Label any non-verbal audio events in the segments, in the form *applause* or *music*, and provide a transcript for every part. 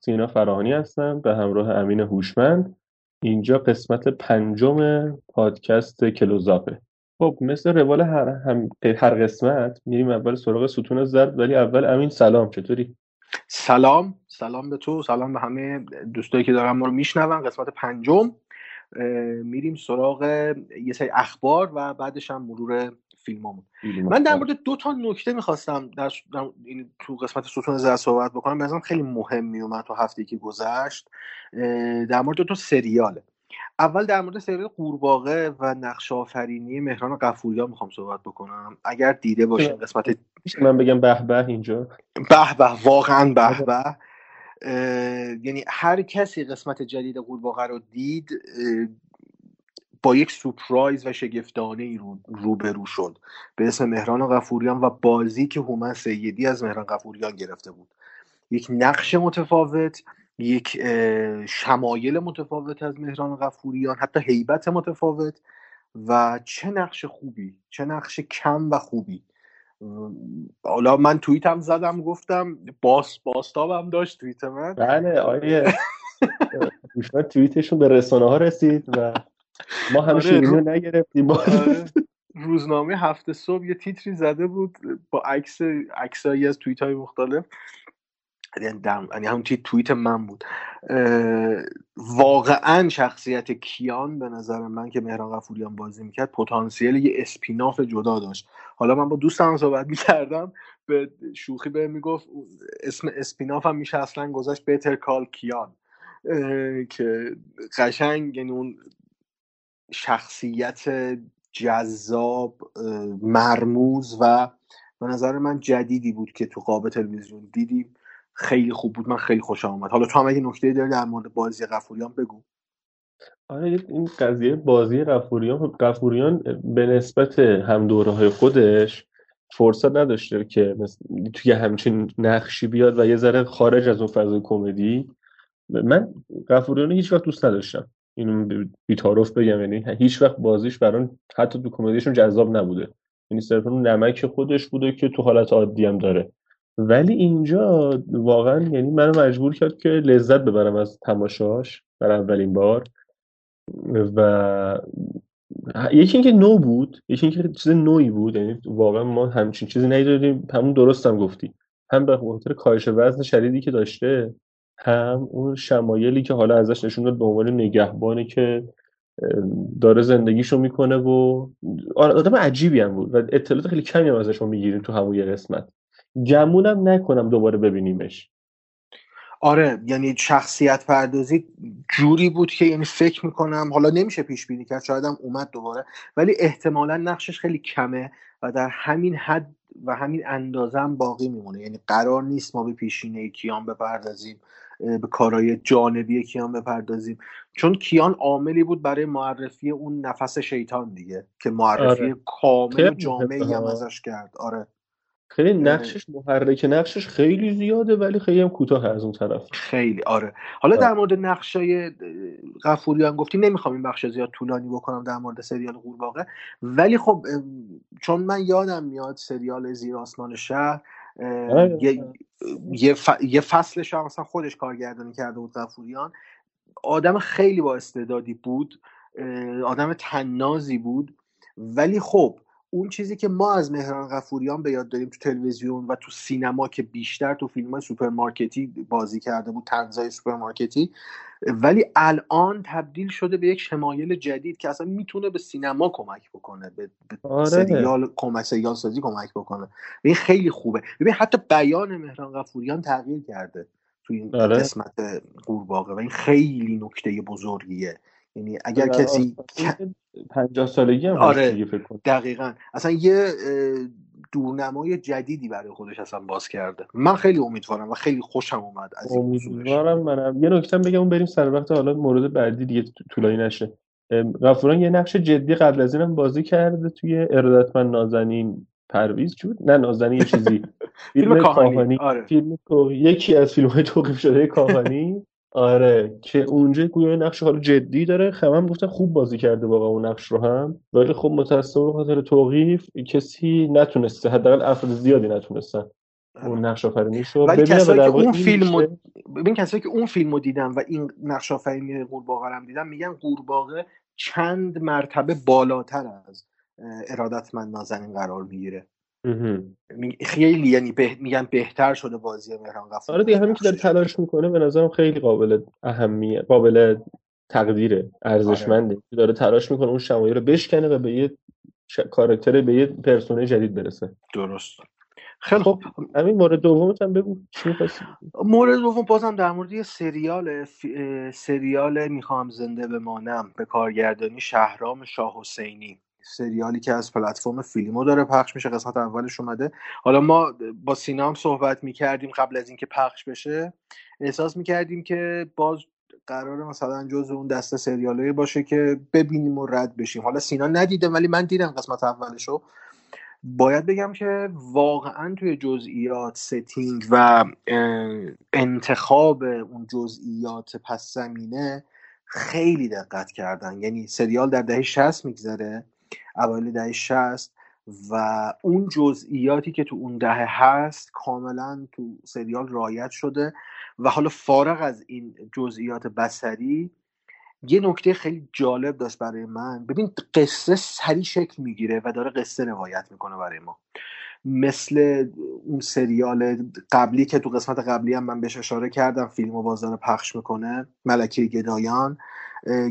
سینا فراهانی هستم به همراه امین هوشمند. اینجا قسمت پنجم پادکست کلوزاپه. خب مثل روال هر, هم... هر قسمت میریم اول سراغ ستون زرد ولی اول امین سلام چطوری؟ سلام سلام به تو سلام به همه دوستایی که دارن ما رو میشنون. قسمت پنجم میریم سراغ یه سری اخبار و بعدش هم مرور فیلمامون. من در مورد دو تا نکته می‌خواستم در, در تو قسمت ستون زرد صحبت بکنم. به خیلی مهم میومد تو هفته که گذشت. در مورد دو تا سریاله اول در مورد سریال قورباغه و نقش آفرینی مهران قفوریان می‌خوام صحبت بکنم. اگر دیده باشین قسمت من بگم به به اینجا؟ به به واقعا به به. یعنی هر کسی قسمت جدید قورباغه رو دید با یک سپرایز و شگفتانه ای رو روبرو شد. به اسم مهران قفوریان و بازی که هومن سیدی از مهران قفوریان گرفته بود. یک نقش متفاوت یک شمایل متفاوت از مهران قفوریان حتی هیبت متفاوت و چه نقش خوبی چه نقش کم و خوبی. حالا من توییتم زدم گفتم باس باستابم داشت توییت من. بله آیه. *laughs* توییتشون به رسانه ها رسید و ما هم آره رو... نگرفتیم آره. روزنامه هفته صبح یه تیتری زده بود با عکس عکسایی از توییت های مختلف. یعنی همون توییت من بود. واقعا شخصیت کیان به نظر من که مهران غفوریان بازی می‌کرد پتانسیل یه اسپیناف جدا داشت. حالا من با دوستم صحبت می‌کردم به شوخی به می‌گفت اسم اسپیناف هم میشه اصلا گذاشت بهتر کال کیان که قشنگ یعنی اون شخصیت جذاب مرموز و به نظر من جدیدی بود که تو قاب تلویزیون دیدیم. خیلی خوب بود. من خیلی خوشم آمد حالا تو هم اگه نکته داری در مورد بازی قفوریان بگو. آره این قضیه بازی قفوریان قفوریان به نسبت هم دوره های خودش فرصت نداشته که توی همچین نقشی بیاد و یه ذره خارج از اون فضای کمدی. من قفوریان هیچ وقت دوست نداشتم. اینو بیتاروف بگم یعنی هیچ وقت بازیش برام حتی تو کمدیشون جذاب نبوده. یعنی صرفا نمک خودش بوده که تو حالت عادی هم داره. ولی اینجا واقعا یعنی منو مجبور کرد که لذت ببرم از تماشاش برای اولین بار. و یکی اینکه نو بود یکی اینکه چیز نوعی بود یعنی واقعا ما همچین چیزی ندیدیم. همون درست هم گفتی. هم به خاطر کاهش وزن شدیدی که داشته هم اون شمایلی که حالا ازش نشون داد به عنوان نگهبانی که داره زندگیشو می‌کنه و آره، آدم عجیبی هم بود و اطلاعات خیلی کمی هم ازش می‌گیریم تو همون یه قسمت. گمونم نکنم دوباره ببینیمش. آره یعنی شخصیت پردازی جوری بود که یعنی فکر می‌کنم حالا نمیشه پیش بینی کرد شاید هم اومد دوباره ولی احتمالا نقشش خیلی کمه و در همین حد و همین اندازه هم باقی میمونه. یعنی قرار نیست ما به پیشینه کیان بپردازیم. به کارهای جانبی کیان بپردازیم. چون کیان عاملی بود برای معرفی اون نفس شیطان دیگه که معرفی آره. کامل و جامعی هم ازش کرد. آره. خیلی نقشش محرک نقشش خیلی زیاده ولی خیلی هم کوتاه از اون طرف. خیلی. آره. حالا در مورد نقشای غفوریان گفتی نمی‌خوام این بخش زیاد طولانی بکنم در مورد سریال قورباغه ولی خب چون من یادم میاد سریال زیر آسمان شهر آره. یه, یه, ف... یه فصلش هم مثلا خودش کارگردانی کرده بود غفوریان آدم خیلی با استعدادی بود آدم طنازی بود. ولی خب اون چیزی که ما از مهران غفوریان به یاد داریم تو تلویزیون و تو سینما که بیشتر تو فیلم سوپرمارکتی بازی کرده بود طنزای سوپرمارکتی ولی الان تبدیل شده به یک شمایل جدید که اصلا می‌تونه به سینما کمک بکنه به, آره. سریال کمک سریال سازی کمک بکنه. و این خیلی خوبه. ببین حتی بیان مهران غفوریان تغییر کرده توی این آره. قسمت قورباغه و این خیلی نکته بزرگیه. یعنی اگر در کسی آستانه پنجاه سالگی هم آره دقیقا. اصلا یه دورنمای جدیدی برای خودش اصلا باز کرده. من خیلی امیدوارم و خیلی خوشم اومد از این امیدوارم منم. یه نکته بگم اون بریم سر وقت حالا مورد بعدی دیگه طولانی نشه. غفوران یه نقش جدی قبل از اینم بازی کرده توی ارادتمند نازنین پرویز. چی بود؟ نه نازنین یه چیزی. *laughs* فیلم کاهانی. آره. فیلم یکی از فیلم های توقیف شده کاهانی. آره که اونجا گویا نقش حالا جدی داره. خب هم گفتن خوب بازی کرده واقعا اون نقش رو هم. ولی خب متاسفانه به خاطر توقیف کسی نتونسته حداقل افراد زیادی نتونستن اون نقش آفرینیش رو. ولی کسایی که اون فیلمو ببین کسایی که اون فیلمو دیدن و این نقش آفرینی قورباغه رو هم دیدن میگن قورباغه چند مرتبه بالاتر از ارادتمند نازنین قرار می‌گیره. خیلی یعنی به... میگن بهتر شده بازی مهران آره غفوری دیگه همین که داره تلاش می‌کنه به نظرم خیلی قابل اهمیت قابل تقدیره آره ارزشمنده. که داره تلاش می‌کنه اون شمایل رو بشکنه و به یه ش... کاراکتر به یه پرسونه جدید برسه. درست. خیلی خب همین مورد دومت هم بگو. چی؟ مورد دوم بازم در مورد یه سریال اه، سریال می‌خوام زنده بمانم به کارگردانی شهرام شاه حسینی. سریالی که از پلتفرم فیلمو داره پخش میشه قسمت اولش اومده. حالا ما با سینا هم صحبت می‌کردیم قبل از اینکه پخش بشه. احساس می‌کردیم که باز قرار مثلا جز اون دسته سریالایی باشه که ببینیم و رد بشیم. حالا سینا ندیده ولی من دیدم قسمت اولشو. باید بگم که واقعا توی جزئیات ستینگ و انتخاب اون جزئیات پس زمینه خیلی دقت کردن. یعنی سریال در دهه 60 میگذره. اوایل دهه 60 و اون جزئیاتی که تو اون دهه هست کاملا تو سریال رعایت شده و حالا فارغ از این جزئیات بصری یه نکته خیلی جالب داشت برای من. ببین قصه سریع شکل می‌گیره و داره قصه روایت می‌کنه برای ما. مثل اون سریال قبلی که تو قسمت قبلی هم من بهش اشاره کردم فیلم و بازار پخش می‌کنه ملکه گدایان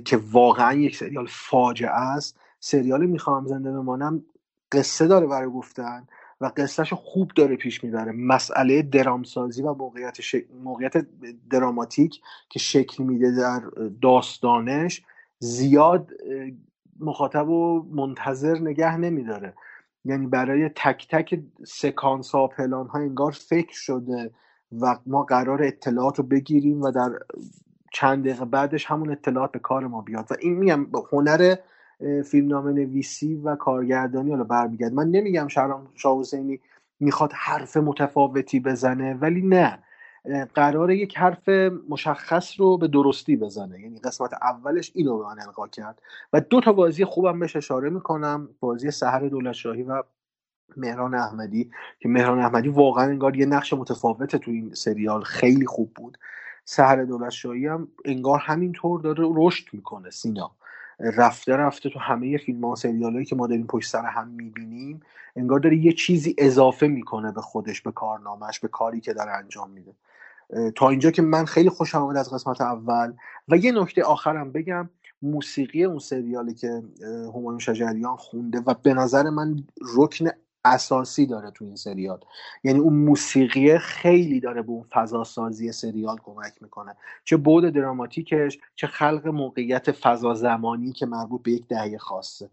که واقعا یک سریال فاجعه است. سریال می‌خوام زنده بمانم قصه داره برای گفتن و قصهش خوب داره پیش می‌بره. مسئله درامسازی و موقعیت, ش... موقعیت دراماتیک که شکل میده در داستانش زیاد مخاطب و منتظر نگه نمیداره. یعنی برای تک تک سکانس ها پلان ها انگار فکر شده و ما قرار اطلاعات رو بگیریم و در چند دقیقه بعدش همون اطلاعات به کار ما بیاد. و این میگم هنر فیلمنامه نویسی و کارگردانی حالا برمیگرد من نمیگم شهرام شاه حسینی می‌خواد حرف متفاوتی بزنه ولی نه. قراره یک حرف مشخص رو به درستی بزنه. یعنی قسمت اولش اینو به من القا کرد. و دو تا بازی خوبم بهش اشاره می‌کنم. بازی سحر دولت شاهی و مهران احمدی. که مهران احمدی واقعا انگار یه نقش متفاوته تو این سریال. خیلی خوب بود. سحر دولت شاهی هم انگار همینطور داره رشد می‌کنه سینا. رفته رفته تو همه فیلم ها سریال هایی که ما داریم پشت سر هم می‌بینیم انگار داره یه چیزی اضافه می‌کنه به خودش به کارنامهش به کاری که داره انجام میده. تا اینجا که من خیلی خوشم آمد از قسمت اول. و یه نکته آخرم بگم موسیقی اون سریالی که همایون شجریان خونده و به نظر من رکن اساسی داره تو این سریال. یعنی اون موسیقی خیلی داره به اون فضا سازی سریال کمک می‌کنه. چه بود دراماتیکش چه خلق موقعیت فضا زمانی که مربوط به یک دهه خاصه.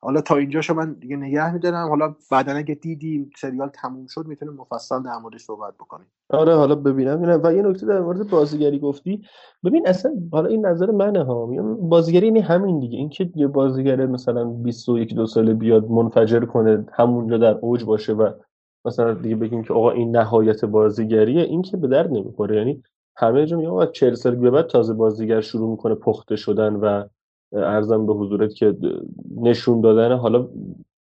حالا تا اینجاشو من دیگه نگه میدارم. حالا بعدا اگه دیدیم سریال تموم شد می‌تونیم مفصل در موردش صحبت بکنیم. آره حالا ببینم. اینم و یه نکته در مورد بازیگری گفتی. ببین اصلا حالا این نظر منه ها. بازیگری اینه همین دیگه. اینکه یه بازیگر مثلا 21 دو ساله بیاد منفجر کنه همونجا در اوج باشه و مثلا دیگه بگیم که آقا این نهایت بازیگریه این که به درد نمی‌خوره. یعنی همه جا میگم آقا 40 سال به بعد تازه بازیگر شروع می‌کنه پخته شدن و ارزم به حضورت که نشون دادن حالا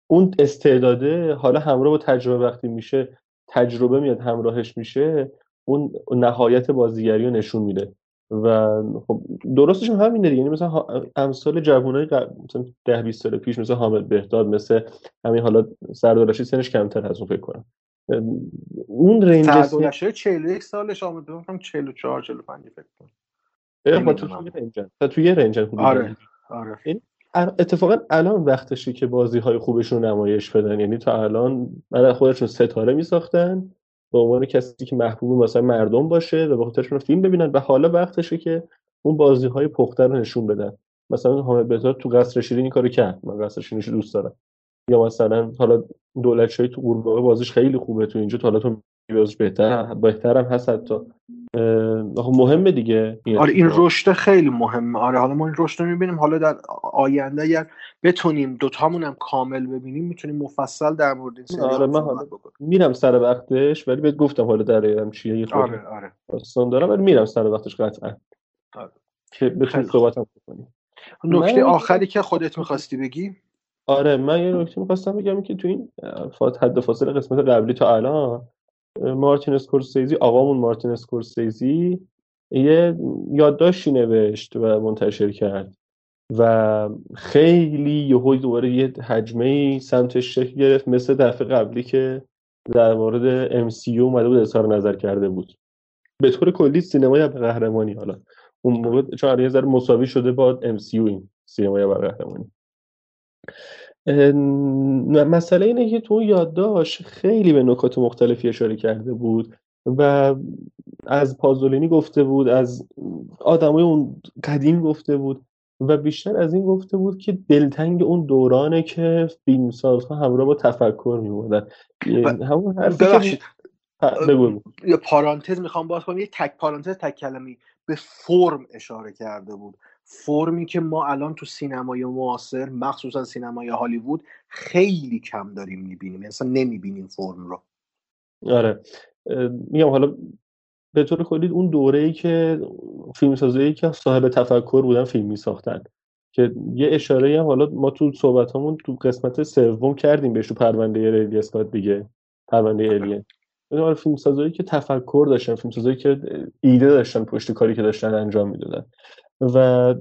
اون استعداده حالا همراه با تجربه وقتی میشه تجربه میاد همراهش میشه اون نهایت بازیگری رو نشون میده. و خب درستش هم همینه دیگه. یعنی مثلا امثال جوانای مثلا 10 20 سال پیش مثل حامد بهداد مثل همین حالا سردار رشید سنش کمتر از اون فکر کنم. اون رنج سردولشه 41 سالش آمد بکنم 44 45 فکر کنم. با تو توی رنجن. رنجن آره. آره اتفاقا الان وقتشه که بازی های خوبشون نمایش بدن. یعنی تا الان من خودشون ستاره می ساختن به عنوان کسی که محبوب مثلا مردم باشه و به خاطرشون فیلم ببینن و حالا وقتشه که اون بازی های پخته رو نشون بدن. مثلا حامد بهزاد تو قصر شیرین این کارو کرد. من قصر شیرینش دوست دارم. یا مثلا حالا دولت شاهی تو قورباغه بازیش خیلی خوبه تو اینجا. تا حالا تو بازیش بهتر بهترم هست حتی. مهمه دیگه آره این رشد خیلی مهمه. آره حالا ما این رشد رو می‌بینیم. حالا در آینده اگر بتونیم دوتامون هم کامل ببینیم می‌تونیم مفصل در مورد این آره من حالا میرم سر وقتش ولی بهت گفتم حالا در چیه یه آره آره. داستان دارم ولی میرم سر وقتش قطعا. آره. که بتونیم صحبت کنیم نکته آخری که خودت می‌خواستی بگی؟ آره من یه نکته می‌خواستم بگم که تو این حد فاصله قسمت قبلی تا الان مارتین اسکورسیزی آقامون مارتین اسکورسیزی یه یادداشتی نوشت و منتشر کرد و خیلی یهو دوباره یه حجمه سمتش شکل گرفت مثل دفعه قبلی که در مورد MCU اومده بود اظهار نظر کرده بود. به طور کلی سینمای قهرمانی حالا. اون موقع چون یه ذره مساوی شده با MCU این سینمای قهرمانی. مسئله اینه که تو یادداشت خیلی به نکات مختلفی اشاره کرده بود و از پازولینی گفته بود از آدمای اون قدیم گفته بود و بیشتر از این گفته بود که دلتنگ اون دورانه که فیلمسازها همراه با تفکر میبودن همون حرفی یه پارانتز می‌خوام باز کنم یه تک پارانتز تک کلمی به فرم اشاره کرده بود. فرمی که ما الان تو سینمای معاصر مخصوصا سینمای هالیوود خیلی کم داریم می‌بینیم. یعنی اصلا نمی‌بینیم فرم رو. آره. میگم حالا به طور کلی اون دوره ای که فیلمسازایی که صاحب تفکر بودن فیلم میساختن که یه اشاره هم حالا ما تو صحبت همون تو قسمت سوم کردیم بهش تو پرونده ریلی اسکات دیگه پرونده الین این فیلم سازایی که تفکر داشتن فیلم سازایی که ایده داشتن پشت کاری که داشتن انجام می‌دادن. و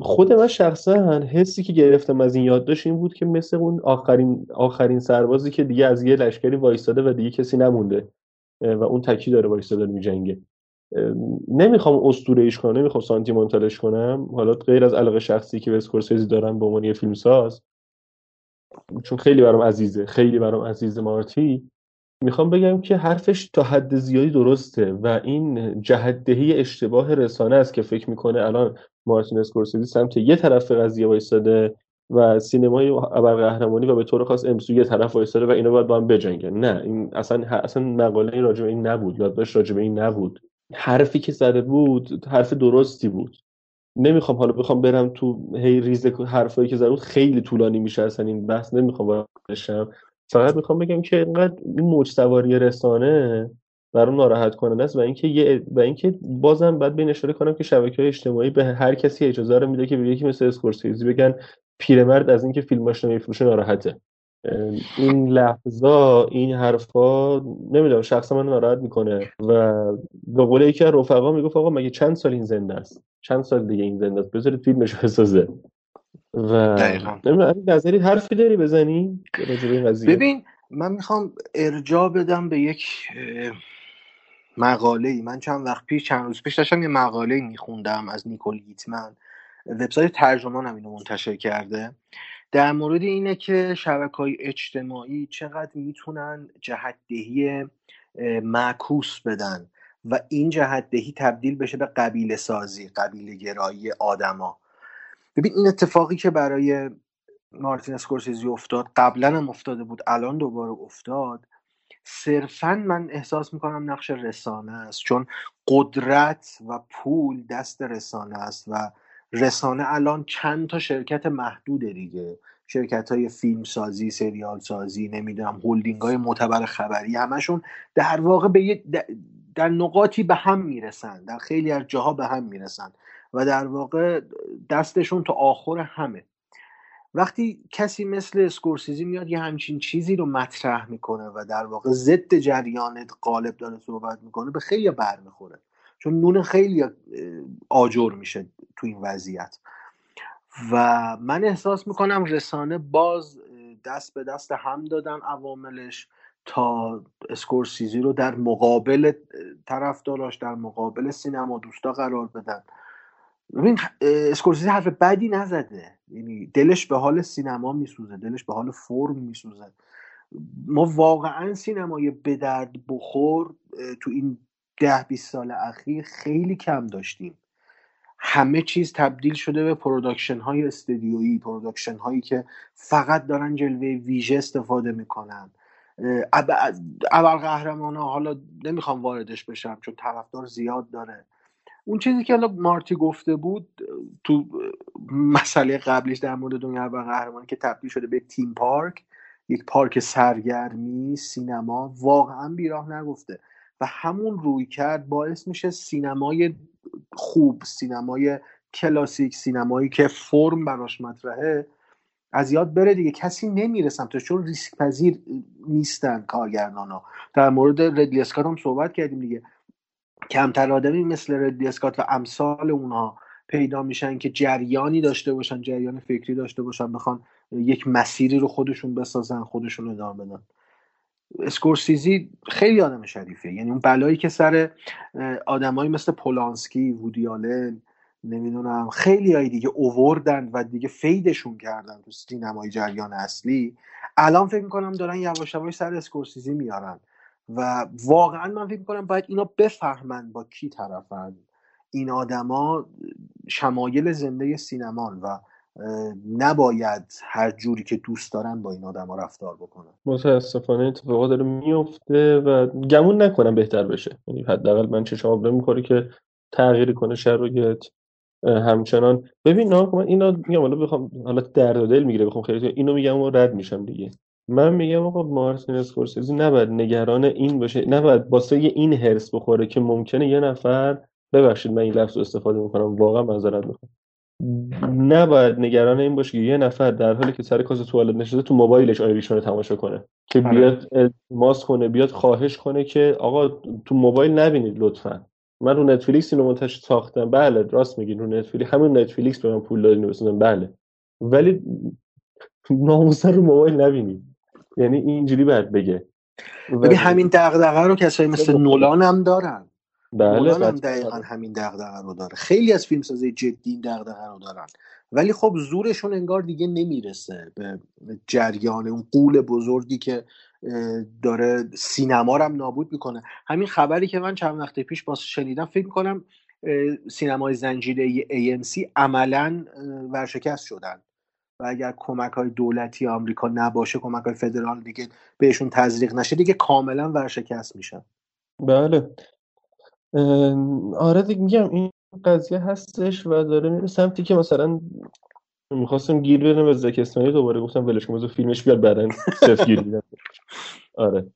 خود من شخصا حسی که گرفتم از این یادداشت این بود که مثل اون آخرین آخرین سربازی که دیگه از یه لشکری وایستاده و دیگه کسی نمونده و اون تکی داره وایستاده میجنگه. نمی‌خوام اسطوره ایش کنم نمی‌خوام سانتیمانتالش کنم. حالا غیر از علاقه شخصی که به اسکورسیزی دارم به عنوان یه فیلمساز چون خیلی برام عزیزه خیلی برام عزیزه مارتی. می‌خوام بگم که حرفش تا حد زیادی درسته و این جهدهی اشتباه رسانه است که فکر می‌کنه الان مارتین اسکورسیزی سمت یه طرف قضیه وایستاده و سینمای ابرقهرمانی و به طور خاص امسو یه طرف وایستاده و اینا باید با هم بجنگن. نه این اصلا اصلا مقاله راجع این نبود یادداشت راجع به این نبود. حرفی که زده بود حرف درستی بود. نمی‌خوام حالا بخوام برم تو هی ریز حرفایی که زده بود خیلی طولانی میشه اصلا این بحث. نمی‌خوام بشم. فقط می‌خوام بگم که اینقدر این موج سواری رسانه برام ناراحت کننده است و اینکه و اینکه بازم بعد به اشاره کنم که شبکه های اجتماعی به هر کسی اجازه رو میده که به یکی مثل اسکورسیزی بگن پیرمرد از اینکه فیلماش نمیفروشه ناراحته. این لحظا این حرفا نمی‌دونم شخصا من ناراحت می‌کنه و به قول یکی از رفقا می‌گفت آقا مگه چند سال این زنده است؟ چند سال دیگه این زنده است؟ بذارید فیلمش بسازه. و نظری حرفی داری بزنی ببین من می‌خوام ارجاع بدم به یک مقاله ای من چند وقت پیش چند روز پیش داشتم یه مقاله میخوندم از نیکول گیتمن. وبسایت ترجمان هم اینو منتشر کرده. در مورد اینه که شبکه های اجتماعی چقدر می‌تونن جهتدهی معکوس بدن و این جهتدهی تبدیل بشه به قبیله سازی قبیله گرایی آدما. ببین این اتفاقی که برای مارتین اسکورسیزی افتاد قبلا هم افتاده بود الان دوباره افتاد. صرفا من احساس می‌کنم نقش رسانه است چون قدرت و پول دست رسانه است و رسانه الان چند تا شرکت محدوده دیگه. شرکت های فیلم سازی سریال سازی نمی‌دونم هولدینگ های معتبر خبری همشون در واقع به در نقاطی به هم می‌رسن در خیلی از جاها به هم می‌رسن. و در واقع دستشون تا آخر همه. وقتی کسی مثل اسکورسیزی میاد یه همچین چیزی رو مطرح می‌کنه و در واقع ضد جریان قالب داره صحبت می‌کنه به خیلی بر می‌خوره. چون نون خیلی آجر میشه تو این وضعیت. و من احساس می‌کنم رسانه باز دست به دست هم دادن عواملش تا اسکورسیزی رو در مقابل طرفداراش در مقابل سینما دوستا قرار بدن. ببین اسکورسیزی حرف بدی نزده. یعنی دلش به حال سینما میسوزه دلش به حال فرم میسوزه. ما واقعا سینمای به درد بخور تو این ده 20 سال اخیر خیلی کم داشتیم. همه چیز تبدیل شده به production های استودیویی production هایی که فقط دارن جلوه ویژه استفاده می‌کنن. اول قهرمان ها حالا نمی‌خوام واردش بشم چون طرفدار زیاد داره. اون چیزی که حالا مارتی گفته بود تو مسئله قبلیش در مورد دنیا اول قهرمان که تبدیل شده به تیم پارک یک پارک سرگرمی سینما واقعا بیراه نگفته و همون روی کرد باعث میشه سینمای خوب سینمای کلاسیک سینمایی که فرم براش مطرحه از یاد بره دیگه. کسی نمیره سمتش چون ریسک پذیر نیستن کارگردان ها در مورد ردلی اسکات هم صحبت کردیم دیگه. کمتر آدمی مثل ردلی اسکات و امثال اونها پیدا میشن که جریانی داشته باشن جریان فکری داشته باشن بخوان یک مسیری رو خودشون بسازن خودشون ادامه بدن. اسکورسیزی خیلی آدم شریفه یعنی اون بلایی که سر آدمایی مثل پولانسکی وودیالن نمی‌دونم خیلی های دیگه اووردن و دیگه فیدشون کردن تو سینمای جریان اصلی. الان فکر می‌کنم دارن یواش یواش سر اسکورسیزی میارن. و واقعا من فکر می‌کنم باید اینا بفهمن با کی طرفن. این آدما شمایل زنده سینمان و نباید هر جوری که دوست دارن با این آدما رفتار بکنن. متاسفانه اتفاقا داره میفته و گمون نکنم بهتر بشه. یعنی حداقل من چشم آب می‌کنه که تغییر کنه شرایط همچنان. ببین نه من اینا میگم حالا بخوام حالا درد و دل می‌گیره بخوام خیلی اینو میگم و رد میشم دیگه. من میگم آقا مارتین اسکورسیزی نباید نگران این باشه نباید واسه این هرس بخوره که ممکنه یه نفر ببخشید من این لفظ رو استفاده می‌کنم واقعا معذرت می‌خوام. نباید نگران این باشه که یه نفر در حالی که سر کاز توالت نشسته تو موبایلش آیریشون تماشا کنه که آره. بیاد ماس کنه بیاد خواهش کنه که آقا تو موبایل نبینید لطفا. من رو نتفلیکس اینو منتشر ساختم بله راست میگین رو نتفلیکس همین نتفلیکس به من پول دادین بسازم بله. ولی ناموسا رو موبایل نبینید. یعنی اینجوری باید بگه. ببین همین دغدغه رو کسایی مثل نولان هم دارن. بله نولان هم. دقیقا همین دغدغه رو داره. خیلی از فیلمسازای جدی این دغدغه رو دارن. ولی خب زورشون انگار دیگه نمی‌رسه به جریان اون قول بزرگی که داره سینما رو هم نابود می‌کنه. همین خبری که من چند وقت پیش باز شنیدم فکر می‌کنم سینمای زنجیره AMC عملا ورشکست شدن. و اگر کمک های دولتی آمریکا نباشه کمک های فدرال دیگه بهشون تزریق نشه دیگه کاملا ورشکست میشن. بله. آره دیگه میگم این قضیه هستش و داره میره سمتی که مثلا می‌خواستم گیر بدم به زک اسنایدر دوباره گفتم ولش کن بذار فیلمش بیاد بعدن صفر گیر میدم. آره.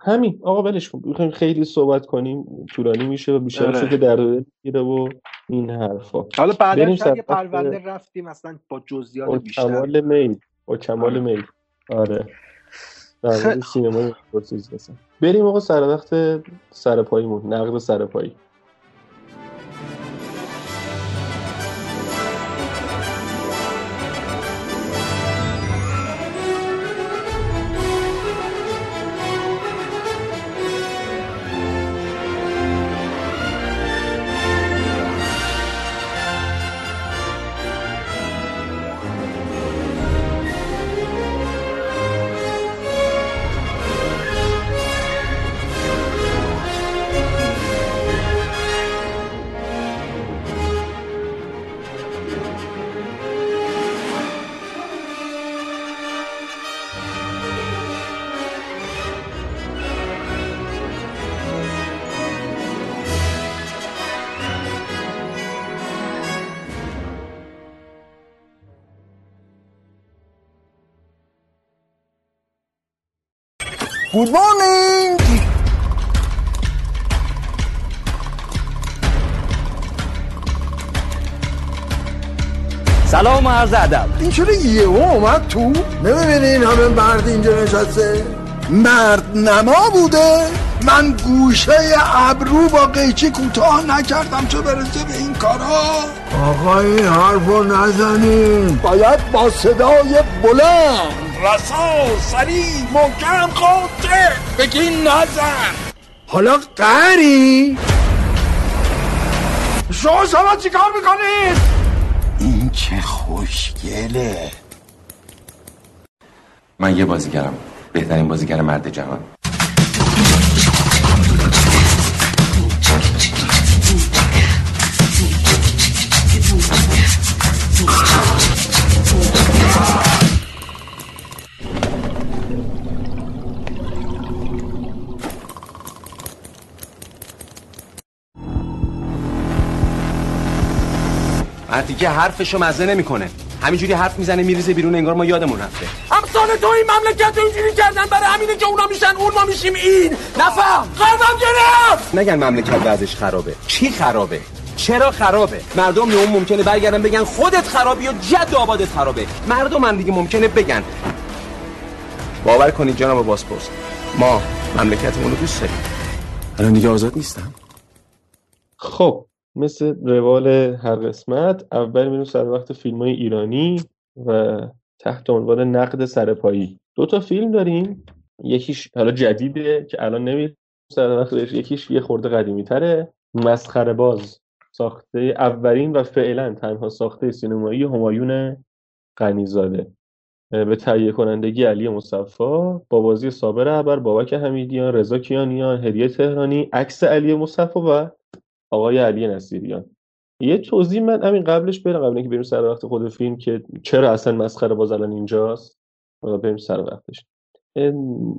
همین. آقا ولش کن. می‌خوایم خیلی صحبت کنیم. طولانی میشه و بیشتر آره. که در دل میره و این حرفا. حالا شاید یه پرونده رفتیم اصلا با جزئیات با بیشتر. کمال میل. با کمال آره. میل. آره. در هستن بریم آقا سر وقت سر پاییمون. نقد سر پایی. عرض ادب. این چرا یهو اومد تو؟ نمی‌بینین همه مرد اینجا نشسته؟ مرد نما بوده؟ من گوشه ابرو با قیچی کوتاه نکردم چه برسه به این کارا. آقا این حرفو نزنین. باید با صدای بلند. رسا سریع محکم قاطع بگی نزن. حالا قری شما شما چیکار می‌کنید؟ این چه خوشگله. من یه بازیگرم. بهترین بازیگر مرد جهان. مردی که حرفشو مزه نمی‌کنه. همینجوری حرف می‌زنه میریزه بیرون انگار ما یادمون رفته. امثال تو این مملکت رو اینجوری کردن برای همینه که اونا میشن اون ما میشیم این. نفهم. قلبم گرفت. نگن مملکت وضعش خرابه. چی خرابه؟ چرا خرابه؟ مردم اون ممکنه برگردن بگن خودت خرابی و جد آبادت خرابه. مردم هم دیگه ممکنه بگن. باور کنید جناب باسپورس ما مملکتمون رو دوست داریم. الان دیگه آزاد نیستم. خب مثل روال هر قسمت اول میریم سر وقت فیلم های ایرانی و تحت عنوان نقد سرپایی دو تا فیلم داریم. یکیش حالا جدیده که الان نمیریم سر وقتش یکیش یه خورده قدیمی تره مسخره باز. ساخته اولین و فعلا تنها ساخته سینمایی همایون غنیزاده. به تهیه کنندگی علی مصفی با بازی صابر عبر بابک حمیدیان رضا کیانیان هدیه تهرانی عکس علی مصفی و آقای علی نصیریان یه توضیح من همین قبلش برم قبل اینکه بریم سر وقت خود فیلم که چرا اصلا مسخره باز الان اینجاست. و بریم سر وقتش.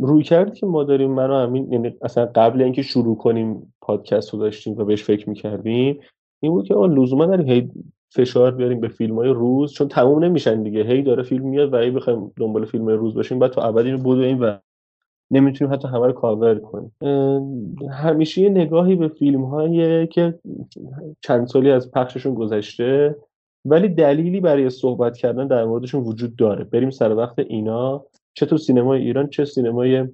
روی کرد که ما داریم من و همین یعنی اصلا قبل اینکه شروع کنیم پادکست رو داشتیم و بهش فکر می‌کردیم این بود که آن لزوما داریم هی فشار بیاریم به فیلم های روز چون تموم نمیشن دیگه. هی داره فیلم میاد و هی بخوایم دنبال فیلم روز باشیم بعد تو ابد اینو بدویم و نمی‌تونیم حتی همه رو کاور کنیم. همیشه یه نگاهی به فیلم هایی که چند سالی از پخششون گذشته ولی دلیلی برای صحبت کردن در موردشون وجود داره. بریم سر وقت اینا. چه تو سینمای ایران چه سینمای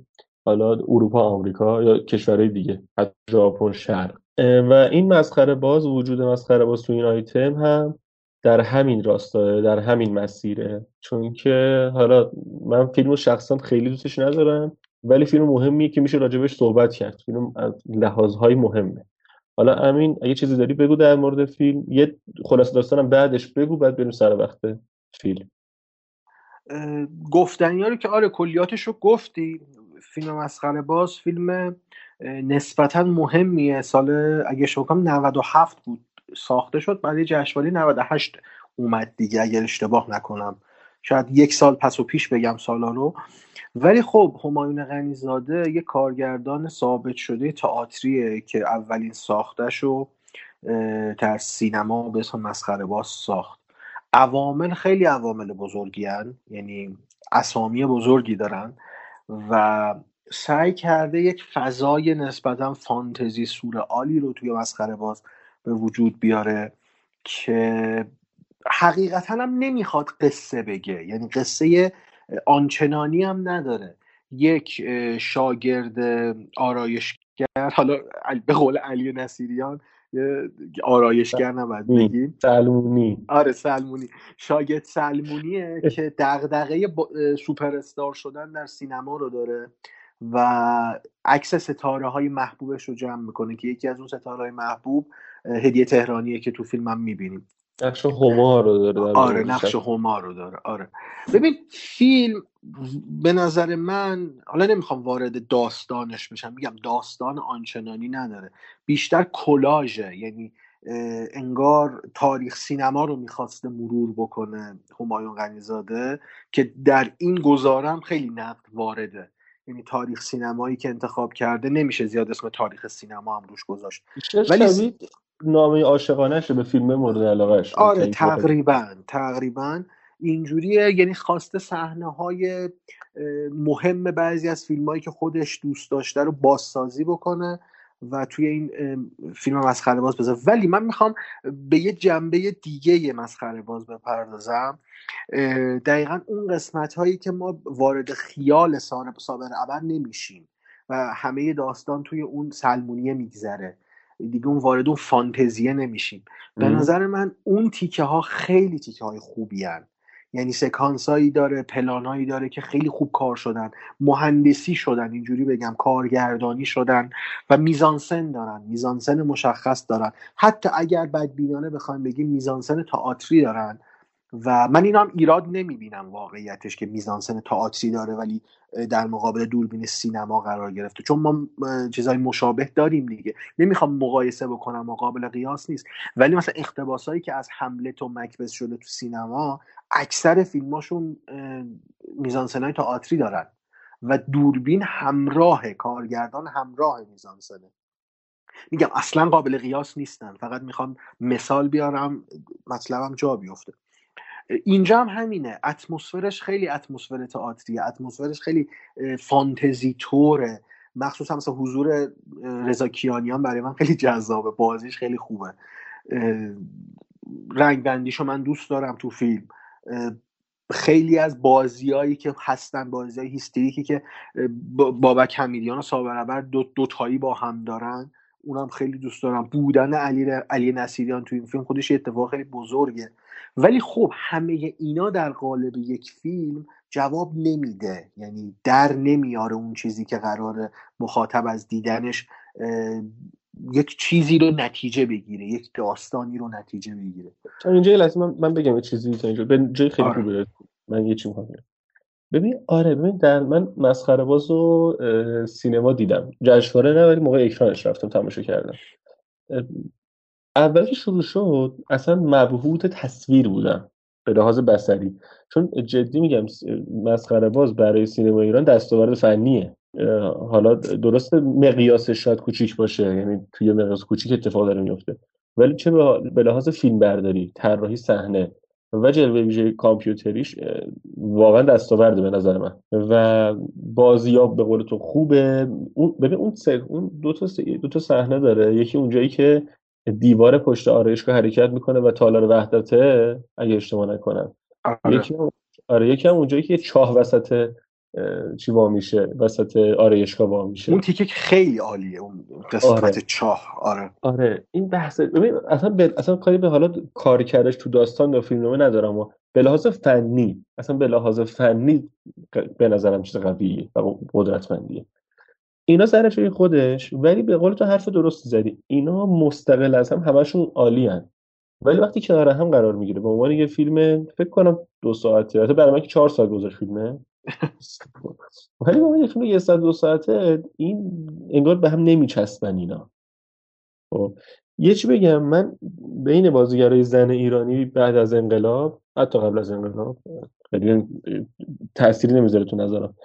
حالا اروپا آمریکا یا کشورهای دیگه حتی ژاپن شرق. و این مسخره باز وجود مسخره باز تو این آیتم هم در همین راستاه در همین مسیره. چون که حالا من فیلمو شخصا خیلی دوستش ندارم. ولی فیلم مهمیه که میشه راجبش صحبت کرد. فیلم از لحاظهای مهمه. حالا امین اگه چیزی داری بگو در مورد فیلم. یه خلاصه داستانم بعدش بگو بعد بریم سر وقت فیلم. گفتنی رو که آره کلیاتش رو گفتی. فیلم مسخره باز فیلم نسبتا مهمیه. سال اگه شما 97 بود. ساخته شد بعد جشنواره 98 اومد دیگه اگر اشتباه نکنم. شاید یک سال پس و پیش بگم سالا رو ولی خب همایون غنیزاده یه کارگردان ثابت شده تئاتریه که اولین ساختش رو در سینما به اسم مسخره باز ساخت عوامل خیلی عوامل بزرگی هن. یعنی اسامی بزرگی دارن و سعی کرده یک فضای نسبتا فانتزی سورئالی رو توی مسخره باز به وجود بیاره که حقیقتا هم نمی‌خواد قصه بگه. یعنی قصه آنچنانی هم نداره. یک شاگرد آرایشگر حالا به قول علی نصیریان آرایشگر نباید بگیم. سلمونی. آره سلمونی. شاگرد سلمونیه که دغدغه سوپر استار شدن در سینما رو داره و عکس ستاره های محبوبش رو جمع می‌کنه که یکی از اون ستاره های محبوب هدیه تهرانیه که تو فیلم هم می‌بینیم. نقش هما رو داره آره نقش هما رو داره. آره. ببین فیلم به نظر من حالا نمی‌خوام وارد داستانش بشم میگم داستان آنچنانی نداره. بیشتر کلاژه یعنی انگار تاریخ سینما رو می‌خواسته مرور بکنه همایون غنیزاده که در این گزارم خیلی نقد وارده. یعنی تاریخ سینمایی که انتخاب کرده نمیشه زیاد اسم تاریخ سینما هم روش گذاشت. ولی نامه عاشقانه به فیلم مورد علاقهش آره تقریبا تقریبا. اینجوریه یعنی خواسته صحنه های مهم بعضی از فیلم هایی که خودش دوست داشته رو بازسازی بکنه و توی این فیلم مسخره باز بذاره. ولی من می‌خوام به یه جنبه دیگه یه مسخره باز بپردازم. دقیقا اون قسمت هایی که ما وارد خیال سابر ابر نمیشیم و همه داستان توی اون سلمونیه میگذره. دیگه اون وارد اون فانتزیه نمیشیم. به نظر من اون تیکه ها خیلی تیکه های خوبی هن. یعنی سکانسایی داره پلانایی داره که خیلی خوب کار شدن. مهندسی شدن اینجوری بگم کارگردانی شدن و میزانسن دارن. میزانسن مشخص دارن. حتی اگر بدبینانه بخوایم بگیم میزانسن تئاتری دارن. و من اینا هم ایراد نمی‌بینم واقعیتش که میزانسن تئاتری داره ولی در مقابل دوربین سینما قرار گرفته. چون ما چیزای مشابه داریم دیگه. نمی‌خوام مقایسه بکنم مقابل قیاس نیست. ولی مثلا اقتباسایی که از حملت و مکبس شده تو سینما اکثر فیلماشون میزانسنای تئاتری دارن. و دوربین همراه کارگردان همراه میزانسنه. میگم اصلا قابل قیاس نیستن. فقط می‌خوام مثال بیارم مطلبم جا بیفته. اینجا هم همینه. اتمسفرش خیلی اتمسفر تئاتریه. اتمسفرش خیلی فانتزی توره مخصوصا مثلا حضور رضا کیانیان برای من خیلی جذابه. بازیش خیلی خوبه. رنگ بندیشو من دوست دارم تو فیلم. خیلی از بازیایی که هستن بازی های هیستریکی که بابک حمیدیان و سابرابر دو, دو تایی با هم دارن. اونم خیلی دوست دارم. بودن علی, علی نصیریان تو این فیلم خودش اتفاق خیلی بزرگه. ولی خب همه اینا در قالب یک فیلم جواب نمیده. یعنی در نمیاره اون چیزی که قرار مخاطب از دیدنش یک چیزی رو نتیجه بگیره یک داستانی رو نتیجه بگیره. تا اینجا لحظه من, من بگم یه چیزی تا اینجا. به جای خیلی آره. خوبه من یه چی می‌خوام ببین آره ببین در من مسخره باز و سینما دیدم. جشنواره نه ولی موقع اکرانش رفتم تماشا کردم. اول که شروع شد اصلا مبهوت تصویر بودم به لحاظ بصری. چون جدی میگم مسخره باز برای سینما ایران دستاورد فنیه. حالا درست مقیاسش شاید کوچیک باشه یعنی توی مقیاس کوچیک اتفاق داره میفته. ولی چه به لحاظ فیلم برداری طراحی صحنه و جلوه ویژه کامپیوتریش واقعا دستاورده به نظر من. و بازیاب به قول تو خوبه. اون ببین اون سه اون دو تا دو تا صحنه داره. یکی اونجایی که دیوار پشت آرایشگاه حرکت می‌کنه و تالار وحدته اگه اشتباه نکنم. آره. یکی هم آره یکی هم اونجایی که چاه وسط چی وا میشه وسط آرایشگاه وا میشه اون تیکه خیلی عالیه اون قسمت آره. چاه. آره. آره این بحث ببین اصلا به اصلا کاری به حالا کار کردش تو داستان یا فیلمنامه ندارم و به لحاظ فنی اصلا به لحاظ فنی به نظرم چیز قویه و قدرتمندیه. اینا سر جای خودش ولی به قول تو حرف درستی زدی. اینا مستقل از هم همشون عالی هن. ولی وقتی کنار هم قرار می‌گیره به عنوان یه فیلم فکر کنم دو ساعته البته برای من که چهار ساعت گذاشت فیلمه. ولی عنوان یه فیلم یه ساعت دو ساعته این انگار به هم نمیچسبن اینا. خب یه چی بگم من بین بازیگرای زن ایرانی بعد از انقلاب حتی قبل از انقلاب خیلی تأثیری نمی‌ذاره تو نظرم.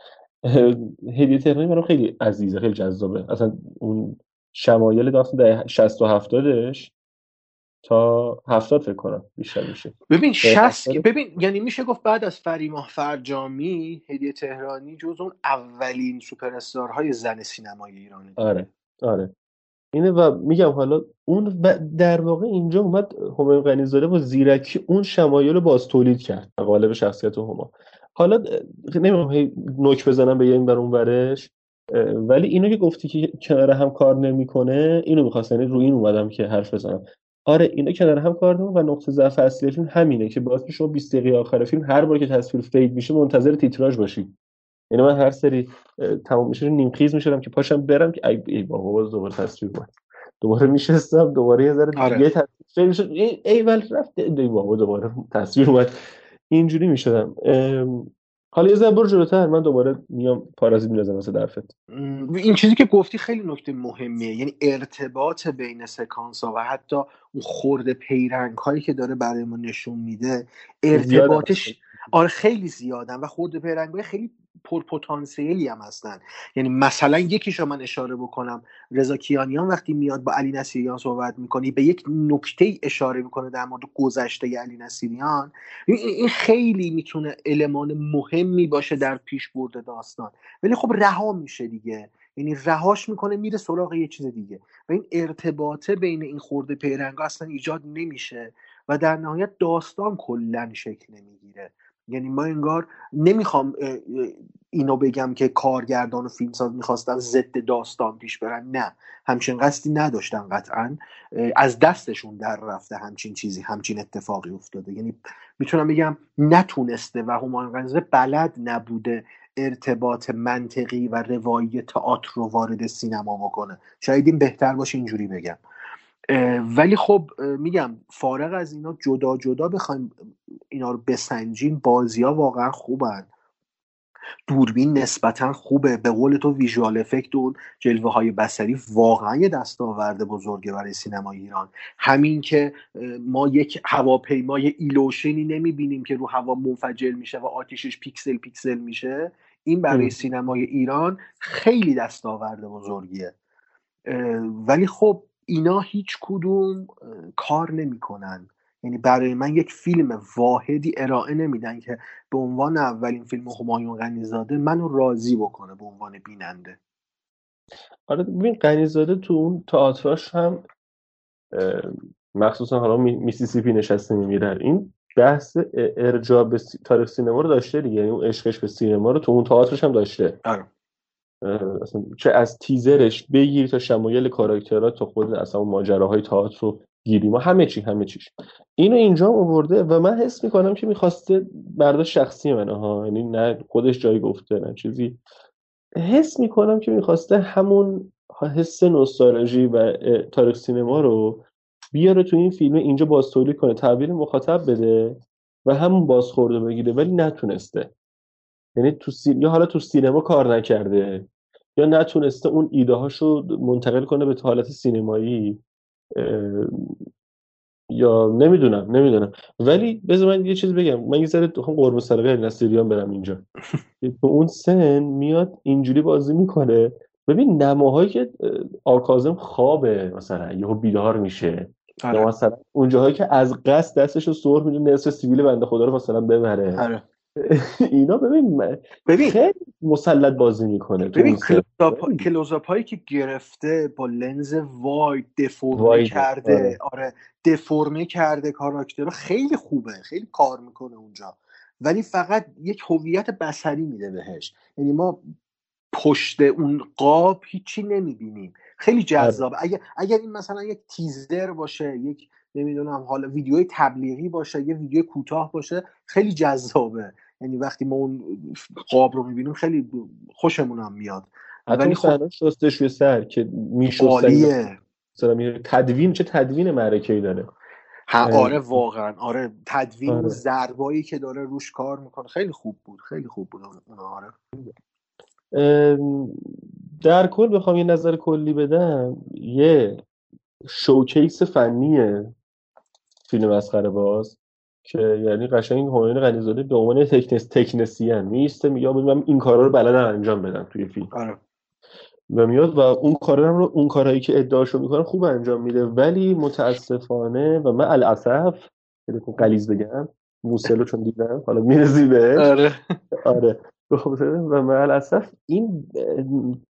هدیه تهرانی برام خیلی عزیزه خیلی جذابه. اصلا اون شمایل داستان در 60 و 70ش تا 70 فکر کنم بیشتر میشه. ببین 60 ببین یعنی میشه گفت بعد از فریماه فرجامی هدیه تهرانی جز اون اولین سوپر های زن سینمای ایرانه آره آره. اینه و میگم حالا اون در واقع اینجا اومد همایون غنیزاده با زیرکی اون شمایل رو باز تولید کرد قالب شخصیت هما. حالا نمی‌دونم نوک بزنم به این بر اون برش ولی اینو که گفتی که کنار هم کار نمی‌کنه اینو می‌خواست یعنی رو این اومدم که حرف بزنم. آره اینا کنار هم کار و نقطه ضعف اصلی فیلم همینه که باعث شما 20 دقیقه آخر فیلم هر بار که تصویر فید میشه منتظر تیتراژ باشی. یعنی من هر سری تمام میشه نیم خیز می‌شدم که پاشم برم که ای, ای بابا باز دوباره تصویر اومد. دوباره میشستم دوباره یه ذره آره. دیگه تصویر می‌شد ای, ای ول رفت ای بابا دوباره تصویر اومد. اینجوری می‌شدم. حالا یه ذره برو جلوتر من دوباره میام پارازیت میندازم واسه درفت. این چیزی که گفتی خیلی نکته مهمیه یعنی ارتباط بین سکانس ها و حتی اون خورده پیرنگ هایی که داره برای ما نشون میده ارتباطش آره خیلی زیادن و خورده پیرنگ های خیلی پرپتانسیلی هم هستن. یعنی مثلا یکیش من اشاره بکنم. رضا کیانیان وقتی میاد با علی نصیریان صحبت می‌کنی به یک نکته اشاره می‌کنه در مورد گذشته علی نصیریان این خیلی می‌تونه المان مهمی باشه در پیش برده داستان. ولی خب رها میشه دیگه. یعنی رهاش می‌کنه میره سراغ یه چیز دیگه. و این ارتباطه بین این خورده پیرنگ اصلا ایجاد نمیشه و در نهایت داستان کلا شکل نمی‌گیره. یعنی ما انگار نمی‌خوام اینو بگم که کارگردان و فیلمساز می‌خواستن ضد داستان پیش برن. نه همچین قصدی نداشتن قطعا. از دستشون در رفته همچین چیزی همچین اتفاقی افتاده. یعنی می‌تونم بگم نتونسته و همایون قنیزاده بلد نبوده ارتباط منطقی و روایی تئاتر رو وارد سینما بکنه. شاید این بهتر باشه اینجوری بگم. ولی خب میگم فارغ از اینا جدا جدا بخوایم اینا رو بسنجیم بازی ها واقعا خوبن. دوربین نسبتا خوبه. به قول تو ویژوال افکت و جلوه های بصری واقعا یه دستاورد بزرگه برای سینما ایران. همین که ما یک هواپیمای ایلوشنی نمی‌بینیم که رو هوا منفجر میشه و آتیشش پیکسل پیکسل میشه. این برای سینمای ایران خیلی دستاورد بزرگیه. ولی خب اینا هیچ کدوم کار نمی‌کنن. یعنی برای من یک فیلم واحدی ارائه نمیدن که به عنوان اولین فیلم همایون غنی‌زاده منو راضی بکنه به عنوان بیننده. آره ببین غنیزاده تو اون تئاتراش هم مخصوصا حالا میسیسیپی نشسته میمیرن این بحث ارجاع به تاریخ سینما رو داشته دیگه. یعنی اون عشقش به سینما رو تو اون تئاترش هم داشته. آره. چه از تیزرش بگیر تا شمایل کاراکترها تا خود اصلا ماجراهای تئاتر رو گیری. ما همه چی همه چیش. اینو اینجا آورده و من حس می‌کنم که می‌خواسته برداشت شخصی منه ها. یعنی نه خودش جایی گفته نه چیزی. حس می‌کنم که می‌خواسته همون حس نوستالژی و تاریخ سینما رو بیاره تو این فیلم اینجا باز تولید کنه تعبیر مخاطب بده و همون بازخورده بگیره ولی نتونسته. یعنی تو سی... یا حالا تو سینما کار نکرده یا نتونسته اون ایده هاشو منتقل کنه به حالت سینمایی یا نمی‌دونم نمی‌دونم. ولی بذار من یه چیز بگم من یه ذره قرب سرقه نصیریان برم اینجا. *laughs* تو اون سن میاد اینجوری بازی می‌کنه. ببین نماهایی که آرکازم خوابه مثلا یهو بیدار میشه. آره. مثلا اونجاهایی که از قصد دستش رو سر میده نصف سیویل بنده خدا رو مثلا ببره. آره. اینا ببین ببین. خیلی مسلط بازی می‌کنه ببین کلوزاپ هایی که گرفته با لنز واید دفورمه واید. کرده. آره. آره دفورمه کرده کاراکتر خیلی خوبه. خیلی کار می‌کنه اونجا. ولی فقط یک هویت بصری میده بهش. یعنی ما پشت اون قاب هیچی نمی‌بینیم. خیلی جذاب. اگر اگر این مثلا یک تیزر باشه یک نمی‌دونم حالا ویدیوی تبلیغی باشه یه ویدیو کوتاه باشه خیلی جذابه. یعنی وقتی ما اون قاب رو می‌بینیم خیلی خوشمون هم میاد. ولی خب شستشوی سر که میشستن تدوین چه تدوین معرکه‌ای داره. ها آره واقعا. آره تدوین آره. ضربایی که داره روش کار می‌کنه. خیلی خوب بود خیلی خوب بود اون آره. در کل بخوام یه نظر کلی بدم. یه شوکیس فنیه. فیلم مسخره باز که یعنی قشنگ همایون غنیزاده به عنوان تکنس تکنسین میسته میگه من این کارا رو بلدم انجام بدم توی فیلم. آره. و میاد و اون کارا رو اون کارهایی که ادعاشو می‌کنه خوب انجام میده. ولی متاسفانه و من الاسف قلیز بگم موسلو چون دیدم حالا میرزی بهش. آره. آره. و من الاسف این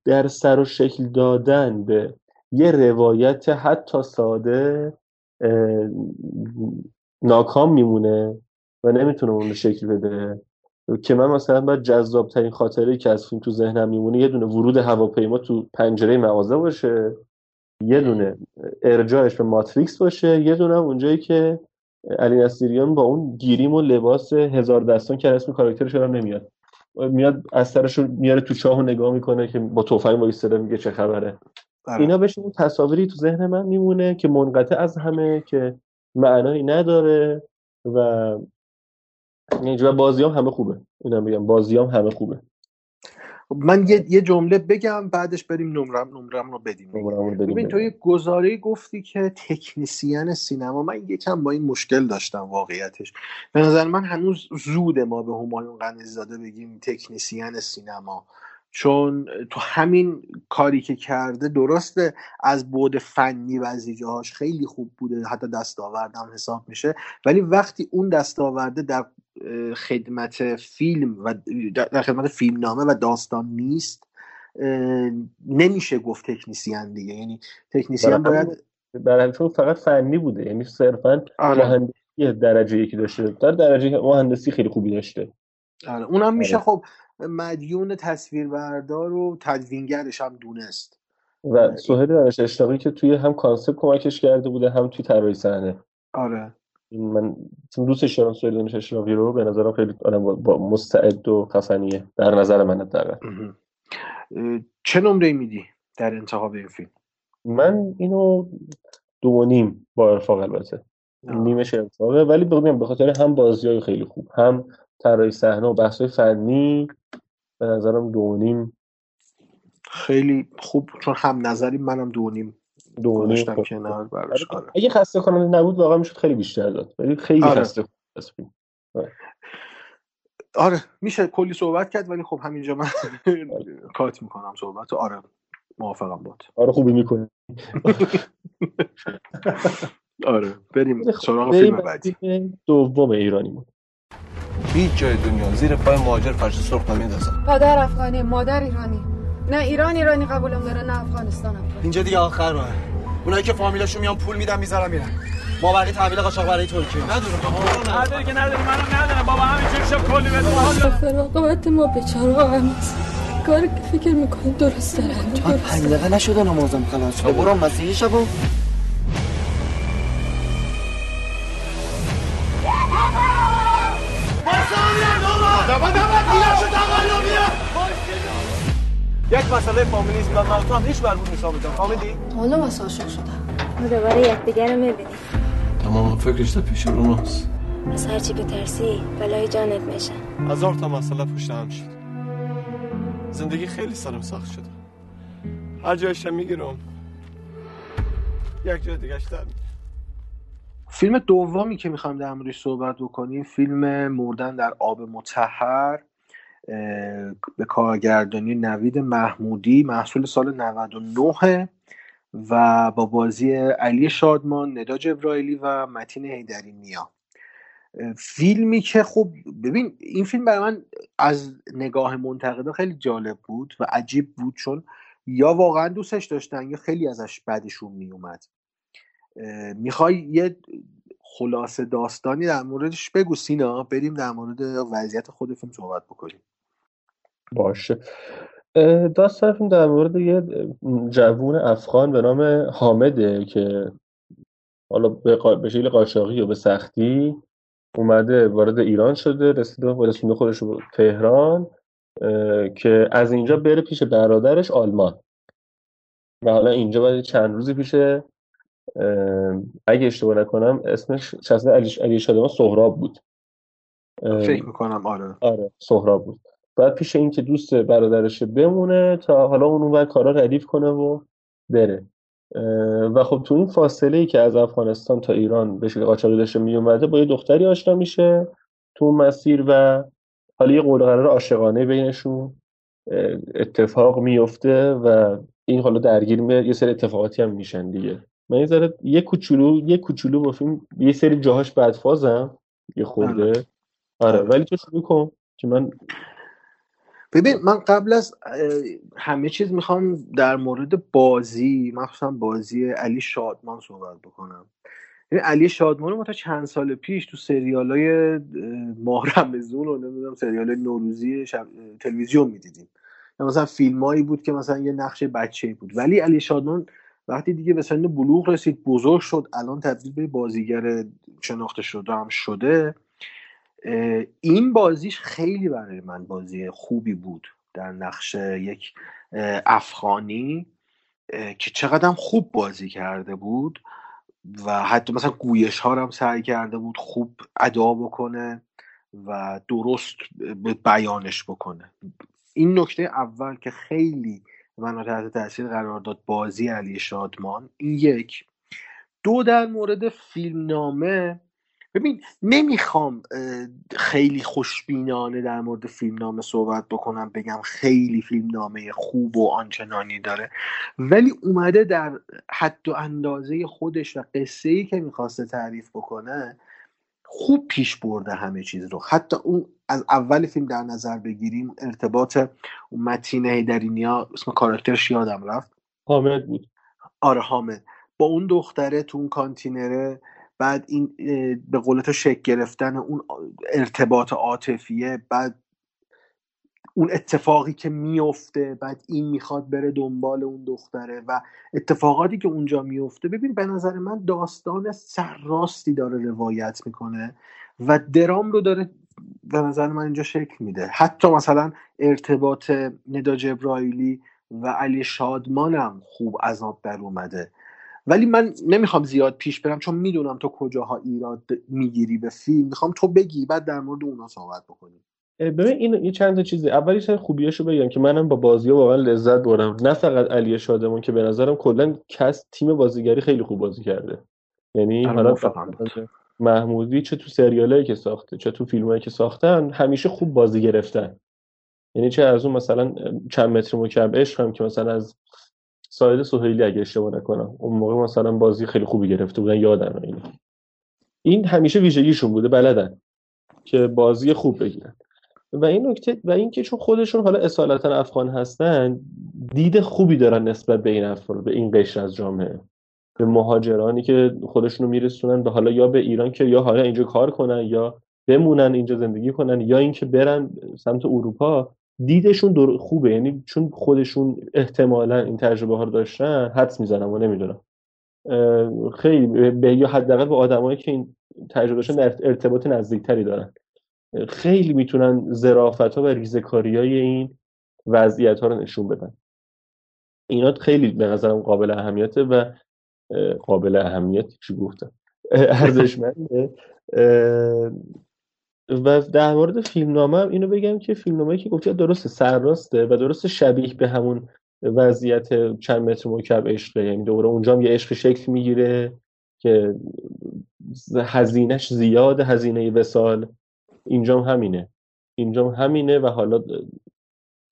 در سر و شکل دادن به یه روایت حتی ساده ناکام میمونه و نمی‌تونه اون رو شکل بده. که من مثلا باید جذاب ترین خاطره که از فیلم تو ذهنم میمونه یه دونه ورود هواپیما تو پنجره مغازه باشه یه دونه ارجاعش به ماتریکس باشه یه دونه اونجایی که علی نصیریان با اون گیریم و لباس هزار دستان که اسم کاراکترش هم نمیاد. میاد از سرش میاره تو چاه و نگاه می‌کنه که با توفنگ وایساده میگه چه خبره. اینا بشه اون تصاویری تو ذهن من میمونه که منقطع از همه که معنایی نداره و و بازی هم همه خوبه. اینا میگم بازی هم همه خوبه. من یه, یه جمله بگم بعدش بریم نمرم نمرم رو بدیم ببین تو یه گزاره گفتی که تکنیسیان سینما من یکم با این مشکل داشتم واقعیتش. به نظر من هنوز زود ما به همایون قنیزاده بگیم تکنیسیان سینما. چون تو همین کاری که کرده درسته از بود فنی بعضی جاهاش خیلی خوب بوده حتی دستاوردم حساب میشه. ولی وقتی اون دستاورده در خدمت فیلم و در خدمت فیلمنامه و داستان نیست نمیشه گفت تکنیسیان دیگه. یعنی تکنیسیان باید برای چون فقط فنی بوده. یعنی صرفا مهندسی درجه یکی داشته. در درجه مهندسی خیلی خوبی داشته. آره. اونم میشه. خب مدیون تصویربردار و تدوینگرش هم دونست. و سهیل دانش اشراقی که توی هم کانسپت کمکش کرده بوده هم توی طراحی صحنه. آره. من دوستش دارم سهیل دانش اشراقی رو به نظرم خیلی با- مستعد و خفنیه. در نظر من حداقل. اه، چه نمره میدی در انتخاب این فیلم؟ من اینو دو و نیم با ارفاق البته. نیمش ارفاقه ولی بگم به خاطر هم بازی های خیلی خوب هم طراحی صحنه و بحث فنی به نظرم دو نیم خیلی خوب چون هم نظری منم دو نیم دو نیم. کنار براش آره. اگه خسته کننده نبود واقعا می‌شد خیلی بیشتر داد ولی خیلی آره. خسته کننده. آره. آره میشه کلی صحبت کرد ولی خب همینجا من کات می‌کنم صحبت. آره موافقم باد آره خوبی می‌کنه *laughs* آره بریم سراغ بریم فیلم بعدی دوم ایرانیمون هیچ جای دنیا زیر پای مهاجر فرش سرخ نمیندازن پدر افغانی مادر ایرانی. نه ایران ایرانی قبولم داره نه افغانستانم اینجا دیگه آخر راه اونایی که فامیلاشون میان پول میدن می‌ذارن میرن. ما برای تحویل قاچاق برای ترکیه. نداره نداری که نداری منم ندارم. بابا همینجوری شب کلی بده فراغبت ما بیچاره هم کاری که فکر می‌کنی درست داره. انجام من پنج دقیقه نشده نمازم خلاص به قرآن مسیحی شبو یک مسئله فامیلیسم من تو هم هیچ مربوط نیست آمده فهمیدی؟ حالا واسه عاشق شدم. ما دوباره یکدیگر رو می‌بینیم. تمام فکرش تا پیش روناست از هرچی بترسی بلای جانت میشه هزار تا مسئله پشت هم شد. زندگی خیلی سرم سخت شده. هر جایشم می‌گیرم. یک جای دیگه در فیلم دومی که می‌خوایم در موردش صحبت بکنیم فیلم مردن در آب متحر به کارگردانی نوید محمودی محصول سال 99 و با بازی علی شادمان ندا جبرائیلی و متین حیدری نیا فیلمی که خب ببین این فیلم برای من از نگاه منتقدا خیلی جالب بود و عجیب بود چون یا واقعا دوستش داشتن یا خیلی ازش بدشون میومد می‌خوای یه خلاصه داستانی در موردش بگو سینا. بریم در مورد وضعیت خود فیلم صحبت بکنیم. باشه. داستان فیلم در مورد یه جوون افغان به نام حامده که حالا به شکل قاچاقی و به سختی اومده وارد ایران شده رسیده رسونده خودش به تهران که از اینجا بره پیش برادرش آلمان. و حالا اینجا باید چند روزی پیش اگه اشتباه نکنم اسمش شخصیت علی علی شادمان سهراب بود. فکر می‌کنم آره. آره سهراب بود. بعد پیش این که دوست برادرش بمونه تا حالا اون اونور کارا ردیف کنه و بره. و خب تو این فاصله ای که از افغانستان تا ایران به شکل قاچاقی داشته می اومده با یه دختری آشنا میشه تو اون مسیر و حالا یه قول قرار عاشقانه بینشون اتفاق میفته و این حالا درگیر یه سری اتفاقاتی هم میشن دیگه. من یه ذره یه کوچولو یه کوچولو با فیلم یه سری جاهاش بدفازم. یه خورده. آره. ولی تو شروع کن که من ببین من قبل از همه چیز می‌خوام در مورد بازی مخصوصا بازی علی شادمان صحبت بکنم. این علی شادمان رو ما تا چند سال پیش تو سریال های ماه رمزون و نمی‌دونم سریال نوروزی شب... تلویزیون می‌دیدیم. مثلا فیلمایی بود که مثلا یه نقش بچه بود. ولی علی شادمان وقتی دیگه به سن بلوغ رسید بزرگ شد الان تبدیل به بازیگر شناخته شده هم شده. این بازیش خیلی برای من بازی خوبی بود در نقش یک افغانی که چقدر خوب بازی کرده بود و حتی مثلا گویش ها هم سعی کرده بود خوب ادا بکنه و درست بیانش بکنه. این نکته اول که خیلی منو تحت تاثیر قرار داد بازی علی شادمان. این یک. دو در مورد فیلمنامه. ببین نمی‌خوام خیلی خوشبینانه در مورد فیلمنامه صحبت بکنم بگم خیلی فیلمنامه خوب و آنچنانی داره. ولی اومده در حد و اندازه خودش و قصه ای که می‌خواسته تعریف بکنه خوب پیش برده همه چیز رو. حتی اون از اول فیلم در نظر بگیریم ارتباط اون متین هیدرینیا اسم کاراکترش یادم رفت. حامد بود. آره حامد. با اون دختره تو اون کانتینره بعد این به قول تو شک گرفتن اون ارتباط عاطفیه بعد اون اتفاقی که میفته بعد این می‌خواد بره دنبال اون دختره و اتفاقاتی که اونجا میفته ببین به نظر من داستان سرراستی داره روایت می‌کنه و درام رو داره به نظر من اینجا شکل میده. حتی مثلا ارتباط ندا جبرائیلی و علی شادمانم خوب از آب در اومده. ولی من نمی‌خوام زیاد پیش برم چون می‌دونم تو کجاها ایراد می‌گیری به فیلم. می‌خوام تو بگی بعد در مورد اونا صحبت بکنیم. ببین این یه چند تا چیزه. اولی سر خوبیاشو بگم که منم با بازی ها واقعا لذت بردم. نه فقط علی شادمان که به نظرم کلا کس تیم بازیگری خیلی خوب بازی کرده. یعنی آره، حالا. محمودی چه تو سریالایی که ساخته چه تو فیلمایی که ساختن همیشه خوب بازی گرفتن. یعنی چه از اون مثلا چند متر مکعب عشق هم که مثلا از ساید سهیلی اگه اشتباه نکنم اون موقع مثلا بازی خیلی خوبی گرفته بودن یادم اینو این همیشه ویژگیشون بوده بلدن که بازی خوب بگیرن. و این نکته و اینکه چون خودشون حالا اصالتا افغان هستن دید خوبی دارن نسبت به این افراد به این قشر از جامعه. به مهاجرانی که خودشونو میرسونن به حالا یا به ایران که یا حالا اینجا کار کنن یا بمونن اینجا زندگی کنن یا اینکه برن سمت اروپا دیدشون در خوبه. یعنی چون خودشون احتمالا این تجربه ها رو داشتن حدس می‌زنم و نمی‌دونم. خیلی به یا حداقل به آدمایی که این تجربه داشتن ارتباط نزدیکتری دارن. خیلی می‌تونن ظرافت ها و ریزکاری های این وضعیت ها رو نشون بدن. اینا خیلی به نظرم قابل اهمیته و قابل اهمیت چی گفتم. ارزشمنده. و در مورد فیلمنامه هم اینو بگم که فیلمنامه که گفتی درسته سرراسته و درست شبیه به همون وضعیت چند متر مکعب عشقه. یعنی دوباره اونجا هم یه عشق شکل می‌گیره که هزینهش زیاد هزینه وسال اینجا هم همینه. اینجا هم همینه و حالا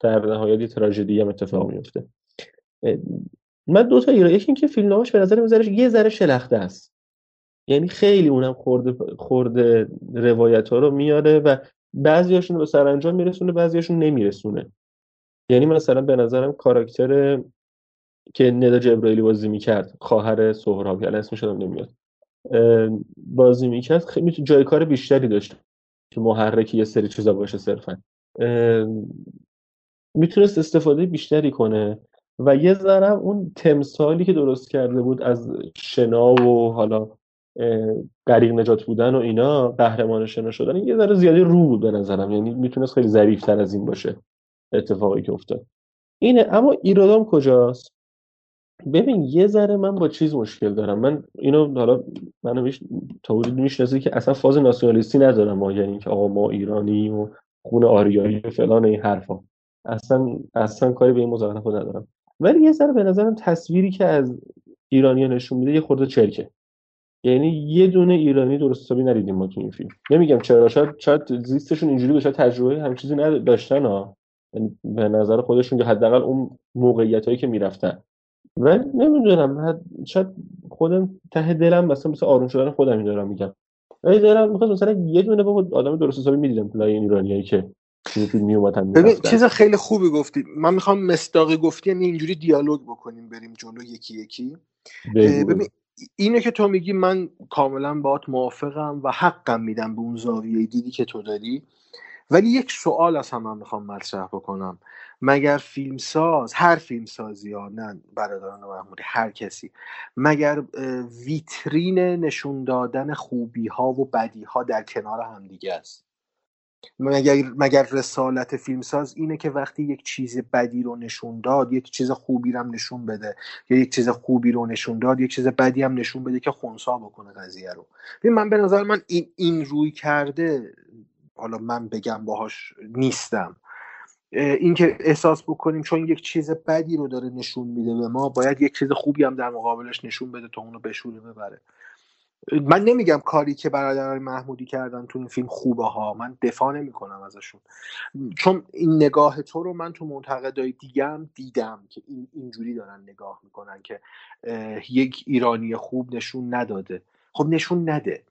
در نهایت یه تراژدی هم اتفاق میفته من دو تا ایراد یکی اینکه فیلمنامه‌اش به نظر می‌ذاره یه ذره شلخته است. یعنی خیلی اونم خورده خورده روایت ها رو میاره و بعضیاشون به سرانجام میرسونه بعضیاشون نمیرسونه. یعنی مثلا به نظرم کاراکتر که ندا جبرائیلی بازی می‌کرد خواهر سهراب یعنی اسمش هم نمیاد بازی می‌کرد خیلی جای کار بیشتری داشت. که محرک یه سری چیزا باشه صرفا. می‌تونست استفاده بیشتری کنه و یه ذره اون تمثالی که درست کرده بود از شنا و حالا غریق نجات بودن و اینا قهرمان شنا شدن یه ذره زیادی رو بود به نظرم. یعنی می‌تونست خیلی ظریفتر از این باشه اتفاقی که افتاد. اینه اما ایرادام کجاست؟ ببین یه ذره من با چیز مشکل دارم. من اینو حالا منو میش تا می‌شناسه که اصلا فاز ناسیونالیستی ندارم ما یعنی که آقا ما ایرانی و خون آریایی و فلان این حرفا. اصلا اصلا کاری به این موضوع خود ندارم. ولی یه ذره به نظرم تصویری که از ایرانی نشون میده یه خورده چرکه. یعنی یه دونه ایرانی درست حسابی ندیدیم ما تو این فیلم. نمیگم چرا شاید شاید زیستشون اینجوری باشه تجربه هم چیزی نداشتن ها. یعنی به نظر خودشون که حداقل اون موقعیت هایی که می‌رفتن. و نمی‌دونم شاید خودم ته دلم مثلا مثل آروم شدن خودم این دارم میگم. ولی دارم می‌خواد مثلا یه دونه بابا آدم درست حسابی می‌دیدم تو لای ایرانیایی که ببین چیز خیلی خوبی گفتی. من می‌خوام مستاقی گفتی یعنی اینجوری دیالوگ بکنیم بریم جلو یکی یکی. ببین اینو که تو میگی من کاملا باهات موافقم و حقم میدم به اون زاویه دیدی که تو داری. ولی یک سوال از هم من می‌خوام مطرح بکنم. مگر فیلمساز هر فیلمسازی ها نه برادران محمودی هر کسی مگر ویترین نشون دادن خوبی ها و بدی ها در کنار هم دیگه است؟ مگر, مگر رسالت فیلمساز اینه که وقتی یک چیز بدی رو نشون داد یک چیز خوبی رو هم نشون بده یا یک چیز خوبی رو نشون داد یک چیز بدی هم نشون بده که خونسا بکنه قضیه رو. من به نظر من این, این روی کرده حالا من بگم باهاش نیستم. اینکه احساس بکنیم چون یک چیز بدی رو داره نشون میده به ما باید یک چیز خوبی هم در مقابلش نشون بده تا اونو بشوره ببره. من نمیگم کاری که برادران محمودی کردن تو این فیلم خوبه ها. من دفاع نمی کنم ازشون. چون این نگاه تو رو من تو منتقدای دیگم دیدم که این اینجوری دارن نگاه می‌کنن که یک ایرانی خوب نشون نداده. خب نشون نده.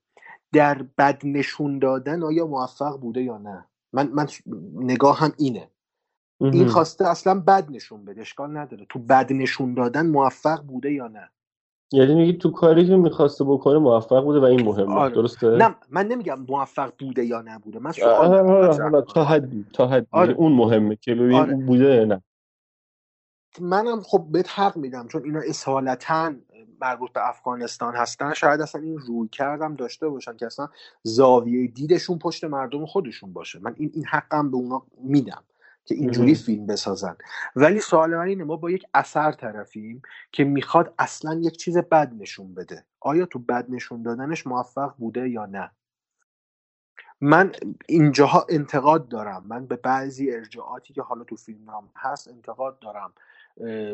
در بد نشون دادن آیا موفق بوده یا نه؟ من من نگاه هم اینه. این خواسته اصلا بد نشون بده اشکال نداره. تو بد نشون دادن موفق بوده یا نه؟ یعنی میگی تو کاری که می‌خواسته بکنه موفق بوده و این مهمه. آره. درسته؟ نه من نمیگم موفق بوده یا نبوده. من آره سوال آره مطرح آره تا حدی تا حدی. یعنی آره. اون مهمه که ببین آره. اون بوده یا نه. منم خب بهت حق میدم چون اینا اصالتا مربوط به افغانستان هستن. شاید اصلا این روی کردم داشته باشن که اصلا زاویه دیدشون پشت مردم خودشون باشه. من این این حقم به اونا میدم. که اینجوری. فیلم بسازن. ولی سوال من اینه ما با یک اثر طرفیم که می‌خواد اصلا یک چیز بد نشون بده. آیا تو بد نشون دادنش موفق بوده یا نه؟ من اینجاها انتقاد دارم. من به بعضی ارجاعاتی که حالا تو فیلم هم هست انتقاد دارم.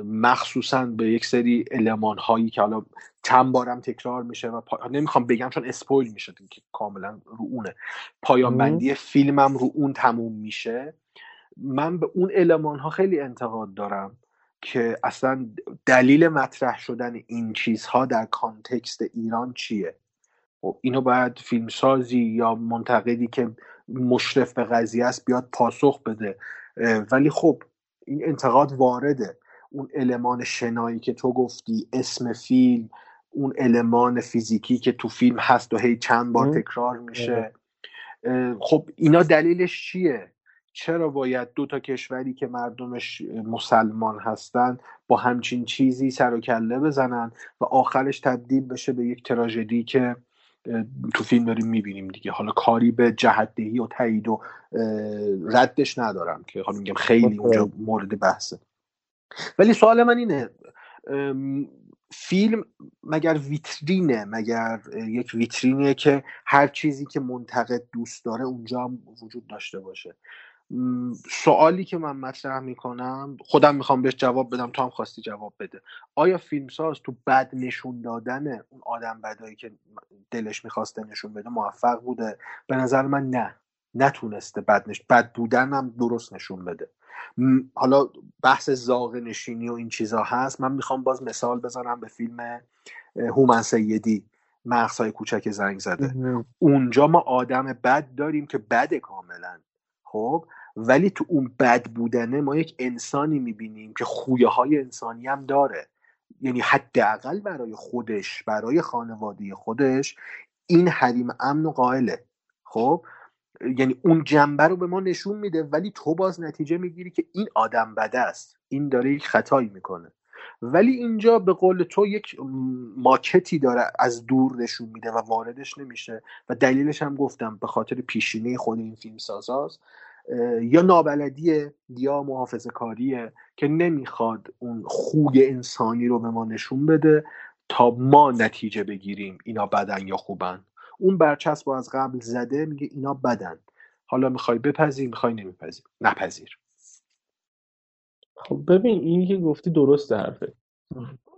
مخصوصا به یک سری علمان هایی که حالا چند بارم تکرار میشه و پا... نمی‌خوام بگم چون اسپویل میشه که کاملا رو اونه. پایان. بندی فیلمم رو اون تموم میشه. من به اون علمان ها خیلی انتقاد دارم که اصلا دلیل مطرح شدن این چیزها در کانتکست ایران چیه؟ خب اینو باید فیلمسازی یا منتقدی که مشرف به قضیه است بیاد پاسخ بده. ولی خب این انتقاد وارده. اون المان شنایی که تو گفتی اسم فیلم اون المان فیزیکی که تو فیلم هست و هی چند بار. تکرار آره. میشه اه، خب اینا دلیلش چیه؟ چرا باید دو تا کشوری که مردمش مسلمان هستن با همچین چیزی سر و کله بزنن و آخرش تبدیل بشه به یک تراژدی که تو فیلم داریم می‌بینیم دیگه. حالا کاری به جهتدهی و تایید و ردش ندارم که حالا میگم خیلی اونجا. مورد بحثه. ولی سوال من اینه فیلم مگر ویترینه؟ مگر یک ویترینه که هر چیزی که منتقد دوست داره اونجا هم وجود داشته باشه. سوالی که من مطرح می‌کنم خودم می‌خوام بهش جواب بدم تو هم خواستی جواب بده. آیا فیلمساز تو بد نشون دادن اون آدم بدایی که دلش می‌خواسته نشون بده موفق بوده؟ به نظر من نه. نتونسته بد, نش... بد بودن هم درست نشون بده. م، حالا بحث زاغ نشینی و این چیزا هست. من می‌خوام باز مثال بزنم به فیلم هومن سیدی مغزهای کوچک زنگ زده. اونجا ما آدم بد داریم که بده کاملا. خب؟ ولی تو اون بد بودنه ما یک انسانی می‌بینیم که خویه های انسانی هم داره. یعنی حداقل برای خودش برای خانواده خودش این حریم امن و قائله. خب؟ یعنی اون جنبه رو به ما نشون میده ولی تو باز نتیجه می‌گیری که این آدم بده است. این داره یک خطایی می‌کنه. ولی اینجا به قول تو یک ماکتی داره از دور نشون میده و واردش نمیشه. و دلیلش هم گفتم به خاطر پیشینه خود این فیلم سازاست یا نابلدیه یا محافظه کاریه که نمی‌خواد اون خوی انسانی رو به ما نشون بده تا ما نتیجه بگیریم اینا بدن یا خوبن. اون برچسب رو از قبل زده میگه اینا بدن. حالا می‌خوای بپذیر می‌خوای نمیپذیر نپذیر. خب ببین این که گفتی درست حرفه.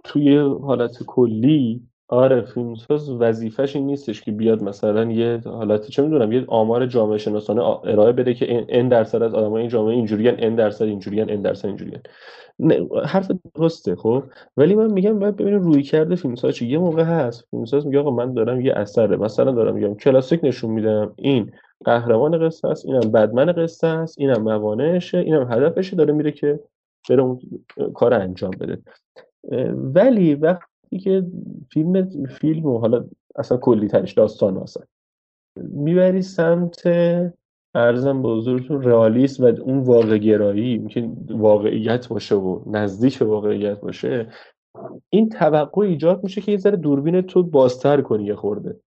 توی حالت کلی آره فیلمساز وظیفش این نیستش که بیاد مثلا یه حالت چه می‌دونم یه آمار جامعه شناسانه ارائه بده که ان درصد از آدمای این جامعه اینجوریان ان درصد اینجوریان ان درصد اینجوریان حرف درسته خب؟ ولی من میگم باید ببینیم روی کرده فیلمساز چی. یه موقع هست فیلمساز میگه آقا من دارم یه اثره مثلا دارم میگم کلاسیک نشون میدم این قهرمان قصه است اینم بدمن قصه است اینم موانعشه اینم هدفشه داره میره که بره اون کار انجام بده. ولی وقتی که فیلم فیلم و حالا اصلا کلی ترش داستان مثلا می‌بری سمت ارزم به حضورتون رئالیسم و اون واقع گرایی واقعیت باشه و نزدیک به واقعیت باشه این توقع ایجاد میشه که یه ذره دوربین تو بازتر کنی یه خورده.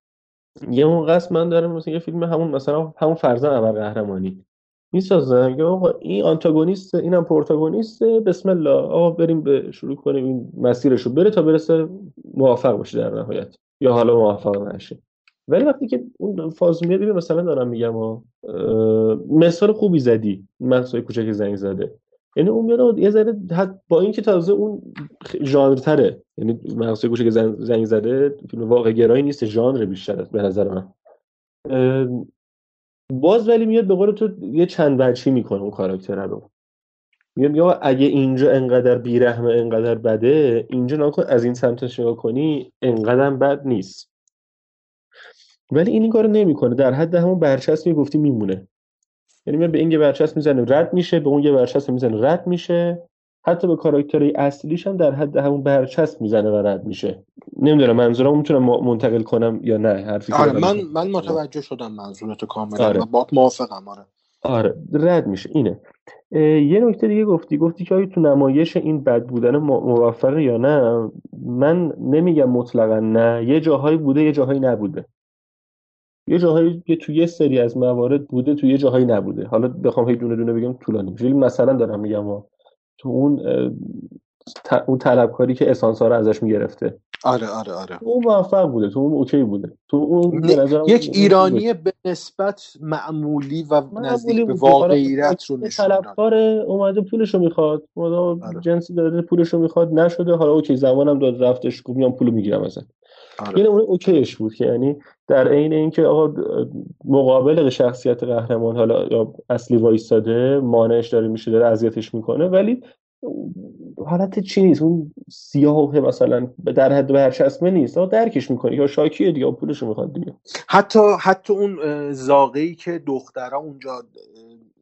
یه موقع است من دارم مثلا یه فیلم همون مثلا همون فرزن ابرقهرمانی می‌سازم میگم آقا این آنتاگونیست اینم پروتاگونیست بسم الله. آقا بریم به شروع کنیم این مسیرشو. بره تا برسه موفق باشه در نهایت. یا حالا موفق نشه. ولی وقتی که اون فاز میاد ببین مثلا دارم میگم ها مثال خوبی زدی. مغزهای کوچک زنگ زده. یعنی اون میاد یه ذره با اینکه تازه اون ژانر تره یعنی مغزهای کوچک زنگ زنگ زده فیلم واقع گرایی نیست ژانر بیشتر به نظر من. باز ولی میاد به قول تو یه چند وجهی می‌کنه اون کاراکتر رو. میگه آقا اگه اینجا انقدر بیرحمه انقدر بده اینجا نکن از این سمتش نگاه کنی انقدر بد نیست. ولی این این کارو نمی‌کنه. در حد همون برچسب می‌گفتی میمونه. یعنی من به این یه برچسب می‌زنه رد میشه به اون یه برچسب می‌زنه رد میشه. حتی به کاراکتری اصلیش هم در حد همون برچسب می‌زنه و رد میشه. نمی‌دونم منظورم می‌تونم منتقل کنم یا نه حرفی آره من من متوجه شدم منظورت کاملا. آره. با موافقم آره. آره رد میشه. اینه. یه نکته دیگه گفتی. گفتی که آیا تو نمایش این بد بودن موفقه یا نه؟ من نمیگم مطلقا نه. یه جاهایی بوده یه جاهایی نبوده. یه جاهایی که تو یه سری از موارد بوده تو یه جاهایی نبوده. حالا بخوام هی دونه دونه بگم طولانی. میشه مثلا دارم میگم تو اون اون طلبکاری که اسانسا رو ازش می‌گرفته. آره آره آره. اون موفق بوده تو اون اوکی بوده. تو اون یک ایرانی به نسبت معمولی و نزدیک به واقعیت رو نشون طلبکار اومده پولش رو می‌خواد اومده آره. جنسی داره پولش رو می‌خواد نشده حالا اوکی زمانم داد رفتش گفت میام پولو می‌گیرم ازت. آره. یعنی اون اوکیش بود که یعنی در عین اینکه آقا مقابل شخصیت قهرمان حالا یا اصلی وایستاده مانعش داره میشه داره اذیتش می‌کنه ولی حالت چی نیست؟ اون سیاه مثلا در حد برچسبه نیست. درکش می‌کنه یا شاکیه دیگه. پولشو می‌خواد دیگه. حتی حتی اون زاغه ای که دخترها اونجا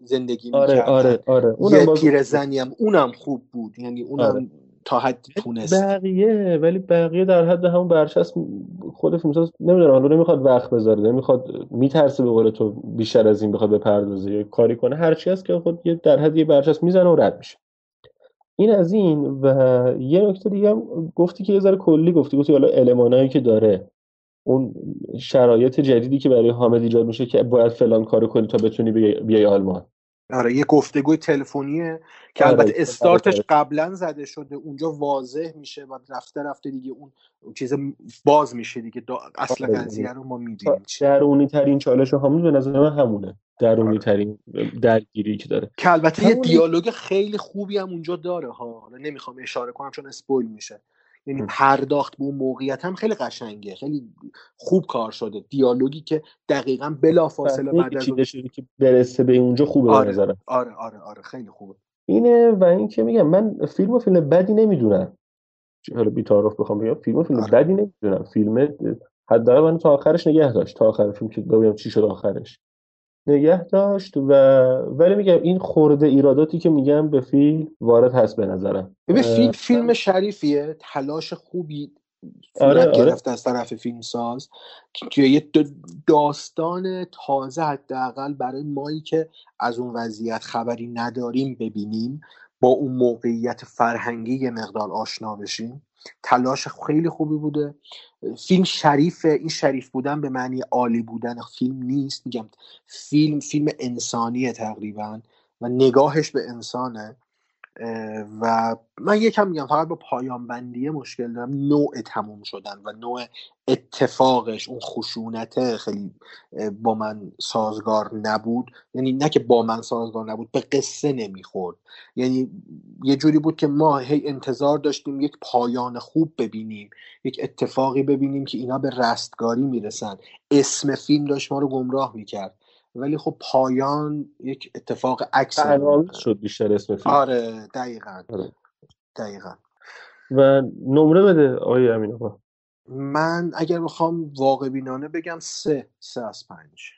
زندگی آره می‌کردن. آره آره. یه پیرزنی هم اونم خوب بود. یعنی اونم آره. تا حد تونست. بقیه ولی بقیه در حد همون برچسب خود فیلمساز نمی‌دونم. حالا نمی‌خواد وقت بذاره. نمی‌خواد میترسه به قول تو بیشتر از این بخواد بپردازه یا کاری کنه. هرچی هست که خود یه در حد یه برچسب می‌زنه و رد میشه. این از این و یه نکته دیگه هم گفتی که یه ذره کلی گفتی گفتی حالا المانایی که داره اون شرایط جدیدی که برای حامد ایجاد میشه که باید فلان کارو کنی تا بتونی بیای آلمان آره یه گفتگوی تلفنیه که آره، البته استارتش آره. قبلا زده شده اونجا واضح میشه و رفته رفته دیگه اون چیز باز میشه دیگه اصل آره. قضیه رو ما می‌بینیم درونی ترین چالش حامد به نظر من همونه درونی ترین درگیری که داره. که البته یه دیالوگ خیلی خوبی هم اونجا داره ها. حالا نمی‌خوام اشاره کنم چون اسپویل میشه. یعنی پرداخت به اون موقعیت هم خیلی قشنگه. خیلی خوب کار شده. دیالوگی که دقیقا بلا فاصله بعد از اون... شده که برسه به اونجا خوبه آره. نظرم. آره آره آره. خیلی خوبه. اینه و این که میگم من فیلم و فیلم بدی نمی‌دونم. حالا بی تعارف بخوام بگم فیلم و فیلم آره. بدی نمی‌دونم. فیلم حداقل من تا آخرش نگه داشت. تا آخر فیلم که ببینم چی شد آخرش. نگه داشت و ولی میگم این خورده ایراداتی که میگم به فیلم وارد هست به نظرم ببین فیلم فیلم شریفیه تلاش خوبی آره آره. گرفته از طرف فیلم ساز که یه داستان تازه حداقل برای مایی که از اون وضعیت خبری نداریم ببینیم با اون موقعیت فرهنگی یه مقدار آشنا بشیم. تلاش خیلی خوبی بوده. فیلم شریفه. این شریف بودن به معنی عالی بودن فیلم نیست. میگم فیلم فیلم انسانیه تقریبا و نگاهش به انسانه. و من یکم میگم فقط با پایان بندیه مشکل دارم. نوع تموم شدن و نوع اتفاقش اون خشونته خیلی با من سازگار نبود. یعنی نه که با من سازگار نبود به قصه نمی‌خورد. یعنی یه جوری بود که ما هی انتظار داشتیم یک پایان خوب ببینیم یک اتفاقی ببینیم که اینا به رستگاری می‌رسن. اسم فیلم داشت ما رو گمراه می‌کرد. ولی خب پایان یک اتفاق عکس شد بیشتر اسم فیلم. آره دقیقا. آره. دقیقا. و نمره بده آقای امین آقا. من اگر بخوام واقع بینانه بگم سه سه از پنج.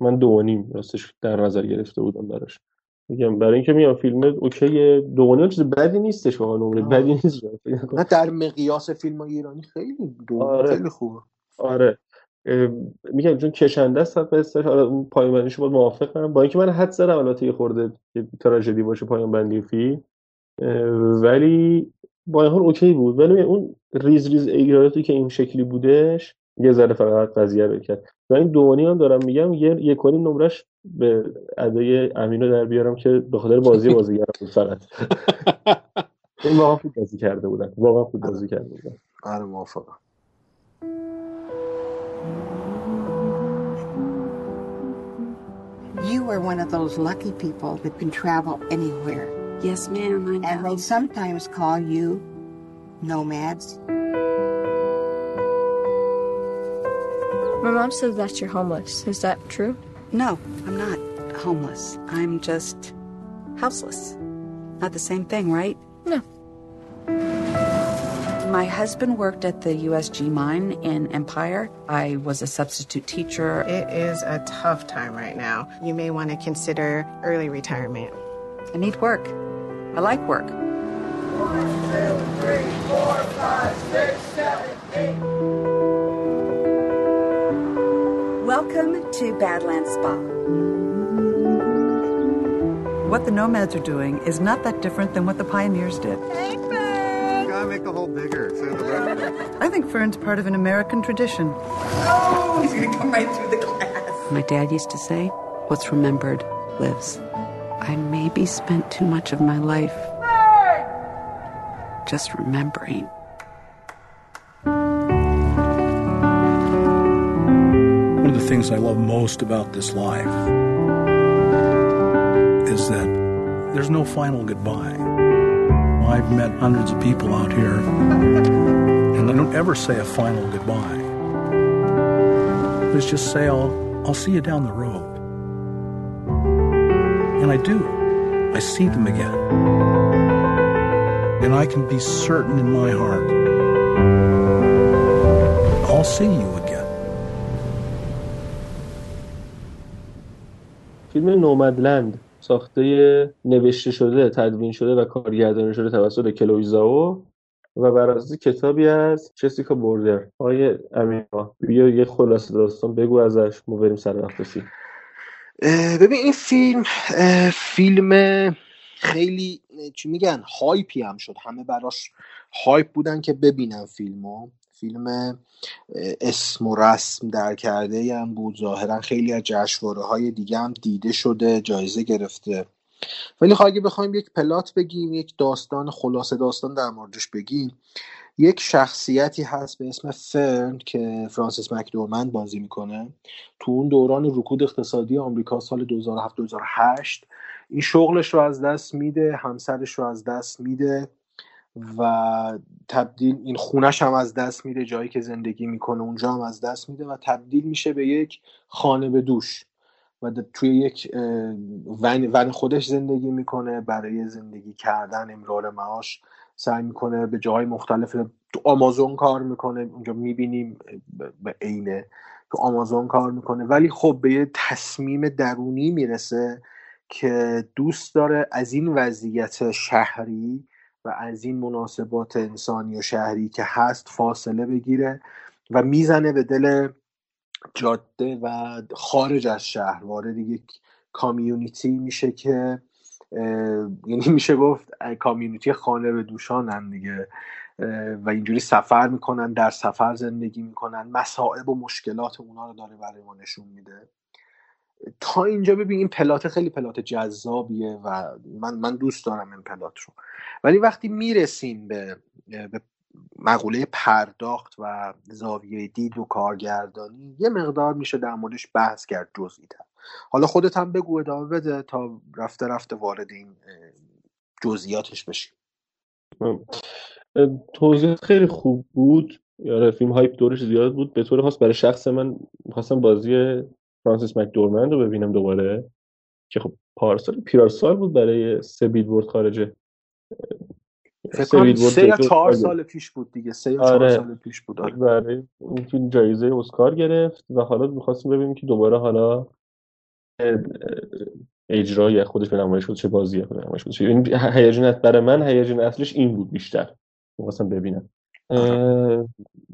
من دو و نیم راستش در نظر گرفته بودم براش. میگم برای اینکه میام فیلم اوکی دو و نیم چیز بدی نیستش واقعا نمره بدی نیست. نه در مقیاس فیلم ایرانی خیلی دو آره. خیلی خوبه. آره. میگم چون کشنده است قصه حالا اون پایان بندیش باید موافقم با اینکه من حدس زدم البته یه خورده تراژدی باشه پایان بندی فیلم ولی با این حال okay بود. ولی اون ریز ریز ایراداتی که این شکلی بودش یه ذره فقط قضیه رو کرد. و این دوانی هم دارم میگم یه یک کنیم نمرش به ادای امینو در بیارم که به خاطر بازی بازیگر بود فقط. *laughs* *laughs* این واقعا خوب بازی کرده بودن. واقعا خوب بازی کرده بودن. آره موافقم. You are one of those lucky people that can travel anywhere. Yes, ma'am, I know. And they sometimes call you nomads. My mom says that you're homeless. Is that true? No, I'm not homeless. I'm just houseless. Not the same thing, right? No. My husband worked at the USG mine in Empire. I was a substitute teacher. It is a tough time right now. You may want to consider early retirement. I need work. I like work. One, two, three, four, five, six, seven, eight. Welcome to Badlands Spa. What the nomads are doing is not that different than what the pioneers did. Gotta make the hole bigger. The I think Fern's part of an American tradition. Oh, he's gonna come right through the glass. My dad used to say, What's remembered lives. I maybe spent too much of my life just remembering. One of the things I love most about this life is that there's no final goodbye. I've met hundreds of people out here, and I don't ever say a final goodbye. Let's just say I'll, I'll see you down the road. And I do. I see them again. And I can be certain in my heart I'll see you again. فیلم نومدلند ساخته نوشته شده تدوین شده و کارگردانی شده توسط کلوی زاو و بر کتابی از جسیکا بوردر. آقای امیرا بیا یه خلاصه داستان بگو ازش ما بریم سر وقت فیلم. اه، ببین این فیلم فیلم خیلی چی میگن هایپی هم شد. همه براش هایپ بودن که ببینن فیلمو. فیلم اسم و رسم در کرده هم بود. ظاهرا خیلی از جشنواره های دیگه هم دیده شده جایزه گرفته. ولی خب اگه بخوایم یک پلات بگیم یک داستان خلاصه داستان در موردش بگیم یک شخصیتی هست به اسم فرن که فرانسیس مکدورمند بازی می‌کنه. تو اون دوران رکود اقتصادی آمریکا سال 2007-2008 این شغلش رو از دست میده همسرش رو از دست میده. و تبدیل این خونش هم از دست میده جایی که زندگی می‌کنه اونجا هم از دست میده و تبدیل میشه به یک خانه به دوش و توی یک ون, خودش زندگی می‌کنه برای زندگی کردن امرار معاش سعی می‌کنه به جاهای مختلف تو آمازون کار می‌کنه اونجا می‌بینیم به عینه تو آمازون کار می‌کنه. ولی خب به یه تصمیم درونی می‌رسه که دوست داره از این وضعیت شهری و از این مناسبات انسانی و شهری که هست فاصله بگیره و می‌زنه به دل جاده و خارج از شهر. وارد یک کامیونیتی میشه که یعنی میشه گفت کامیونیتی خانه به دوشانن دیگه و اینجوری سفر می‌کنن در سفر زندگی می‌کنن مسائب و مشکلات اونا رو داره برای ما نشون میده. تا اینجا ببین این پلات خیلی پلات جذابیه و من من دوست دارم این پلات رو. ولی وقتی می‌رسیم به به مقوله پرداخت و زاویه دید و کارگردانی یه مقدار میشه در موردش بحث کرد جزئی تر حالا خودت هم بگو ادامه بده تا رفته رفته وارد این جزئیاتش بشیم. توضیحات خیلی خوب بود. یاره فیلم هایپ دورش زیاد بود. به طور خاص برای شخص من خواستم بازی فرانسیس مکدورمند رو ببینم دوباره. که خب پارسال پیرارسال بود برای سه بیلبورد خارجه سه سه یا چهار. سال پیش بود دیگه. سه یا چهار آره. سال پیش بود آره. برای اون فیلم جایزه اسکار گرفت و حالا می‌خواستیم ببینیم که دوباره حالا اجرای خودش به نمایش بود چه بازی به نمایش بود این هیجان برای من هیجان اصلیش این بود بیشتر. می‌خواستم ببینم.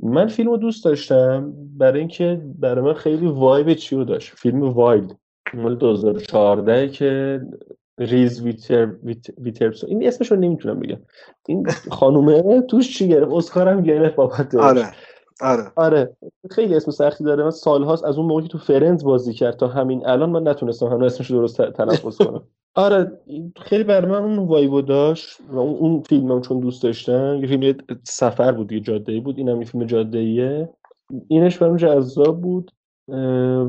من فیلم رو دوست داشتم برای اینکه برای من خیلی vibe چی رو داشت. فیلم Wild مال 2014 که ریز ویتر ویت ویترسون این اسمش رو نمی‌تونم بگم. این خانومه توش چی گرفت؟ اسکار هم گرفت بابتش آره آره. آره خیلی اسم سختی داره. من سالهاست از اون موقعی که تو Friends بازی کرد تا همین الان من نتونستم هنوز اسمش رو درست تلفظ کنم. آره این خیلی بر من اون vibe و داشت و اون, اون فیلم هم چون دوست داشتم یه فیلم سفر بود یه جاده بود اینم یه فیلم جاده ایه اینش برام جذاب بود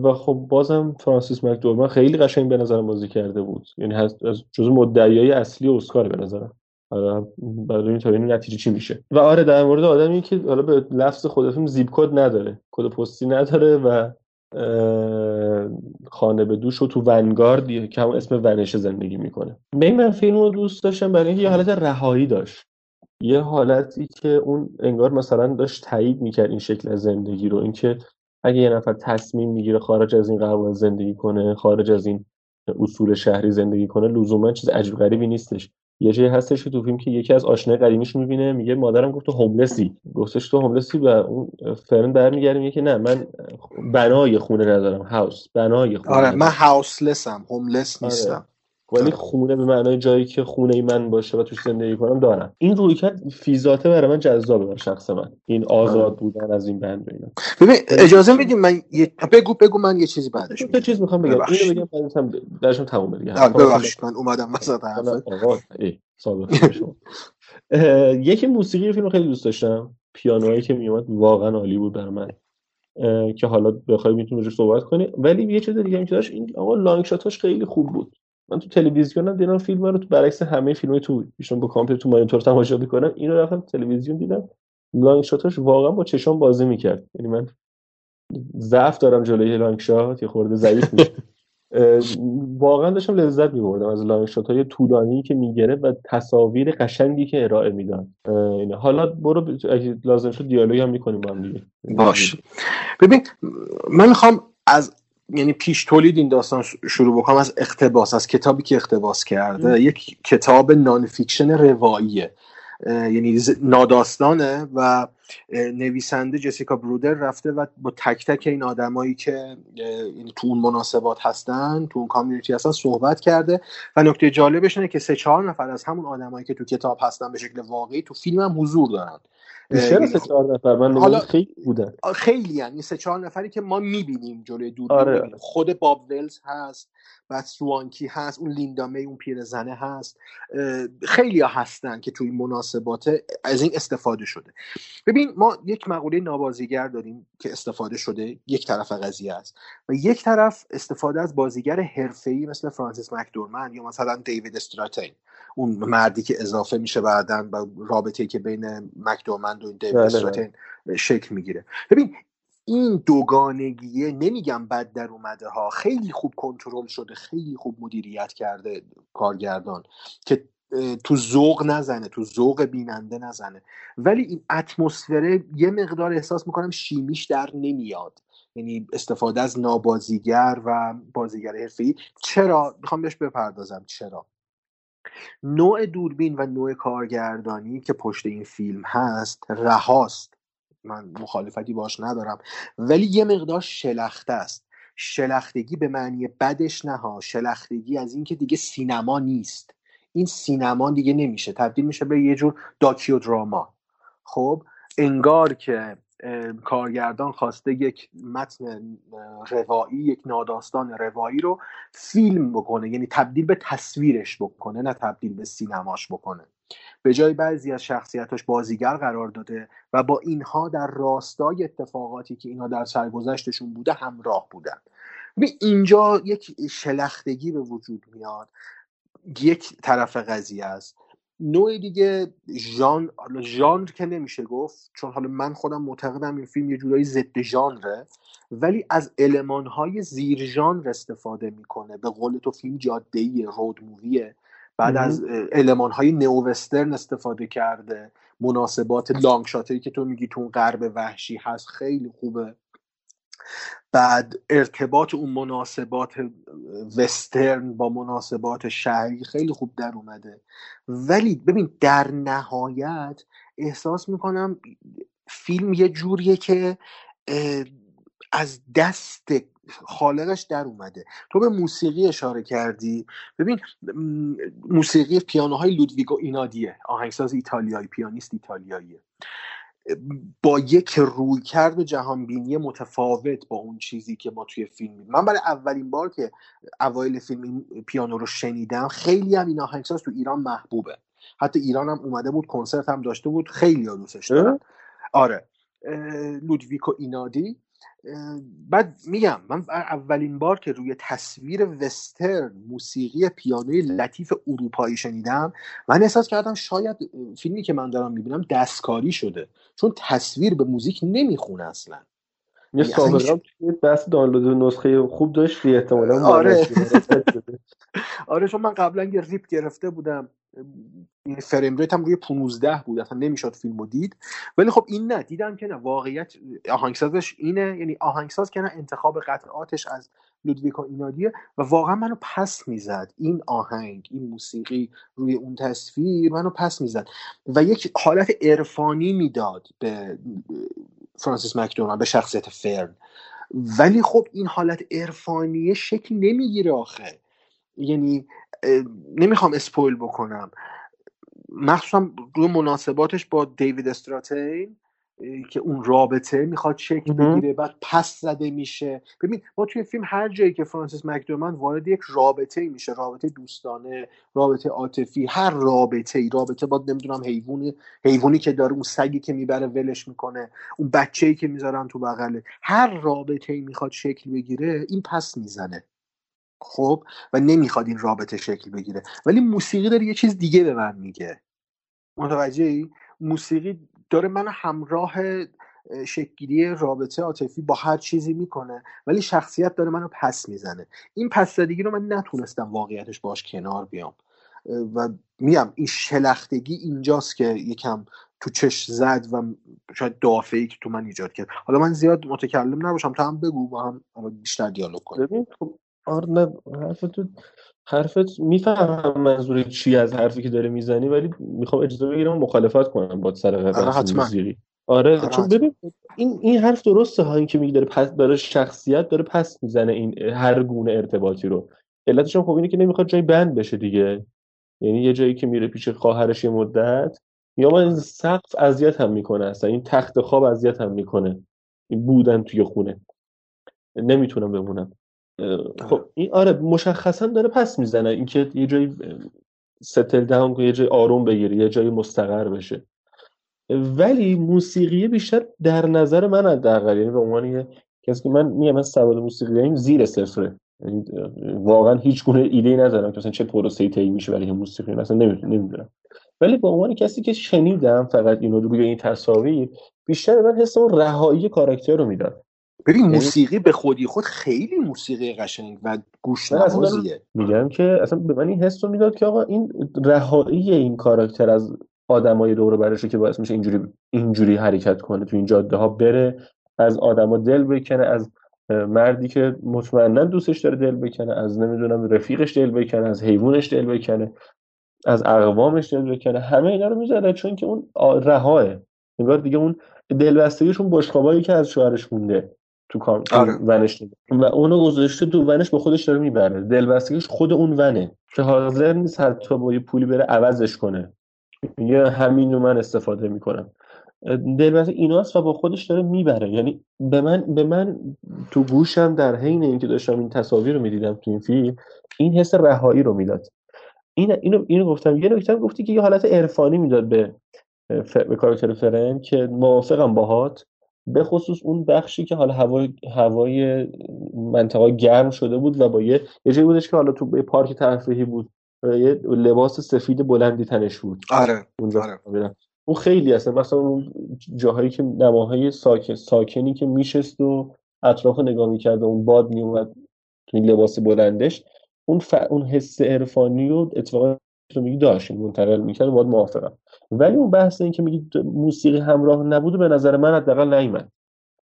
و خب بازم فرانسیس مکدورمن خیلی قشنگ به نظرم بازی کرده بود. یعنی از جزو مدعیای اصلی اسکار به نظرم. آره برای تا ببینیم نتیجه چی میشه. و آره در مورد آدمی که حالا به لفظ خود فیلم زیپ کد نداره. کد پستی نداره و خانه به دوش و تو ونگارد که همون اسم ونشه زندگی می‌کنه. ببین من فیلم رو دوست داشتم برای اینکه یه حالت رهایی داشت. یه حالتی که اون انگار مثلا داشت تایید می‌کرد این شکل از زندگی رو. اینکه اگه یه نفر تصمیم می‌گیره خارج از این قوانین زندگی کنه خارج از این اصول شهری زندگی کنه لزوما چیز عجیب غریبی نیستش. یه جایی هستش که تو فیلم که یکی از آشنای قدیمیش می‌بینه میگه مادرم گفت تو هوملسی. گفتش تو هوملسی و اون فرن برمیگره میگه که نه من بنای خونه ندارم هاوس بنای خونه آره ندارم. من هاوسلسم هوملس آره. نیستم. ولی خونه به معنای جایی که خونه من باشه و توش زندگی کنم دارم. این رویکرد فیزاته برای من جذابه برای شخص من. این آزاد بودن از این بند و اینا. ببین اجازه میدیم من یه... بگو بگو من یه چیزی بعدش تا چیز می‌خوام بگم. اینو بگم بعدش هم درشم تموم دیگه آه، حرفام ببخشید من اومدم وسط حرفت. آقا ای سابقه شما. یکی موسیقی فیلم خیلی دوست داشتم. پیانویی که میومد واقعا عالی بود برای من. که حالا بخوای می‌تونی روش صحبت کنی. ولی یه چیز دیگه هم که داشت این آقا لانگ شاتاش خیلی خوب بود. من تو تلویزیونم دیدم فیلم رو تو برعکس همه فیلم تو ایشون با کامپیوتر تو مانیتور تماشا می‌کنم. اینو رفتم تلویزیون دیدم. لانگ شاتاش واقعا با چشام بازی می‌کرد. یعنی من ضعف دارم جلوی لانگ شات یه خورده ضعیف میشه. واقعا داشتم لذت میبردم از لانگ شات های طولانی که می‌گرفت و تصاویر قشنگی که ارائه اه، اینه. حالا برو لازم شد دیالوگ هم می‌کنیم با هم دیگه. باش. ببین من می‌خوام از یعنی پیش تولید این داستان شروع بکنم از اقتباس از کتابی که اقتباس کرده. یک کتاب nonfiction رواییه یعنی ناداستانه و نویسنده جسیکا برودر رفته و با تک تک این آدمایی که یعنی تو اون مناسبات هستن تو اون community هستن صحبت کرده. و نکته جالبش اینه که سه چهار نفر از همون آدمایی که تو کتاب هستن به شکل واقعی تو فیلم هم حضور دارن. بیشتر سه چهار نفر من حالا- خیلی بودن خیلی یعنی سه چهار نفری که ما می‌بینیم جلوی دوربین آره،. خود باب ولز هست بعد سوانکی هست اون لیندا می اون پیرزنه هست. خیلی ها هستن که توی این مناسبات از این استفاده شده. ببین ما یک مقوله نابازیگر داریم که استفاده شده یک طرف قضیه است. و یک طرف استفاده از بازیگر حرفه‌ای مثل فرانسیس مکدورمن یا مثلا دیوید استراتین. اون مردی که اضافه میشه بعدا و رابطه که بین مکدورمند و دیوید بله، استراتین شکل می‌گیره. ببین این دوگانگیه نمیگم بد در اومده ها. خیلی خوب کنترل شده خیلی خوب مدیریت کرده کارگردان که تو ذوق نزنه تو ذوق بیننده نزنه. ولی این اتمسفره یه مقدار احساس می‌کنم شیمیش در نمیاد. یعنی استفاده از نابازیگر و بازیگر حرفه‌ای. چرا؟ می‌خوام بهش بپردازم. چرا؟ نوع دوربین و نوع کارگردانی که پشت این فیلم هست رهاست. من مخالفتی باش ندارم. ولی یه مقدار شلخته است. شلختگی به معنی بدش نه ها شلختگی از اینکه دیگه سینما نیست. این سینما دیگه نمیشه. تبدیل میشه به یه جور داکیو دراما خب انگار که کارگردان خواسته یک متن روایی یک ناداستان روایی رو فیلم بکنه یعنی تبدیل به تصویرش بکنه نه تبدیل به سینماش بکنه. به جای بعضی از شخصیتاش بازیگر قرار داده و با اینها در راستای اتفاقاتی که اینها در سرگذشتشون بوده همراه بودن. ببین اینجا یک شلختگی به وجود میاد. یک طرف قضیه است. نوع دیگه ژان حالا ژانر که نمیشه گفت چون حالا من خودم معتقدم این فیلم یه جورایی ضد ژانره ولی از المانهای زیر ژانر استفاده می‌کنه. به قول تو فیلم جاده ای رود موویه. بعد مهم. از المانهای نئو وسترن استفاده کرده. مناسبات لانگ شاتایی که تو میگی تو اون غرب وحشی هست خیلی خوبه. بعد ارتباط اون مناسبات وسترن با مناسبات شهری خیلی خوب در اومده. ولی ببین در نهایت احساس می‌کنم فیلم یه جوریه که از دست خالقش در اومده. تو به موسیقی اشاره کردی. ببین موسیقی پیانوهای لودویگو اینادیه. آهنگساز ایتالیایی پیانیست ایتالیاییه. با یک رویکرد جهانبینی متفاوت با اون چیزی که ما توی فیلم می‌بینیم. من برای اولین بار که اوایل فیلم این پیانو رو شنیدم خیلی هم این آهنگساز تو ایران محبوبه. حتی ایران هم اومده بود کنسرت هم داشته بود خیلی ها دوستش دارن. آره. لودویکو اینادی. بعد میگم من اولین بار که روی تصویر وسترن موسیقی پیانوی لطیف اروپایی شنیدم من احساس کردم شاید فیلمی که من دارم می‌بینم دستکاری شده چون تصویر به موزیک نمی‌خونه اصلا. یه یعنی سابقه بحث دانلود نسخه خوب داشتی احتمالا آره. *laughs* آره چون من قبلا یه ریپ گرفته بودم. فریم ریت هم روی 15 بود اصلا نمی‌شد فیلمو دید. ولی خب این نه دیدم که نه. واقعیت آهنگسازش اینه یعنی آهنگساز که نه انتخاب قطعاتش از لودویکا اینادیه و واقعا منو پس می‌زد. این آهنگ این موسیقی روی اون تصویر منو پس می‌زد. و یک حالت عرفانی می‌داد به فرانسیس مکدونالد به شخصیت فرن. ولی خب این حالت عرفانی شکل نمی‌گیره آخه. یعنی نمی‌خوام اسپویل بکنم. مخصوصا روی مناسباتش با دیوید استراتین که اون رابطه می‌خواد شکل بگیره بعد پس زده میشه. ببین ما توی فیلم هر جایی که فرانسیس مکدومن وارد یک رابطه میشه رابطه دوستانه رابطه عاطفی هر رابطه ای رابطه با نمی‌دونم حیوانی حیوانی که داره اون سگی که می‌بره ولش می‌کنه اون بچه ای که می‌ذارن تو بغله هر رابطه ای می‌خواد شکل بگیره این پس می‌زنه. خب و نمی‌خواد این رابطه شکل بگیره. ولی موسیقی داره یه چیز دیگه به من میگه. متوجه ای موسیقی داره من همراه شکلگیری رابطه عاطفی با هر چیزی می‌کنه ولی شخصیت داره منو پس می‌زنه. این پس زدگی رو من نتونستم واقعیتش باش کنار بیام. و میم این شلختگی اینجاست که یکم تو چش زد و شاید دافعی که تو من ایجاد کرد. حالا من زیاد متکلم نباشم تا هم بگو با هم بیشتر دیالوگ کنیم. خب آره نه حرفت حرفت می‌فهمم منظور چی از حرفی که داره می‌زنی ولی می‌خوام اجازه بگیرم مخالفت کنم با سر بحث موسیقی آره چون ببین این این حرف درسته ها این که میگه داره پس داره شخصیت داره پس می‌زنه این هر گونه ارتباطی رو. علتش هم خب اینه که نمی‌خواد جای بند بشه دیگه. یعنی یه جایی که میره پیش خواهرش یه مدت یا من سقف اذیت هم می‌کنه اصلا این تخت خواب اذیت هم می‌کنه. این بودن توی خونه. نمی‌تونم بمونم. خب این آره مشخصا داره پس می‌زنه. اینکه یه جایی ستل داون یه جای آروم بگیره یه جایی مستقر بشه. ولی موسیقی بیشتر در نظر من حداقل یعنی به عنوان یه کسی که من میگم من سواد موسیقی این زیر صفره. یعنی واقعا هیچ گونه ایده ندارم که مثلا چه پروسه طی میشه برای موسیقی. اصلا نمی‌دونم. ولی به عنوان کسی که شنیدم فقط اینو روی این تصاویر بیشتر من حس اون رهایی کاراکتر رو می‌داد. ببین موسیقی به خودی خود خیلی موسیقی قشنگ و گوش نوازیه میگم که اصلا به من این حس رو می‌داد که آقا این رهایی این کاراکتر از آدمای دور برشه که باعث میشه اینجوری اینجوری حرکت کنه تو این جاده ها بره از آدما دل بکنه از مردی که مطمئنا دوستش داره دل بکنه از نمی‌دونم رفیقش دل بکنه از حیوانش دل بکنه از اقوامش دل بکنه همه اینا رو می‌ذاره چون که اون رهاه. انگار دیگه اون دلبستگیشون بشقابایی که از شوهرش مونده. تو کام آره. ونش و اونو گذاشته تو ونش به خودش داره می‌بره. دلبستگیش خود اون ونه. که حاضر نیست حتی با یه پولی بره عوضش کنه. یه همین من استفاده می‌کنم. دلبستگی ایناست و با خودش داره می‌بره. یعنی به من به من تو گوشم در حین اینکه داشتم این تصاویر رو می‌دیدم تو این فیلم این حس رهایی رو می‌داد. این اینو اینو گفتم. یه نکته گفتی که یه حالت عرفانی می‌داد به به کاراکتر فرن که موافقم باهات. به خصوص اون بخشی که حالا هوای هوای منطقه گرم شده بود و با یه یه جایی بودش که حالا تو پارک تفریحی بود یه لباس سفید بلندی تنش بود. آره اونجا آره. اون خیلی اصلا مثلا اون جاهایی که نماهای ساکن ساکنی که میشست و اطراف نگاه می‌کرد و اون باد میومد تو این لباس بلندش اون ف... اون حس عرفانی و اتفاقا رو میگی داشت منتقل می‌کرد باید موافقم. ولی اون بحث این که میگی موسیقی همراه نبوده به نظر من حداقل نیومد.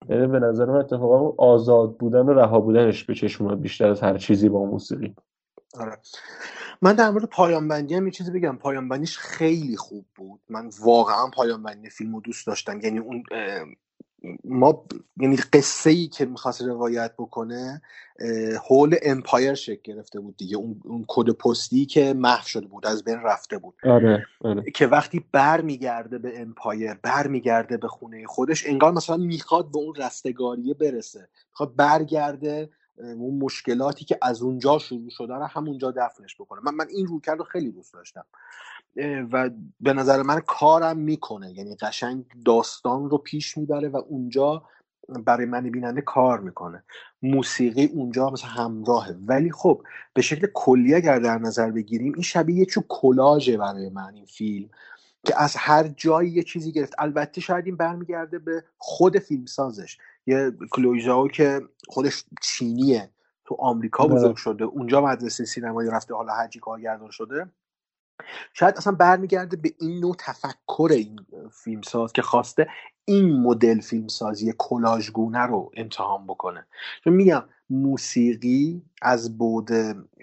یعنی به نظر من اتفاقا آزاد بودن و رها بودنش به چشم بیشتر از هر چیزی با موسیقی. آره. من در مورد پایان بندی هم یه چیزی بگم. پایان بندیش خیلی خوب بود. من واقعا پایان بندی فیلمو دوست داشتم. یعنی اون ما یعنی قصه ای که می‌خواست روایت بکنه حول امپایر شکل گرفته بود دیگه. اون, اون کد پستی که محو شده بود از بین رفته بود. آره، آره. که وقتی بر میگرده به امپایر بر میگرده به خونه خودش انگار مثلا می‌خواد به اون رستگاریه برسه. می‌خواد برگرده اون مشکلاتی که از اونجا شروع شده رو همونجا دفنش بکنه. من من این رویکرد رو خیلی دوست داشتم. و به نظر من کارم می‌کنه. یعنی قشنگ داستان رو پیش می‌بره و اونجا برای من بیننده کار می‌کنه. موسیقی اونجا مثلا همراهه. ولی خب به شکل کلی اگر در نظر بگیریم این شبیه یه چو کلاژه برای من این فیلم که از هر جایی یه چیزی گرفت. البته شاید این برمیگرده به خود فیلمسازش. یه کلویزاو که خودش چینیه تو آمریکا بزرگ شده. اونجا مدرسه سینمایی رفته حالا هرچی کارگردان شده. شاید اصلا برمیگرده به این نوع تفکر این فیلمساز که خواسته این مدل فیلمسازی کلاژگونه رو امتحان بکنه. چون میگم موسیقی از بود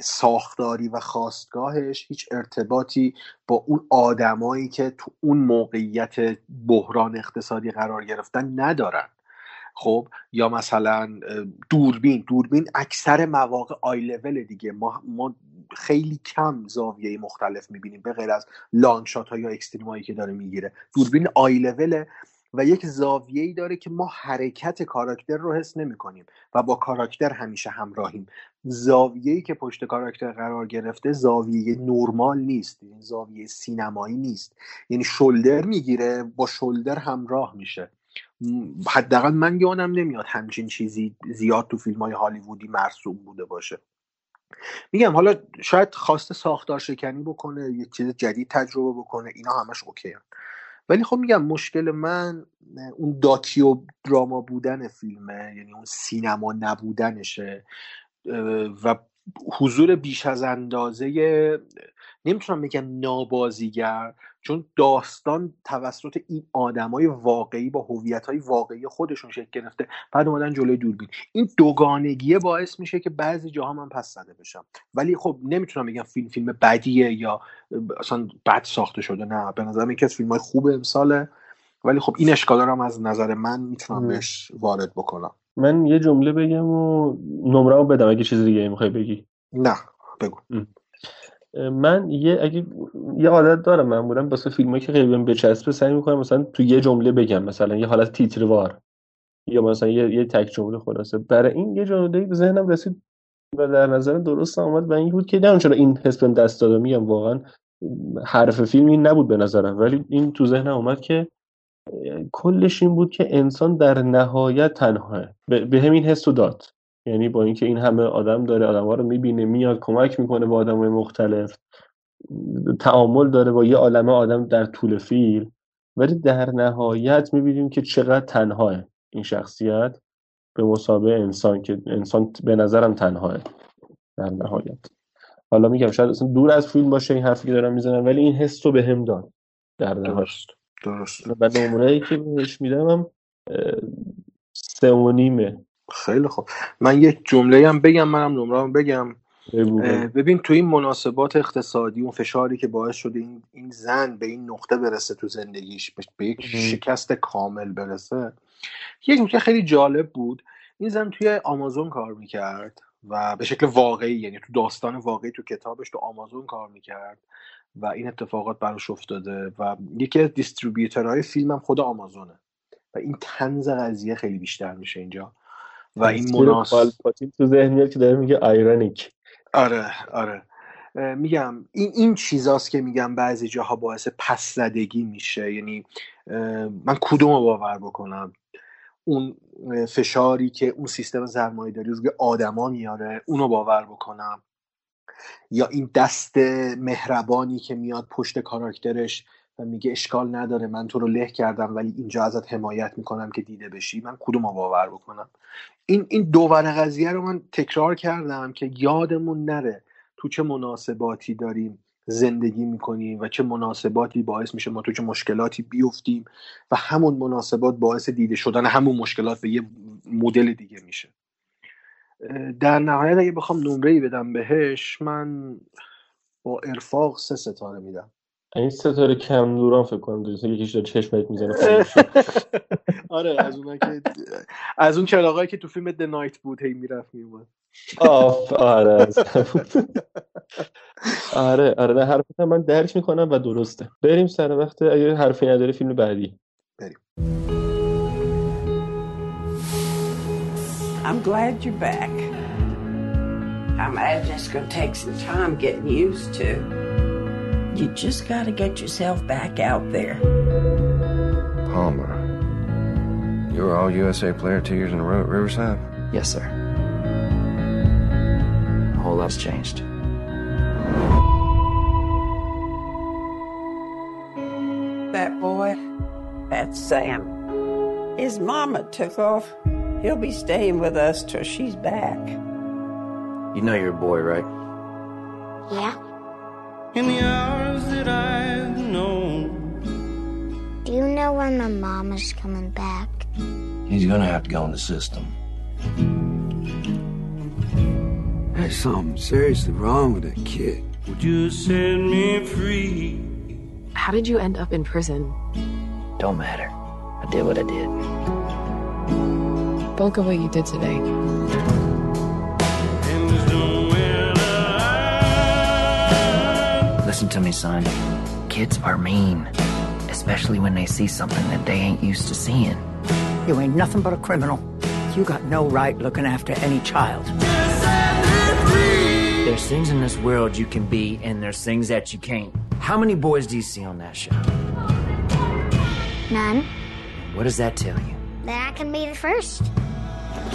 ساختاری و خواستگاهش هیچ ارتباطی با اون آدمایی که تو اون موقعیت بحران اقتصادی قرار گرفتن ندارن. خب یا مثلا دوربین. دوربین اکثر مواقع آی لول دیگه. ما, ما خیلی کم زاویه مختلف می‌بینیم به غیر از long shot ها یا extreme هایی که داره می‌گیره. دوربین آی لوله و یک زاویه ای داره که ما حرکت کاراکتر رو حس نمی کنیم و با کاراکتر همیشه همراهیم. زاویه ای که پشت کاراکتر قرار گرفته زاویه نرمال نیست این زاویه سینمایی نیست. یعنی shoulder می‌گیره با shoulder همراه میشه. حداقل من یادم نمیاد همچین چیزی زیاد تو فیلم های هالیوودی مرسوم بوده باشه میگم حالا شاید خواسته ساختار شکنی بکنه یه چیز جدید تجربه بکنه اینا همش اوکی هم. ولی خب میگم مشکل من اون داکیو دراما بودن فیلمه یعنی اون سینما نبودنشه و حضور بیش از اندازه نمی‌تونم بگم نابازیگر چون داستان توسط این آدمای واقعی با هویت های واقعی خودشون شکل گرفته بعد اومدن جلوی دوربین. این دوگانگیه باعث میشه که بعضی جاها من پس زده بشم. ولی خب نمی‌تونم بگم فیلم فیلم بدیه یا اصلا بد ساخته شده نه. به نظرم یکی از فیلم های خوب امساله. ولی خب این اشکالا رو از نظر من می‌تونم بهش وارد بکنم. من یه جمله بگم و نمره رو بدم اگه چیز دیگه می‌خوای بگی. نه بگو. من یه اگه یه عادت دارم من بودم واسه فیلمایی که خیلی بهم بچسبه سعی می‌کنم مثلا تو یه جمله بگم مثلا یه حالت تیتروار یا مثلا یه, یه تک جمله خلاصه. برای این یه جمله به ذهنم رسید و در نظر درست آمد و این بود که نه چرا این حس بهم دست داده میگم واقعا حرف فیلم این نبود به نظرم. ولی این تو ذهنم اومد که کلش این بود که انسان در نهایت تنهاه به همین حس داد. یعنی با اینکه این همه آدم داره آدم ها رو می‌بینه میاد کمک می‌کنه با آدم های مختلف. تعامل داره با یه عالمه آدم در طول فیلم. ولی در نهایت می‌بینیم که چقدر تنهاه این شخصیت به مسابقه انسان که انسان به نظرم تنهاه در نهایت. حالا میگم شاید اصلا دور از فیلم باشه این حرفی که دارم می‌زنم ولی این حس رو به هم داد در نهایت. درست و نمره که بهش میدم هم سه و نیمه خیلی خوب. من یک جمله هم بگم منم نمره بگم. ببین تو این مناسبات اقتصادی اون فشاری که باعث شده این, این زن به این نقطه برسه تو زندگیش به یک شکست کامل برسه. یک نکته خیلی جالب بود. این زن توی آمازون کار می‌کرد و به شکل واقعی یعنی تو داستان واقعی تو کتابش تو آمازون کار می‌کرد و این اتفاقات براش افتاده و یکی از دیستریبیوترهای فیلم هم خود آمازونه. و این تنز قضیه خیلی بیشتر میشه اینجا. و این مناسب تو ذهنیت که داره میگه ایرانیک. آره آره. میگم این این چیزاست که میگم بعضی جاها باعث پس زدگی میشه. یعنی من کدوم رو باور بکنم؟ اون فشاری که اون سیستم سرمایه داری روی آدما میاره اونو باور بکنم. یا این دست مهربانی که میاد پشت کاراکترش و میگه اشکال نداره من تو رو له کردم ولی اینجا ازت حمایت می‌کنم که دیده بشی. من کدوم رو باور بکنم؟ این این دوور قضیه رو من تکرار کردم که یادمون نره تو چه مناسباتی داریم زندگی می‌کنیم و چه مناسباتی باعث میشه ما تو چه مشکلاتی بیفتیم و همون مناسبات باعث دیده شدن همون مشکلات به یه مدل دیگه میشه. در نهایت اگه بخوام نمره بدم بهش من با ارفاق سه ستاره میدم. این ستاره کم دوران فکر کنم دوست یکیش داره چشمت می‌زنه *laughs* آره از اون که از اون چراغایی که تو فیلم د نایت بود هی می‌رفت میومد آف آره آره آره نه حرفت من درک می‌کنم و درسته. بریم سر وقت اگه حرفی نداره فیلم بعدی. بریم. I'm glad you're back. I imagine it's going to take some time getting used to. You just got to get yourself back out there. Palmer, you were all USA player two years in a row at Riverside? Yes, sir. A whole lot's changed. That boy, that's Sam. His mama took off. He'll be staying with us till she's back. You know your boy, right? Yeah. In the hours that I've known. Do you know when my mom is coming back? He's gonna have to go in the system. There's something seriously wrong with that kid. Would you set me free? How did you end up in prison? Don't matter. I did what I did. Don't go what you did today. Listen to me, son. Kids are mean, especially when they see something that they ain't used to seeing. You ain't nothing but a criminal. You got no right looking after any child. There's things in this world you can be, and there's things that you can't. How many boys do you see on that show? None. What does that tell you? That I can be the first.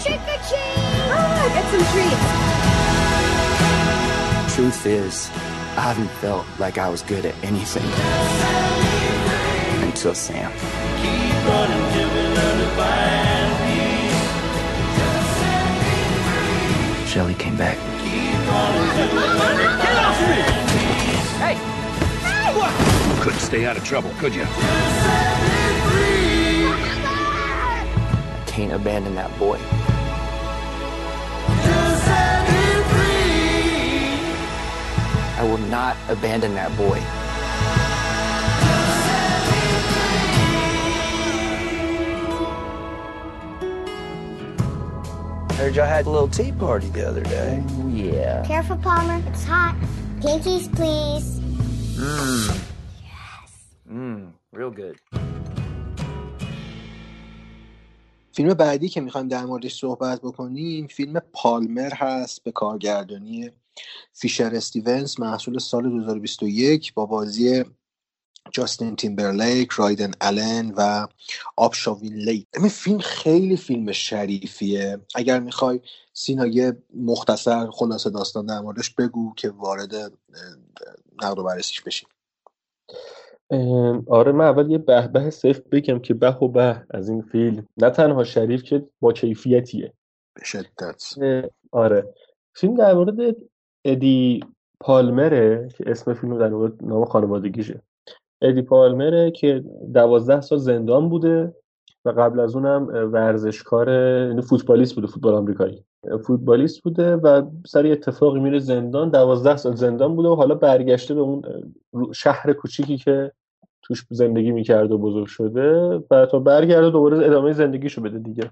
Trick or treat! Oh, get some treats. Truth is, I haven't felt like I was good at anything until Sam. Shelly came back. Get off me! Hey! Couldn't stay out of trouble, could you? I Can't abandon that boy. will not abandon that boy. Heard y'all had a little tea party the other day. yeah. Careful, Palmer. It's hot. Pinkies, please. Mmm. Mmm. Real good. فیلم بعدی که میخوایم در موردش صحبت بکنیم فیلم پالمر هست به کارگردانی فیشر استیونز محصول سال 2021 با بازی جاستین تیمبرلیک، رایدر آلن و آلیشا وین‌رایت این فیلم خیلی فیلم شریفیه. اگر می‌خوای سینا یه مختصر خلاصه داستان در موردش بگو که وارد نقد و بررسیش بشیم. آره من اول یه به به صفر بگم که به و به از این فیلم. نه تنها شریف که با کیفیتیه. به شدت. آره. فیلم در مورد ادی پالمره که اسم فیلم در واقع نام خانوادگیشه. ادی پالمره که دوازده سال زندان بوده و قبل از اونم ورزشکار یعنی فوتبالیست بوده فوتبال آمریکایی. فوتبالیست بوده و سر اتفاقی میره زندان دوازده سال زندان بوده و حالا برگشته به اون شهر کوچیکی که توش زندگی می‌کرده و بزرگ شده و تا برگرده دوباره ادامه زندگیشو بده دیگه.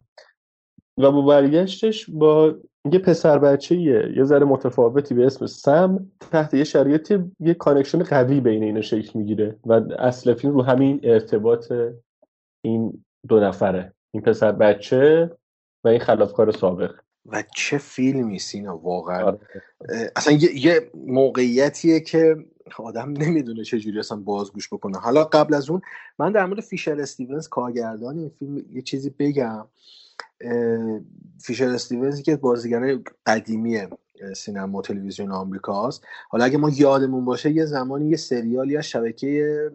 و با برگشتش با یه پسر بچه یه ذره متفاوتی به اسم سم تحت یه شرایطی یه connection قوی بین اینا شکل می‌گیره و اصل فیلم رو همین ارتباط این دو نفره این پسر بچه و این خلافکار سابق. و چه فیلمی سینا واقعا. آره. اصلا یه, یه موقعیتیه که آدم نمی‌دونه چجوری اصلا بازگوش بکنه. حالا قبل از اون من در مورد فیشر استیونز کارگردان این فیلم یه چیزی بگم. فیشر استیونز که بازیگر قدیمی سینما و تلویزیون آمریکاست حالا اگه ما یادمون باشه یه زمانی یه سریالی از شبکه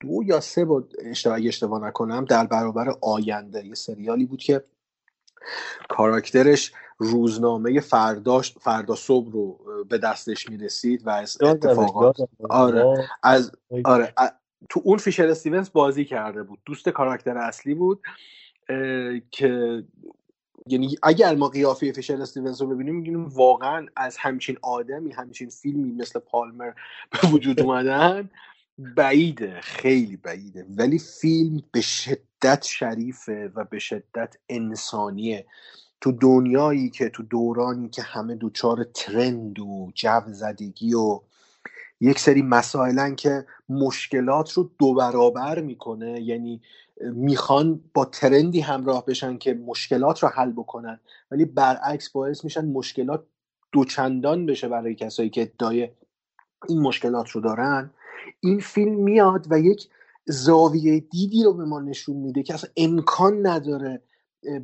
دو یا سه بود اشتباه اشتباه نکنم در برابر آینده یه سریالی بود که کاراکترش روزنامه فرداش فردا صبح رو به دستش می‌رسید و از اتفاقات. آره. از آره تو اون فیشر استیونز بازی کرده بود دوست کاراکتر اصلی بود که یعنی اگر ما قیافه فیشر استیونز رو ببینیم میگیم واقعا از همچین آدمی همچین فیلمی مثل پالمر به وجود *laughs* اومدن بعیده خیلی بعیده. ولی فیلم به شدت شریفه و به شدت انسانیه. تو دنیایی که تو دورانی که همه دوچار ترند و جو زدگی و یک سری مسائلن که مشکلات رو دو برابر می‌کنه یعنی می‌خوان با ترندی همراه بشن که مشکلات رو حل بکنن ولی برعکس باعث میشن مشکلات دوچندان بشه برای کسایی که ادعای این مشکلات رو دارن. این فیلم میاد و یک زاویه دیدی رو به ما نشون میده که اصلا امکان نداره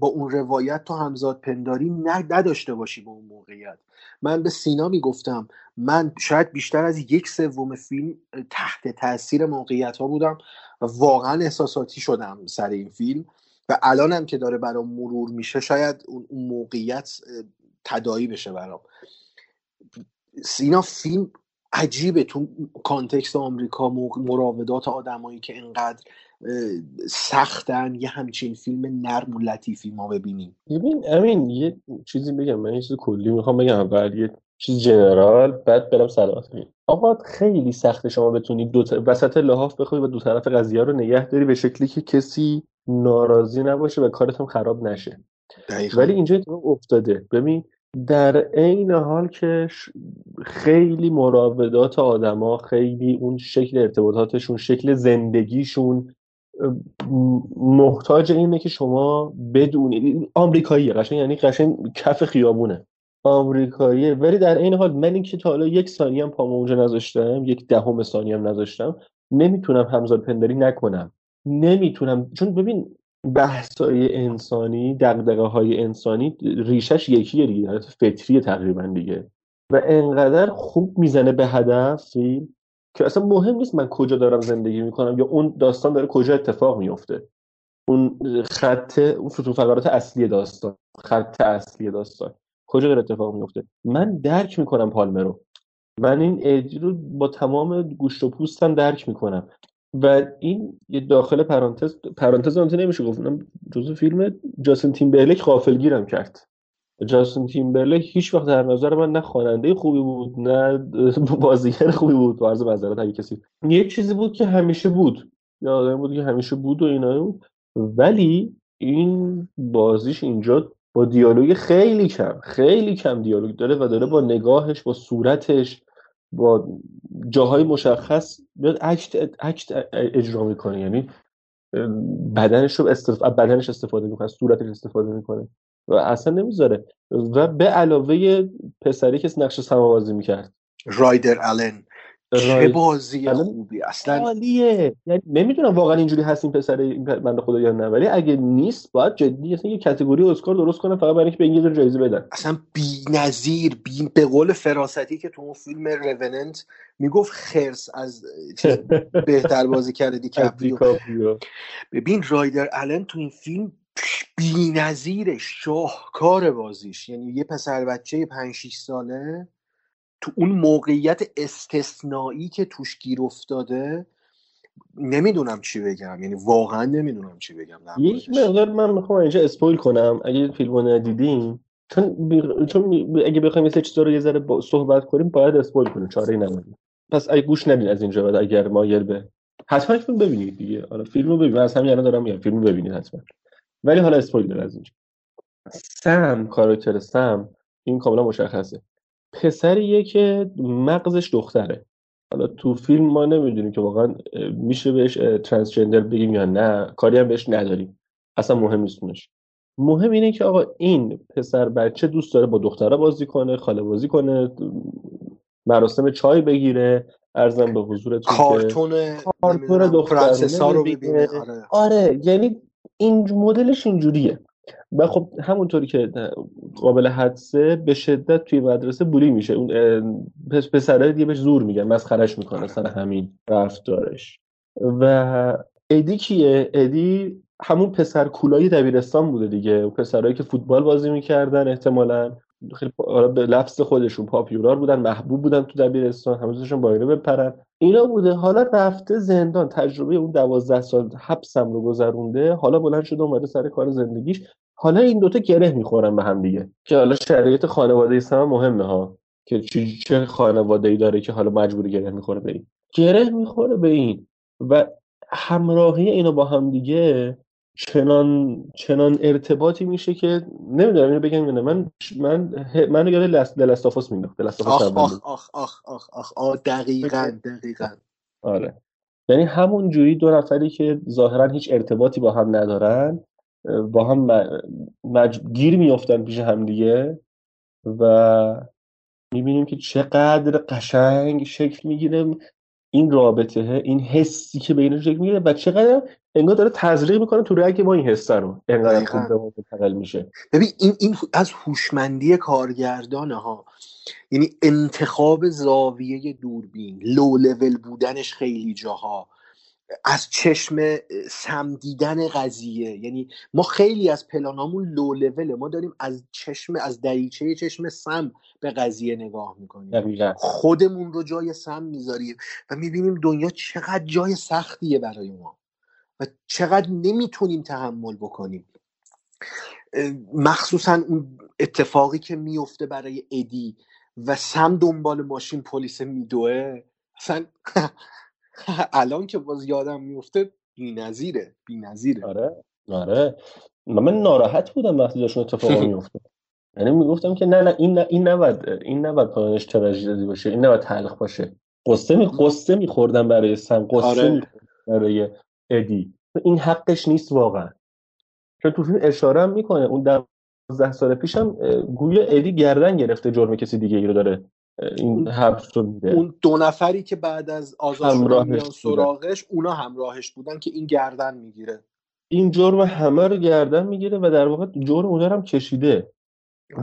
با اون روایت تو همزاد پنداری نداشته باشی با اون موقعیت. من به سینا می‌گفتم من شاید بیشتر از یک سوم فیلم تحت تاثیر موقعیت ها بودم. و واقعا احساساتی شدم سر این فیلم و الانم که داره برام مرور میشه شاید اون موقعیت اه، تداعی بشه برام. سینا فیلم عجیبه تو کانتکست آمریکا مراودات آدمایی که انقدر سختن. یه همچین فیلم نرم و لطیفی ما ببینیم. ببین امین یه چیزی بگم من یه چیز کلی می‌خوام بگم. اول یه جنرال بعد برم سلامت کنیم آقا خیلی سخته شما بتونی دو ت... وسط لحاف بخوای و دو طرف قضیه رو نگه داری به شکلی که کسی ناراضی نباشه و کارت هم خراب نشه. دقیقا. ولی اینجا اتفاق افتاده. ببین در عین حال که خیلی مراودات آدما خیلی اون شکل ارتباطاتشون شکل زندگیشون محتاج اینه که شما بدونید آمریکاییه قشنگ یعنی قشنگ کف خیابونه. آمریکاییه ولی در این حال من اینکه تا حالا یک ثانیه هم پامو اونجا نذاشتم یک دهم ثانیه هم نذاشتم نمی‌تونم همزاد پنداری نکنم. نمی‌تونم. چون ببین بحثای انسانی دقدقه های انسانی ریشش یکیه دیگه حالت فطری تقریبا دیگه. و انقدر خوب می‌زنه به هدف که اصلا مهم نیست من کجا دارم زندگی می‌کنم یا اون داستان داره کجا اتفاق میفته اون خط اون ستون فقرات اصلی داستان خط اصلی داستان. کجا داره اتفاق میفته؟ من درک می‌کنم پالمه رو. من این ایدی رو با تمام گوشت و پوستم درک می‌کنم. و این یه داخل پرانتز پرانتز آنته نمیشه گفت جزو فیلم جاستین تیمبرلک غافلگیرم کرد. جاستین تیمبرلک هیچ وقت در نظر من نه خواننده خوبی بود نه بازیگر خوبی بود. عرض معذرت اگه کسی. یه چیزی بود که همیشه بود. یه آدم بود که همیشه بود و اینا بود. ولی این بازیش اینجا با دیالوگ خیلی کم خیلی کم دیالوگ داره و داره با نگاهش با صورتش با جاهای مشخص بیاد اکت اکت اجرا می‌کنه. یعنی بدنش رو استف... بدنش استفاده می‌کنه صورتش استفاده می‌کنه و اصلا نمی‌ذاره. و به علاوه پسری که نقش سماوازی می‌کرد. رایدر آلن. چه بازی خوبی. اصلا عالیه. یعنی نمی‌دونم واقعا اینجوری هست این پسر این بنده خدا یا نه ولی اگه نیست باید جدی اصلا یه کاتگوری اسکار درست کنه فقط برای اینکه به این جایزه بدن. اصلا بی‌نظیر بی به قول فراستی که تو اون فیلم روننت می‌گفت خرس از *laughs* بهتر بازی کرده دیکاپریو. ببین رایدر آلن تو این فیلم بی‌نظیر شاهکار بازیش. یعنی یه پسر بچه 5 6 ساله تو اون موقعیت استثنایی که توش گیر افتاده نمی‌دونم چی بگم. یعنی واقعا نمی‌دونم چی بگم یک مقدار من می‌خوام اینجا اسپویل کنم. اگه فیلمو ندیدین چون بی... چون اگه بخوایم مثل چیزا رو یه ذره با... صحبت کنیم باید اسپویل کنیم. چاره ای نداریم. پس اگه گوش ندین از اینجا بعد اگر مایل به حتما فیلم ببینید دیگه. حالا فیلمو ببینید. از همین الان دارم میگم فیلمو ببینید حتما. ولی حالا اسپویل از اینجا. سم. کاراکتر سم. این کاملا مشخصه. پسریه که مغزش دختره. حالا تو فیلم ما نمی‌دونیم که واقعا میشه بهش ترانسجندر بگیم یا نه کاری هم بهش نداریم. اصلا مهم نیستونش مهم اینه که آقا این پسر بچه دوست داره با دختره بازی کنه خاله بازی کنه مراسم چای بگیره ارزم به حضورتون کارتون کارتون دخترانه رو ببینه آره. آره یعنی این مدلش اینجوریه. و خب همونطوری که قابل حدسه به شدت توی مدرسه بولی میشه. اون پسرهای دیگه بهش زور میگن مسخرش می‌کنه سر همین رفتارش. و ادی کیه؟ ادی همون پسر کولای دبیرستان بوده دیگه. پسرهایی که فوتبال بازی می‌کردن احتمالا. خیلی به لفظ خودشون پاپیورار بودن محبوب بودن تو دبیرستان همه با اینو بپرن. اینا بوده. حالا رفته زندان. تجربه اون دوازده سال حبسم رو گذرونده. حالا بلند شده اومده سر کار زندگیش. حالا این دوتا گره می‌خورن به هم دیگه. که حالا شرایط خانواده هم مهمه ها. که چه خانواده ای داره که حالا مجبوری گره می‌خوره به این. گره می‌خوره به این. و همراهی اینا با هم دیگه چنان چنان ارتباطی میشه که نمی‌دونم اینو بگم نه. من من منو یاد لست دلستافوس مینداخت. دلستافوس آخ آخ آخ آخ آخ آخ. آخ دقیقاً دقیقاً. آره. یعنی همون جوری دو نفری که ظاهرا هیچ ارتباطی با هم ندارن با هم مج... گیر میافتن پیش هم دیگه و می‌بینیم که چقدر قشنگ شکل می‌گیره. این رابطه این حسی که بینش شکل می‌گیره و چقدر انگار داره تزریق می‌کنه تو رگ ما این حسه رو. انقدر خوب به منتقل میشه. ببین این این از هوشمندی کارگردان ها. یعنی انتخاب زاویه دوربین لو لول بودنش خیلی جاها. از چشم سم دیدن قضیه. یعنی ما خیلی از پلانامون لو لوله ما داریم از چشم از دریچه چشم سم به قضیه نگاه می‌کنیم. دقیقا. خودمون رو جای سم می‌ذاریم و می‌بینیم دنیا چقدر جای سختیه برای ما. و چقدر نمی‌تونیم تحمل بکنیم. مخصوصا اون اتفاقی که میفته برای ادی و سم دنبال ماشین پلیس میدوه اصلا *laughs* الان که باز یادم میفته بی‌نظیره بی‌نظیره. آره آره. من ناراحت بودم وقتی داشت اون اتفاقا *laughs* میفته یعنی می‌گفتم که نه نه این نه این نباید این نباید پایانش تراژدی باشه این نباید تلخ باشه. قصه می قصه میخوردم برای سم قصه آره. برای ادی. این حقش نیست واقعا. چون تو فیلم اشاره هم می‌کنه اون دوازده سال پیشم گویا ادی گردن گرفته جرم کسی دیگه ای رو داره این حبس رو میده. اون دو نفری که بعد از آزاد میان سراغش اونا همراهش بودن که این گردن می‌گیره. این جرم همه رو گردن می‌گیره و در واقع جرم اونا هم کشیده.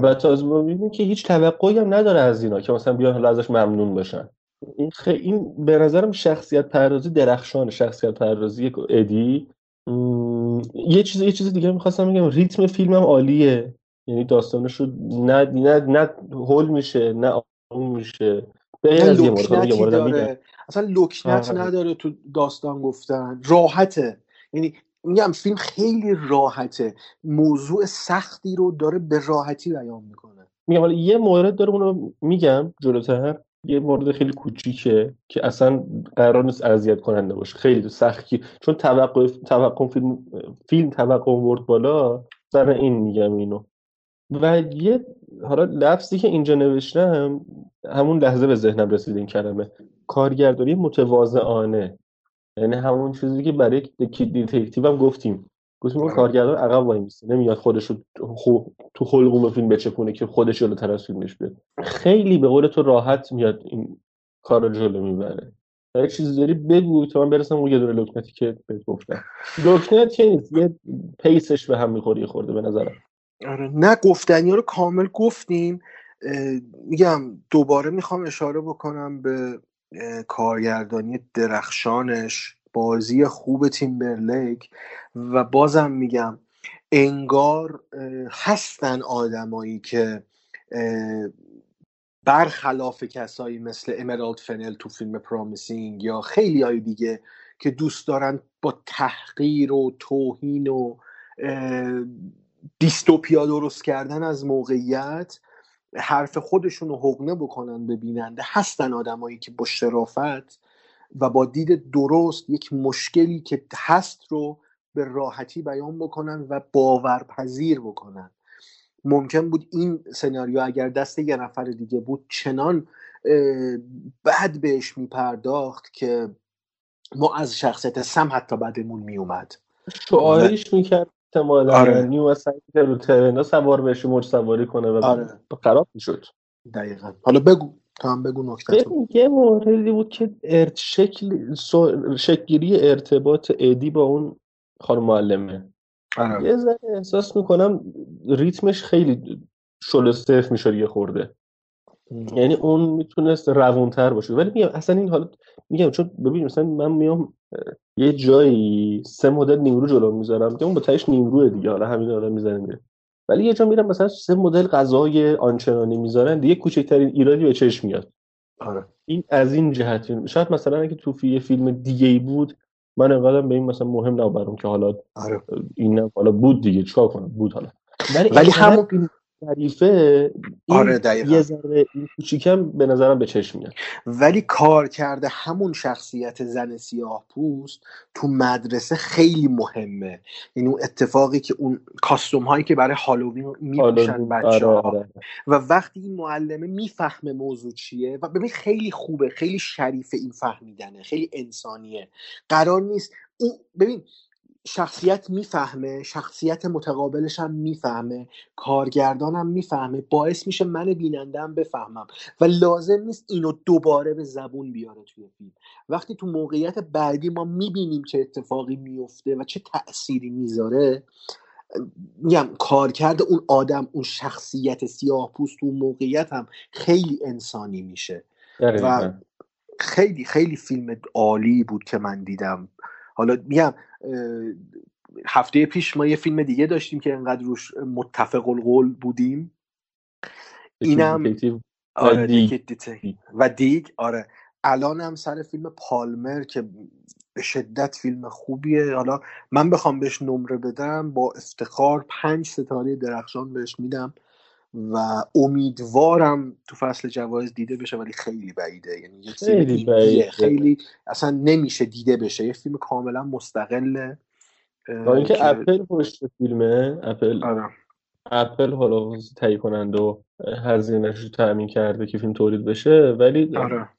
و تازه ما می‌بینیم که هیچ توقعی هم نداره از اینا که مثلا بیان حالا ازش ممنون باشن. این, خ... این به نظرم شخصیت پردازی درخشان شخصیت پردازی ادی. م، یه چیز یه چیز دیگه می‌خواستم بگم ریتم فیلمم عالیه. یعنی داستانش رو نه نه نه هول میشه نه آروم میشه. لکنتی داره. اصلا لکنت آره. نداره تو داستان گفتن. راحته. یعنی میگم فیلم خیلی راحته. موضوع سختی رو داره به راحتی بیان می‌کنه. میگم حالا یه مورد داره اونو میگم جلوتر. یه مورد خیلی کوچیکه که اصلا قرار نیست اذیت کننده باشه. خیلی سختی. چون توقع توقع فیلم فیلم توقع برد بالا سر این میگم اینو. و یه حالا لفظی که اینجا نوشتم همون لحظه به ذهنم رسید این کلمه. کارگردانی متواضعانه یعنی همون چیزی که برای Detective هم گفتیم. گفتیم اون آره. کارگردان عقب وای میسته. نمیاد خودش رو تو حلقوم فیلم بچپونه که خودش جلوتر از فیلمش بیاد خیلی به قول تو راحت میاد این کار رو جلو می‌بره. اگه چیزی داری بگو تا من برسم اون یه دونه لکنتی که بهت گفتم. لکنت که نیست یه pace ش به هم می‌خوره یه خورده به نظرم. آره. نه گفتنی رو کامل گفتیم. میگم دوباره می‌خوام اشاره بکنم به کارگردانی درخشانش. بازی خوب تیمبرلیک و بازم میگم انگار هستن آدمایی که برخلاف کسایی مثل امرالد فنل تو فیلم پرامیسینگ یا خیلی های دیگه که دوست دارن با تحقیر و توهین و دیستوپیا درست کردن از موقعیت حرف خودشون رو حقنه بکنن به بیننده هستن آدمایی که با شرافت و با دید درست یک مشکلی که هست رو به راحتی بیان بکنن و باورپذیر بکنن. ممکن بود این سناریو اگر دست یه نفر دیگه بود چنان بد بهش میپرداخت که ما از شخصیت سم حتی بدمون میومد و شعاریش می‌کرد احتمالا آره. یعنی که رو ترنا سوار بشه موج سواری کنه و آره. خراب می‌شد. دقیقا. حالا بگو. تو هم بگو نکتتو ببین یه موردی بود که ارت شکل سو- شکلگیری ارتباط ادی با اون خانم معلمه. آره. یه ذره احساس می‌کنم ریتمش خیلی شل صفر می‌شد یه خورده. یعنی اون می‌تونست روونتر باشه. ولی میگم اصلا این حالا میگم چون ببین مثلا من میام یه جایی سه مدل نیمرو جلو می‌ذارم که اون با تهش نیمروه دیگه. حالا همین آدم می‌زنه میره ولی یه جا میرم مثلا سه مدل غذای آنچنانی می‌ذارن دیگه کوچکترین ایرادی به چشم میاد. آره. این از این جهت. شاید مثلا اگه تو یه فیلم دیگه ای بود من انقدر به این مثلا مهم نبرم که حالا آره. این حالا بود دیگه چیکار کنم؟ بود حالا. ولی ولی این ظریفه آره دقیقا. یه ذره این کوچیکم به نظرم به چشم میاد. ولی کار کرده همون شخصیت زن سیاه پوست تو مدرسه خیلی مهمه. یعنی اون اتفاقی که اون کاستوم هایی که برای هالووین میپوشن هالووین بچه آره ها آره. و وقتی این معلمه می‌فهمه موضوع چیه و ببین خیلی خوبه خیلی شریفه این فهمیدنه خیلی انسانیه. قرار نیست اون ببین شخصیت می‌فهمه شخصیت متقابلش هم می‌فهمه کارگردانم می‌فهمه باعث میشه من بینندم بفهمم و لازم نیست اینو دوباره به زبون بیاره توی فیلم. وقتی تو موقعیت بعدی ما می‌بینیم چه اتفاقی میفته و چه تأثیری می‌ذاره میگم کارکرد اون آدم اون شخصیت سیاه پوست تو اون موقعیت هم خیلی انسانی میشه. و خیلی خیلی فیلم عالی بود که من دیدم. حالا میگم هفته پیش ما یه فیلم دیگه داشتیم که انقدر روش متفق القول بودیم. اینم آره دیگ. و دیگ آره. الان هم سر فیلم پالمر که به شدت فیلم خوبیه. حالا من بخوام بهش نمره بدم با افتخار پنج ستاره درخشان بهش میدم. و امیدوارم تو فصل جوایز دیده بشه ولی خیلی بعیده. یعنی یه خیلی بعیده. خیلی اصلا نمیشه دیده بشه. یه فیلم کاملا مستقله با اینکه اپل پشت فیلمه. اپل آره. اپل حالا تهیه کننده و هزینه‌اش رو تأمین کرده که فیلم تولید بشه. ولی آره.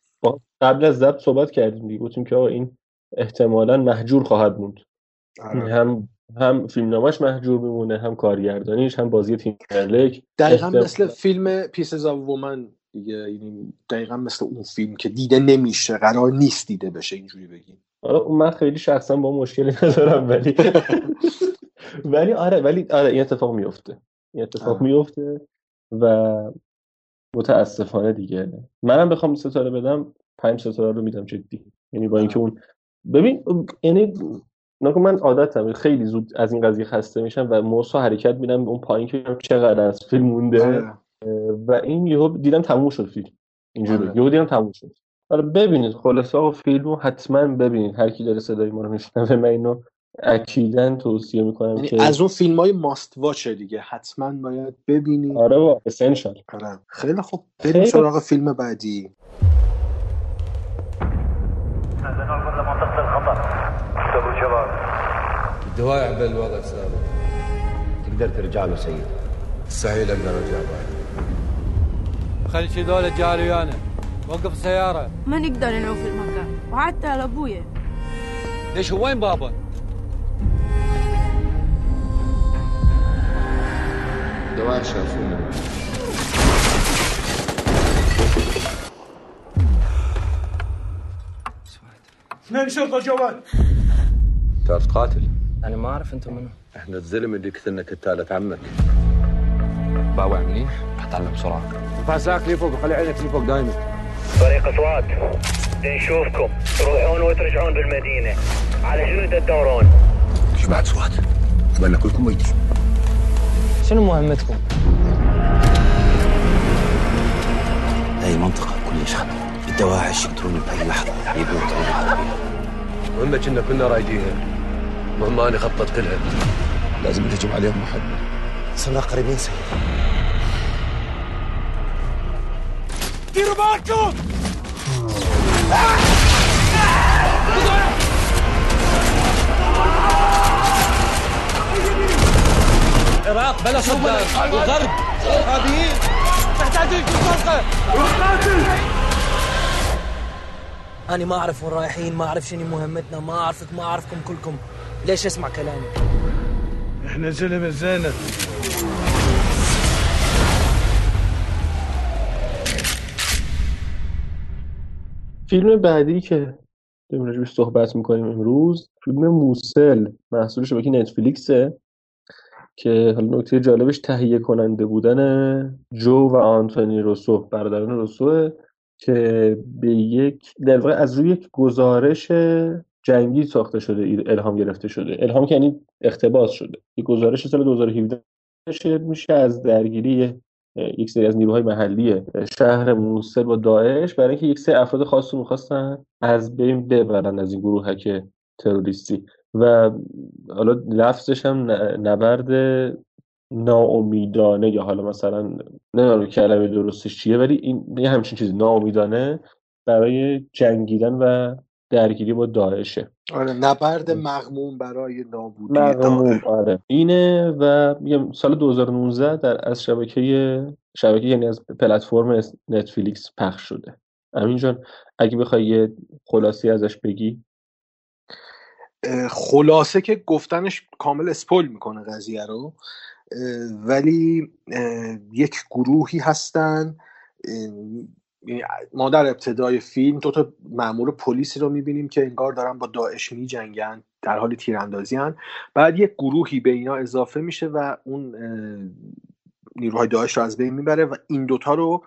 قبل از ضبط صحبت کردیم دیگه. گفتیم که این احتمالا مهجور خواهد موند. آره. هم هم فیلمنامه‌اش مهجور میمونه هم کارگردانیش هم بازی تیمبرلیک دقیقا مثل فیلم Pieces of Woman دیگه یعنی دقیقا مثل اون فیلم که دیده نمیشه قرار نیست دیده بشه اینجوری بگیم. آره من خیلی شخصا با مشکلی *laughs* ندارم ولی *laughs* ولی آره ولی آره این اتفاق میفته این اتفاق میفته و متاسفانه دیگه. منم بخوام ستاره بدم پنج ستاره رو میدم جدی. یعنی با اینکه اون ببین یعنی نکن من عادتم خیلی زود از این قضیه خسته میشم و موسا حرکت میدم اون پایین که چقدر از فیلم مونده. و این یهو دیدم تموم شد فیلم. اینجوری. یهو دیدم تموم شد. حالا ببینید خلاصه آقا فیلمو حتما ببینید. هر کی داره صدای ما رو میشنوه من اینو اکیدا توصیه می‌کنم یعنی که از اون فیلم های ماست واچه دیگه. حتما باید ببینید. آره با اسنشال آره. خیلی خوب. بریم سراغ فیلم بعدی. الدواء يعبى الوضع سابق تقدر ترجع له سيد. مستحيل أقدر ارجع بعد. خلي شي ذولا جاء ويانا. وقف السيارة ما نقدر نعوف المكان. وحتى على أبويا. ليش هو وين بابا؟ دواء شافونا. اثنين شرطة جوال تعرف قاتل أنا ما أعرف أنتم منو. إحنا الزلم اللي قتلنا كتالة عمك باوع منيح. أتعلم بسرعة. فاساك لي فوق خلي عينك لي فوق دايما. فريق أصوات نشوفكم. تروحون وترجعون بالمدينة. على شنو تدورون؟ إيش بعد سوات؟ بالنا كلكم ميتين. شنو مهمتكم؟ هاي منطقة كلش خطر الدواعش يقدرون بأي لحظة يبون يطلعوا فيها مهمة كنا كنا رايدينها. أنا خطط كلها. لازم نهجم عليهم محمد. صرنا قريبين سيد. ديروا بالكم العراق بلا صدام والغرب ارهابيين تحتاجون الشرطة أنا ما أعرف وين رايحين ما أعرف شنو مهمتنا ما أعرفك ما أعرفكم كلكم. ليش اسمع كلامي؟ احنا زلم الزينة. فیلم بعدی که داریم راجبش صحبت می‌کنیم امروز فیلم موسل محصول شبکه نتفلیکسه. که حالا نکته جالبش تهیه کننده بودن جو و آنتونی روسو برادران روسو که به یک در واقع از روی یک گزارش جنگی ساخته شده الهام گرفته شده. الهام که یعنی اقتباس شده. یک گزارش سال 2017 نشر میشه از درگیری یک سری از نیروهای محلی شهر موسل با داعش برای اینکه یک سری افراد خاص رو می‌خواستن از بین ببرن از این گروهک تروریستی. و حالا لفظش هم نبرد ناامیدانه یا حالا مثلا نمی‌دونم کلمه درستش چیه ولی این یه همچین چیزی ناامیدانه برای جنگیدن و درگیری با داعشه. آره نبرد مغموم برای نابودی مغموم آره. اینه و میگم سال 2019 در از شبکه شبکه یعنی از پلتفرم نتفلیکس پخش شده. امین جان اگه بخوای یه خلاصی ازش بگی. خلاصه که گفتنش کامل اسپول می‌کنه قضیه رو. ولی یک گروهی هستن ما در ابتدای فیلم دو تا مامور پلیسی رو می‌بینیم که انگار دارن با داعش میجنگن در حال تیراندازی هن. بعد یک گروهی به اینا اضافه میشه و اون نیروهای داعش رو از بین می‌بره و این دوتا رو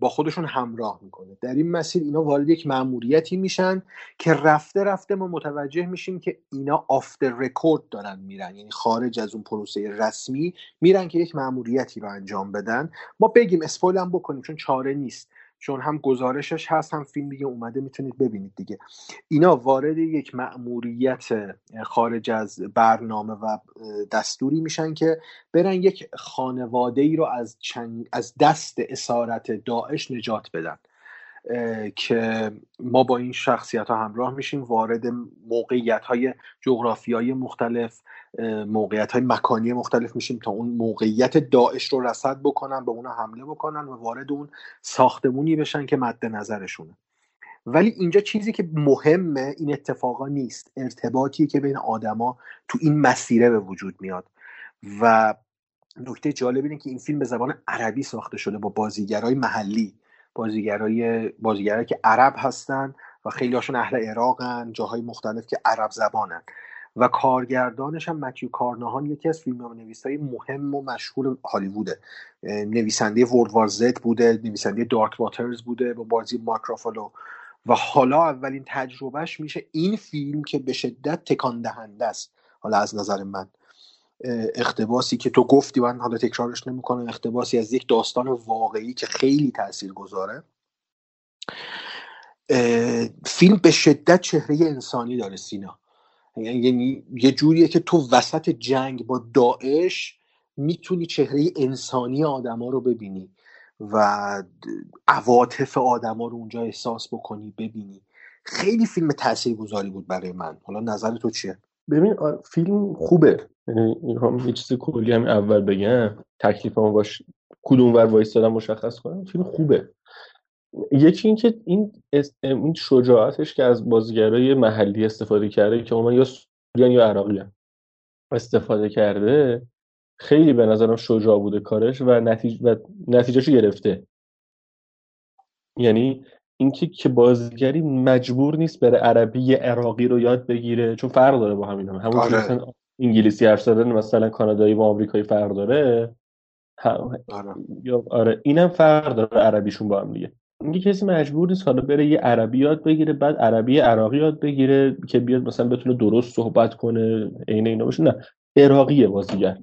با خودشون همراه می‌کنه. در این مسیر اینا وارد یک مأموریتی میشن که رفته رفته ما متوجه میشیم که اینا آفتر رکورد دارن میرن. یعنی خارج از اون پروسه رسمی میرن که یک مأموریتی رو انجام بدن. ما بگیم اسپویل هم بکنیم چون چاره نیست. چون هم گزارشش هست هم فیلم دیگه اومده می‌تونید ببینید دیگه. اینا وارد یک مأموریت خارج از برنامه و دستوری میشن که برن یک خانواده ای رو از, چنگ... از دست اسارت داعش نجات بدن. که ما با این شخصیت ها همراه میشیم وارد موقعیت های جغرافیایی مختلف موقعیت های مکانی مختلف میشیم تا اون موقعیت داعش رو رسد بکنن به اونا حمله بکنن و وارد اون ساختمونی بشن که مد نظرشونه. ولی اینجا چیزی که مهمه این اتفاقا نیست. ارتباطی که بین آدما تو این مسیره به وجود میاد. و نکته جالب اینه که این فیلم به زبان عربی ساخته شده با بازیگرای محلی. بازیگرای بازیگرایی که عرب هستن و خیلی هاشون اهل عراقن جاهای مختلف که عرب زبانن. و کارگردانش هم متیو کارناهان یکی از فیلم های مهم و مشهور هالیووده. نویسنده ورد وار زد بوده نویسنده دارک واترز بوده با بازی مارک رافالو. و حالا اولین تجربهش میشه این فیلم که به شدت تکان دهنده است. حالا از نظر من. اقتباسی که تو گفتی من حالا تکرارش نمی‌کنم اقتباسی از یک داستان واقعی که خیلی تاثیر گذاره. فیلم به شدت چهره انسانی داره سینا. یعنی یه جوریه که تو وسط جنگ با داعش می‌تونی چهره انسانی آدما رو ببینی و عواطف آدما رو اونجا احساس بکنی ببینی. خیلی فیلم تاثیرگذاری بود برای من. حالا نظر تو چیه؟ ببین فیلم خوبه. یعنی هم یه چیز کلی هم اول بگم تکلیفمو باش کدوم ور وایستادم مشخص کنم فیلم خوبه یکی اینکه این این شجاعتش که از بازیگرای محلی استفاده کرده که اونا یا سوریان یا عراقی استفاده کرده خیلی به نظرم شجاع بوده کارش و نتیجه و نتیجهشو گرفته یعنی اینکه که بازیگری مجبور نیست بره عربی عراقی رو یاد بگیره چون فرق داره با همین هم. همون آره. مثلا انگلیسی حرف زدن مثلا کانادایی و آمریکایی فرق داره؟ هم... آره. یا آره اینم فرق داره عربیشون با هم دیگه. اینکه کسی مجبور نیست حالا بره یه عربی یاد بگیره بعد عربی عراقی یاد بگیره که بیاد مثلا بتونه درست صحبت کنه عین اینا باشه. نه عراقیه بازیگر.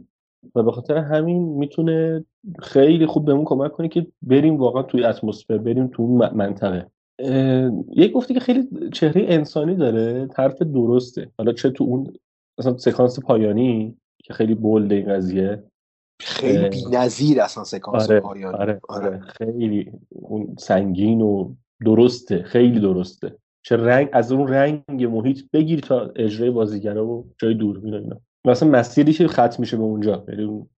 و به خاطر همین می‌تونه خیلی خوب بهمون کمک کنه که بریم واقعا توی اتمسفر بریم تو اون منطقه. یک گفته که خیلی چهره انسانی داره طرف درسته. حالا چه تو اون مثلا سکانس پایانی که خیلی bold این قضیه خیلی بی‌نظیر اصلا سکانس آره، پایانی. آره, آره, خیلی اون سنگین و درسته خیلی درسته. چه رنگ از اون رنگ محیط بگیر تا اجرای بازیگرا و جای دوربین اینا. مثلا مسیری که ختم میشه به اونجا.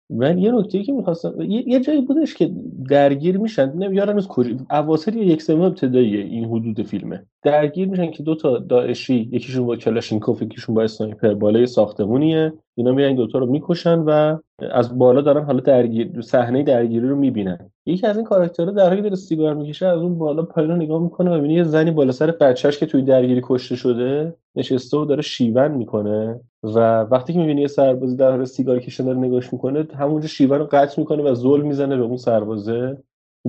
من یه نکته که می‌خواستم یه, جایی بودش که درگیر میشن نمیارن از کجا یا یک سوم ابتدایی این حدود فیلمه. درگیر میشن که دو تا داعشی یکیشون با کلاشینکوف یکیشون با sniper بالای ساختمونیه. اینا میرن دوتا رو می‌کشن و از بالا دارن حالا درگیر صحنه درگیری رو می‌بینن. یکی از این کاراکترها در حالی داره سیگار می‌کشه از اون بالا پایین رو نگاه می‌کنه و می‌بینه یه زنی بالا سر بچهش که توی درگیری کشته شده نشسته و داره شیون می‌کنه و وقتی که می‌بینه یه سربازی در حال سیگار کشیدن داره نگاش می‌کنه همونجا شیون رو قطع می‌کنه و زل می‌زنه به اون سربازه.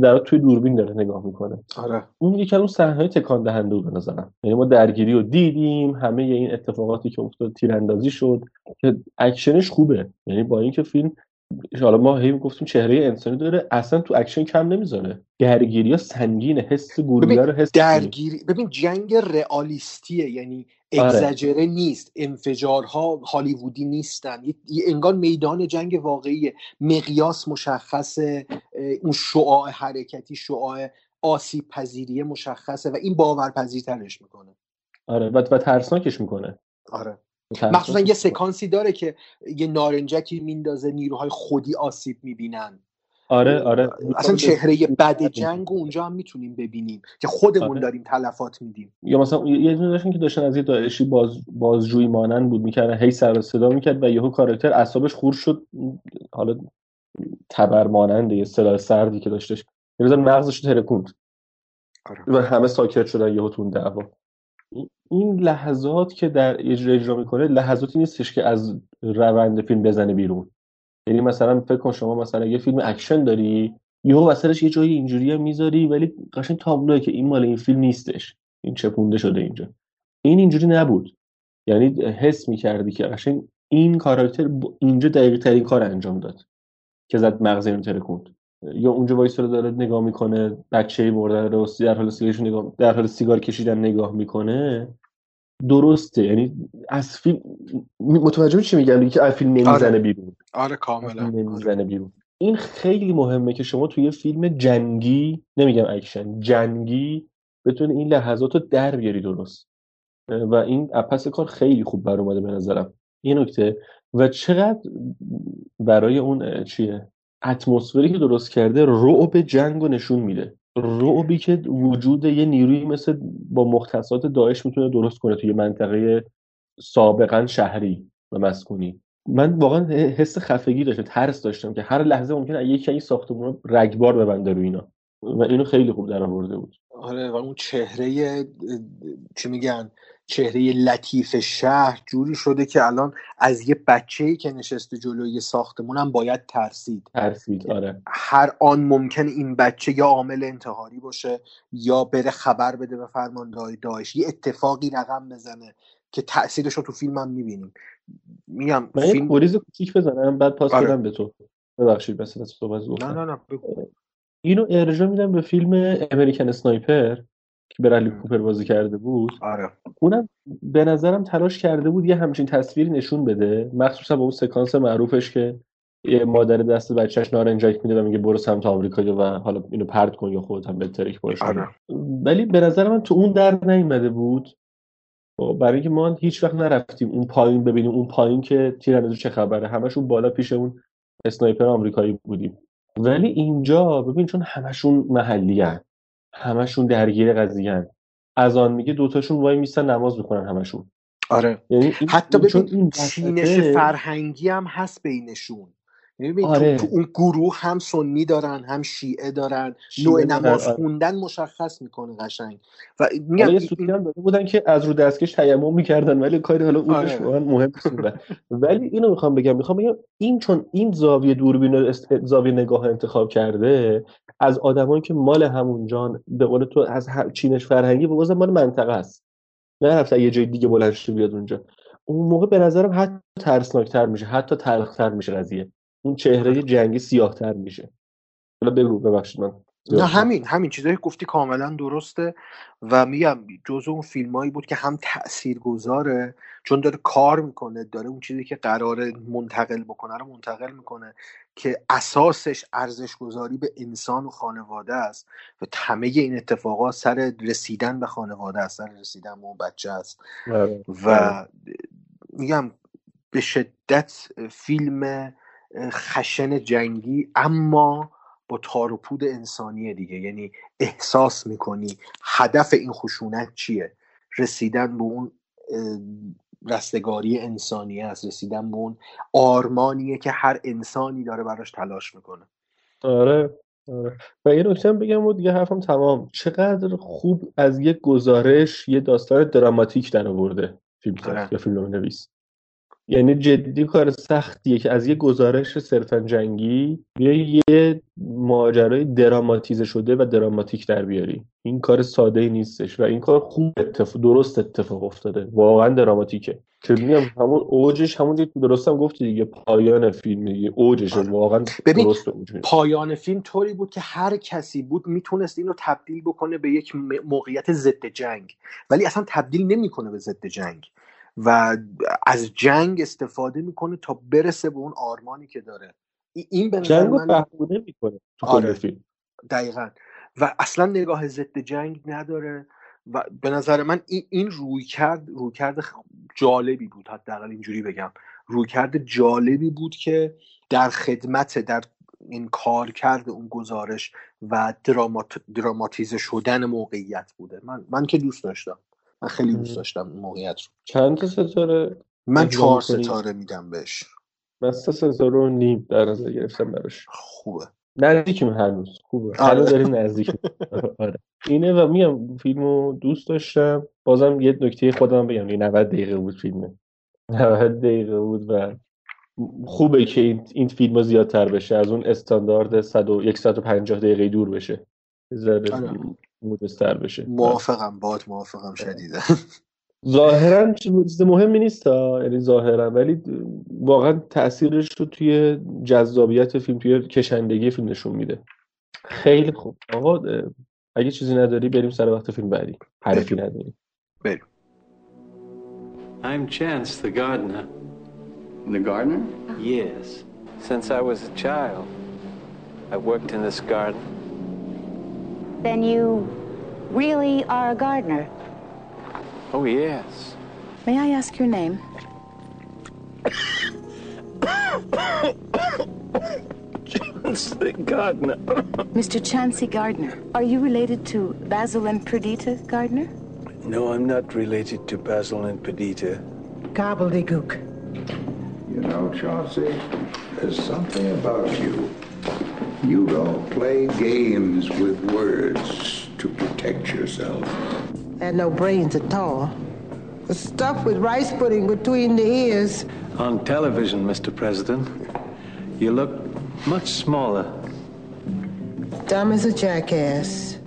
در توی دوربین داره نگاه می‌کنه. آره. اون یکی از اون صحنه تکان دهنده بود به نظرم. یعنی ما درگیری رو دیدیم همه این اتفاقاتی که افتاد تیراندازی شد که اکشنش خوبه. یعنی با اینکه فیلم حالا ما هی گفتیم چهره انسانی داره اصلا تو اکشن کم نمی‌ذاره. درگیری ها سنگینه حس guerrilla رو حس درگیری ببین جنگ رئالیستیه. یعنی آره. نیست. انفجارها هالیوودی نیستن. انگار میدان جنگ واقعی مقیاس مشخصه اون شعاع حرکتی شعاع آسیب پذیری مشخصه و این باورپذیرترش می‌کنه. آره. و, و ترسناکش می‌کنه. آره. مخصوصا یه سکانسی داره که یه نارنجکی میندازه نیروهای خودی آسیب می‌بینن. آره آره اصلا چهره بد جنگ اونجا هم می‌تونیم ببینیم که خودمون آره. داریم تلفات میدیم. یا مثلا یه دونه داشتن که داشتن از یه داعشی باز بازجویی مانند بود می‌کردن هی سر صدا می‌کرد و یهو کاراکتر اعصابش خور شد. حالا تبر مانند یه سلاح سردی که داشتش. یه مغزش ترکوند. آره. و همه ساکت شدن یهو تو اون دعوا. این لحظات که در اجرا اجرا می‌کنه لحظاتی نیستش که از روند فیلم بزنه بیرون. یعنی مثلا فکر کن شما مثلا یه فیلم اکشن داری یهو وسطش یه جایی اینجوری هم می‌ذاری ولی قشنگ تابلوه که این مال این فیلم نیستش. این چپونده شده اینجا. این اینجوری نبود. یعنی حس می‌کردی که قشنگ این کاراکتر اینجا دقیق ترین کار انجام داد که زد مغز اینو ترکوند. یا اونجا وایساده داره نگاه می‌کنه بچه مرده رو در حال سیگارش نگاه در حال سیگار کشیدن نگاه می‌کنه. درسته. یعنی از فیلم متوجه چی میگم؟ که از فیلم نمی‌زنه آره. بیرون. آره کاملا. نمی‌زنه بیرون. این خیلی مهمه که شما توی فیلم جنگی نمیگم اکشن جنگی بتونی این لحظات رو در بیاری درست. و این پس کار خیلی خوب بر اومده به نظرم. یه نکته. و چقدر برای اون چیه؟ اتمسفری که درست کرده رعب جنگ رو نشون میده. رعبی که وجود یه نیروی مثل با مختصات داعش می‌تونه درست کنه توی منطقه سابقا شهری و مسکونی. من واقعا حس خفگی داشتم ترس داشتم که هر لحظه ممکنه یکی این ساختمون رگبار ببنده رو اینا. و اینو خیلی خوب در آورده بود. آره و اون چهره چی میگن؟ چهره لطیف شهر جوری شده که الان از یه بچه‌ای که نشسته جلوی ساختمونم باید ترسید. ترسید آره. هر آن ممکن این بچه یا عامل انتحاری باشه یا بره خبر بده به فرماندهای داعش. یه اتفاقی رقم بزنه که تاثیرش رو تو فیلم هم می‌بینیم. میگم من فیلم گریز کوچیک بزنم بعد پاس آره. به تو. ببخشید بس از صحبت نه نه نه بگو. اینو ارجاع میدم به فیلم امریکن اسنایپر که برلی کوپر بازی کرده بود. آره. اونم به نظرم تلاش کرده بود یه همچین تصویری نشون بده. مخصوصا با اون سکانس معروفش که یه مادر دست بچهش نارنجک میده و میگه برو سمت آمریکا و حالا اینو پرت کن یا خودت هم بهتری باشه آره. ولی به نظر من تو اون در نیومده بود. خب، برای اینکه ما هیچ وقت نرفتیم اون پایین ببینیم اون پایین که تیراندازی چه خبره. همشون بالا پیش اون اسنایپر آمریکایی بودیم. ولی اینجا ببین چون همشون محلی هن. همشون درگیر قضیه از آن میگه دوتاشون وای میستن نماز می‌خونن همشون. آره. یعنی این حتی ببین این چینش فرهنگی هم هست بینشون. ببین آره. تو, تو اون گروه هم سنی دارن هم شیعه دارن شیعه نوع نماز آره. خوندن مشخص می‌کنه قشنگ و میگم سوتی هم داده بودن که از رو دستکش تیمم می‌کردن ولی کاری حالا اونش آره. مهم ولی اینو می‌خوام بگم می‌خوام بگم این چون این زاویه دوربین است- زاویه نگاه انتخاب کرده از آدمایی که مال همون جان به قول تو از چینش فرهنگی به بازم مال منطقه است نه رفته یه جای دیگه بلند بیاد اونجا اون موقع به نظرم حتی ترسناکتر میشه حتی تلختر میشه قضیه اون چهره جنگی سیاهتر میشه. حالا بگو ببخشید من نه همین همین چیزایی که گفتی کاملا درسته و میگم جزو اون فیلمایی بود که هم تأثیر گذاره چون داره کار می‌کنه داره اون چیزی که قرار منتقل بکنه رو منتقل می‌کنه که اساسش ارزش گذاری به انسان و خانواده است و همه این اتفاقات سر رسیدن به خانواده است سر رسیدن به اون بچه است. آره. و میگم به شدت فیلم خشن جنگی اما با تار و پود انسانی دیگه. یعنی احساس می‌کنی هدف این خشونت چیه؟ رسیدن به اون رستگاری انسانی است. رسیدن به اون آرمانیه که هر انسانی داره براش تلاش می‌کنه. آره آره. و یه نکته هم بگم و دیگه حرفم تمام. چقدر خوب از یک گزارش یه داستان دراماتیک در آورده فیلم آره. یا فیلم نویس. یعنی جدی کار سختیه که از یه گزارش صرفا جنگی یه ماجرای دراماتیزه شده و دراماتیک در بیاری. این کار ساده ای نیستش و این کار خوب اتفاق درست اتفاق افتاده. واقعا دراماتیکه. که میگم همون اوجش همون که درست هم گفتی دیگه. پایان فیلم دیگه. اوجشه. واقعا ببین درست. پایان فیلم طوری بود که هر کسی بود می‌تونست اینو تبدیل بکنه به یک موقعیت ضد جنگ. ولی اصلا تبدیل نمی‌کنه به ضد جنگ. و از جنگ استفاده می‌کنه تا برسه به اون آرمانی که داره. ای- این به جنگ من بهونه می‌کنه تو آره. فیلم. دقیقا. و اصلا نگاه ضد جنگ نداره و به نظر من این, این روی کرد روی کرد جالبی بود حداقل اینجوری بگم. روی کرد جالبی بود که در خدمت در این کار کرد اون گزارش و درامات دراماتیزه شدن موقعیت بوده. من من که دوست داشتم. من خیلی دوست داشتم این موقعیت رو. چند تا ستاره من چهار؟ ستاره میدم بهش. من سه ستاره و نیم در نظر گرفتم براش. خوبه. نزدیکیم هنوز. خوبه. آره. هنوز داریم *laughs* نزدیک. آره. اینه و میگم فیلمو دوست داشتم. بازم یه نکته خودم بگم. یه 90 دقیقه بود فیلمه 90 دقیقه بود و خوبه که این, این فیلم ها زیادتر بشه. از اون استاندارد 100 و 150 دقیقه دور بشه. مدستر بشه. موافقم باد موافقم شدیده ظاهرا چیز مهمی نیست یعنی ظاهرا ولی واقعا تاثیرش رو توی جذابیت فیلم توی کشندگی فیلم نشون میده. خیلی خوب. آقا اگه چیزی نداری بریم سر وقت فیلم بعدی. حرفی نداری بریم. I'm Chance, the gardener. The gardener? Yes. Since I was a child, I worked in this garden. Then you really are a gardener. Oh, yes. May I ask your name? Chance, the gardener. Mr. Chansey Gardner. Are you related to Basil and Perdita Gardner? No, I'm not related to Basil and Perdita. Gobbledygook. You know, Chauncey, there's something about you. You don't play games with words to protect yourself. Had no brains at all. The stuff with rice pudding between the ears. On television, Mr. President, you look much smaller. Dumb as a jackass.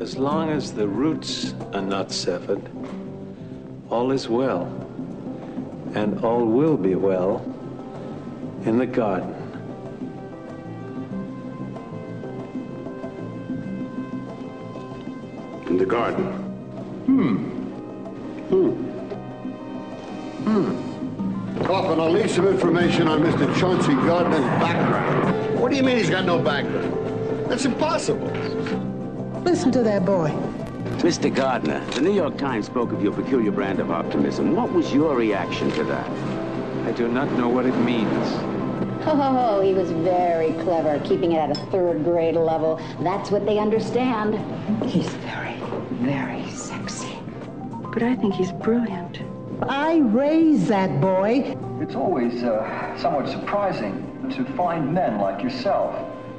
As long as the roots are not severed, all is well. And all will be well in the garden. In the garden. Hmm. Hmm. Hmm. Coffin, I'll leave some information on Mr. Chauncey Gardner's background. What do you mean he's got no background? That's impossible. Listen to that boy. Mr. Gardner, the New York Times spoke of your peculiar brand of optimism. What was your reaction to that? I do not know what it means. *laughs* Oh, he was very clever, keeping it at a third grade level. That's what they understand. He's very, very sexy. But I think he's brilliant. I raised that boy. It's always uh, somewhat surprising to find men like yourself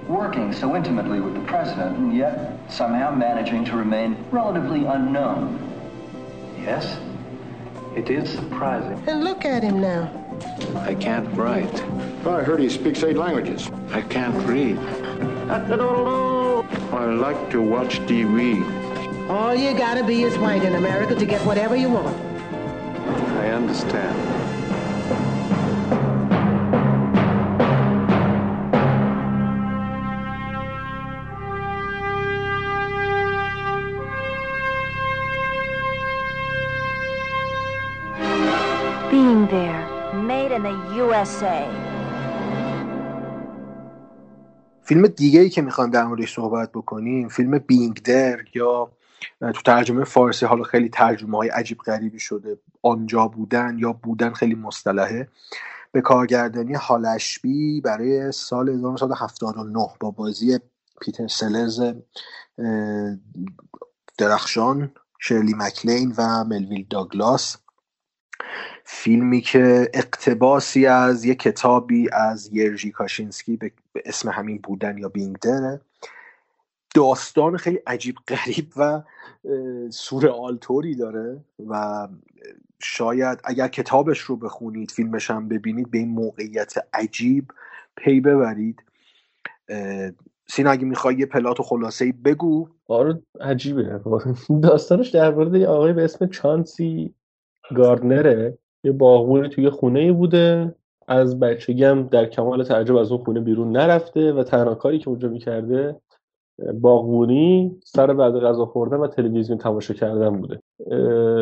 working so intimately with the president and yet somehow managing to remain relatively unknown. Yes, it is surprising. And look at him now. I can't write. I heard he speaks eight languages. I can't read. *laughs* I like to watch TV. All you gotta be is white in America to get whatever you want. I understand. Being there. Made in the USA. فیلم دیگه ای که می‌خوایم در موردش صحبت بکنیم فیلم بینگ در یا تو ترجمه فارسی حالا خیلی ترجمه های عجیب غریبی شده. آنجا بودن یا بودن خیلی مصطلحه. به کارگردانی هالشبی برای سال 1979 با بازی پیتر سلز درخشان شرلی مکلین و ملویل داگلاس. فیلمی که اقتباسی از یک کتابی از یرژی کاشینسکی به اسم همین بودن یا بینگ دره داستان خیلی عجیب غریب و سورئال طوری داره و شاید اگر کتابش رو بخونید فیلمش هم ببینید به این موقعیت عجیب پی ببرید. سینا اگه می‌خوای یه پلات و خلاصه بگو. آره عجیبه. *laughs* داستانش در مورد یه آقای به اسم چانسی گاردنره. یه باغبونی توی خونه بوده. از بچگی هم در کمال تعجب از اون خونه بیرون نرفته و تنها کاری که اونجا می‌کرده باغبونی سر بعد غذا خوردن و تلویزیون تماشا کردن بوده.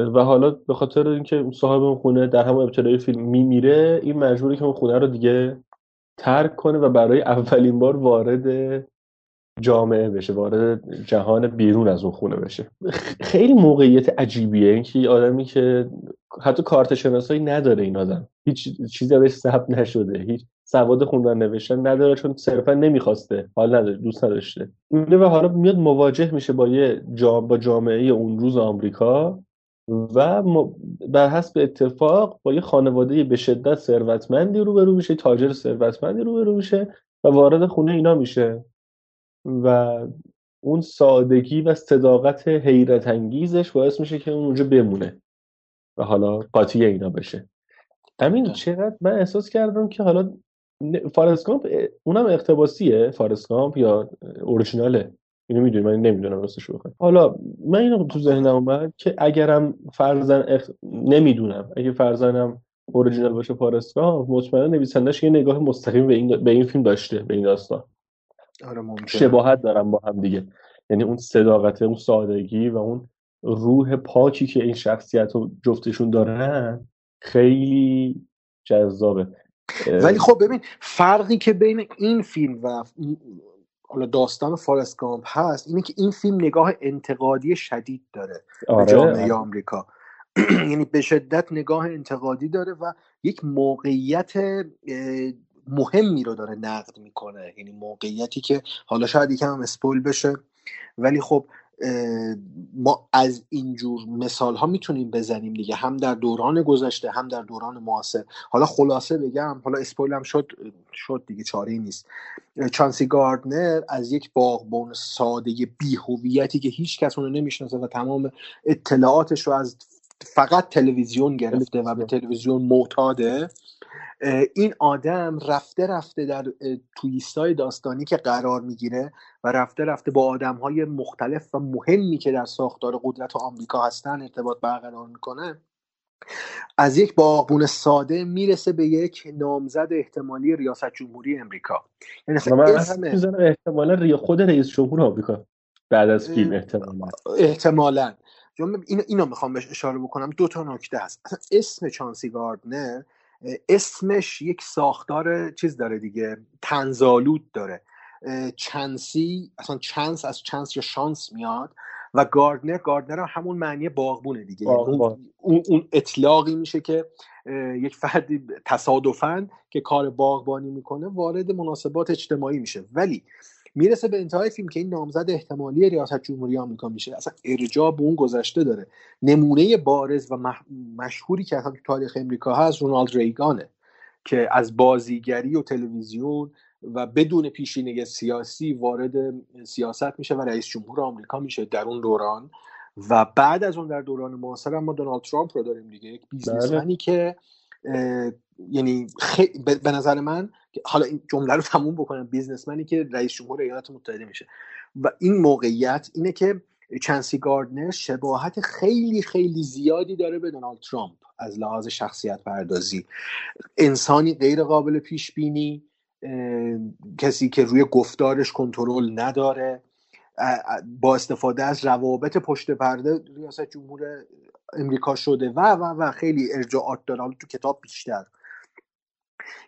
و حالا به خاطر اینکه صاحب اون خونه در همون ابتدای فیلم میمیره این مجبوره که اون خونه رو دیگه ترک کنه و برای اولین بار وارد جامعه بشه وارد جهان بیرون از اون خونه بشه. خیلی موقعیت عجیبیه. اینکه آدمی که حتی کارت شناسایی نداره این آدم. هیچ چیزی ازش ثبت نشده. هیچ سواد خوندن نوشتن نداره چون صرفا نمی‌خواسته حال نداره دوست نداشته. میره و حالا میاد مواجه میشه با یه جام با جامعه اون روز آمریکا و بر حسب اتفاق با یه خانواده به شدت ثروتمندی روبرو میشه تاجر ثروتمندی روبرو میشه و وارد خونه اینا میشه. و اون سادگی و صداقت حیرت انگیزش باعث میشه که اون اونجا بمونه و حالا قاطی اینا بشه. همین چقدر من احساس کردم که حالا اه، اونم اقتباسیه. فارست گامپ یا اورجیناله اینو می‌دونی من نمی‌دونم راستش رو حالا من اینو تو ذهنم اومد که اگرم فرزن اخ... نمی‌دونم. اگه فرزنم اورجینال باشه فارست گامپ مطمئنا نویسندش یه نگاه مستقیم به این به این فیلم داشته به این داستان. آره ممکنه. شباهت دارم با هم دیگه. یعنی اون صداقت اون سادگی و اون روح پاکی که این شخصیت رو جفتشون دارن خیلی جذابه. ولی خب ببین فرقی که بین این فیلم و حالا داستان فارست گامپ هست اینه که این فیلم نگاه انتقادی شدید داره به آره. جامعه آره. آمریکا. *clears throat* یعنی به شدت نگاه انتقادی داره و یک موقعیت مهمی رو داره نقد می‌کنه. یعنی موقعیتی که حالا شاید یکم هم اسپویل بشه. ولی خب ما از اینجور مثال ها می‌تونیم بزنیم دیگه. هم در دوران گذشته هم در دوران معاصر. حالا خلاصه بگم حالا اسپویل هم شد شد دیگه چاره ای نیست چانسی گاردنر از یک باغبان ساده بی هویتی که هیچ کس اونو نمی‌شناسه و تمام اطلاعاتش رو از فقط تلویزیون گرفته و به تلویزیون معتاده این آدم رفته رفته در تویستای داستانی که قرار می‌گیره و رفته رفته با آدم های مختلف و مهمی که در ساختار قدرت آمریکا هستن ارتباط برقرار می‌کنه از یک باغبون ساده می‌رسه به یک نامزد احتمالی ریاست جمهوری امریکا. یعنی و هم اسم احتمالا خود رئیس جمهور آمریکا بعد از فیلم احتمالا. احتمالا. اینو, اینو می‌خوام بهش اشاره بکنم. دو تا نکته هست. اصلا اسم چانسی گاردنر اسمش یک ساختار چیز داره دیگه تنزالود داره. اه، چانسی اصلا چانس از چانس یا شانس میاد و گاردنر گاردنر هم همون معنی باغبونه دیگه. یعنی اون, اون, اون اطلاقی میشه که یک فردی تصادفا که کار باغبانی می‌کنه وارد مناسبات اجتماعی میشه. ولی می‌رسه به انتهای فیلم که این نامزد احتمالی ریاست جمهوری آمریکا میشه. اصلا ارجاع به اون گذشته داره. نمونه بارز و مح- مشهوری که اصلا تو تاریخ امریکا هست رونالد ریگانه که از بازیگری و تلویزیون و بدون پیشینه سیاسی وارد سیاست میشه و رئیس جمهور آمریکا میشه در اون دوران. و بعد از اون در دوران معاصر ما دونالد ترامپ رو داریم دیگه. یک بله. بیزنسمنی که یعنی خی... به نظر من حالا این جمله رو تموم بکنم بیزنسمنی که رئیس جمهور ایالات متحده میشه. و این موقعیت اینه که چانسی گاردنر شباهت خیلی خیلی زیادی داره به دونالد ترامپ از لحاظ شخصیت پردازی. انسانی غیر قابل پیش بینی کسی که روی گفتارش کنترل نداره با استفاده از روابط پشت پرده ریاست جمهور امریکا شده و و و خیلی ارجاعات داره. تو کتاب بیشتر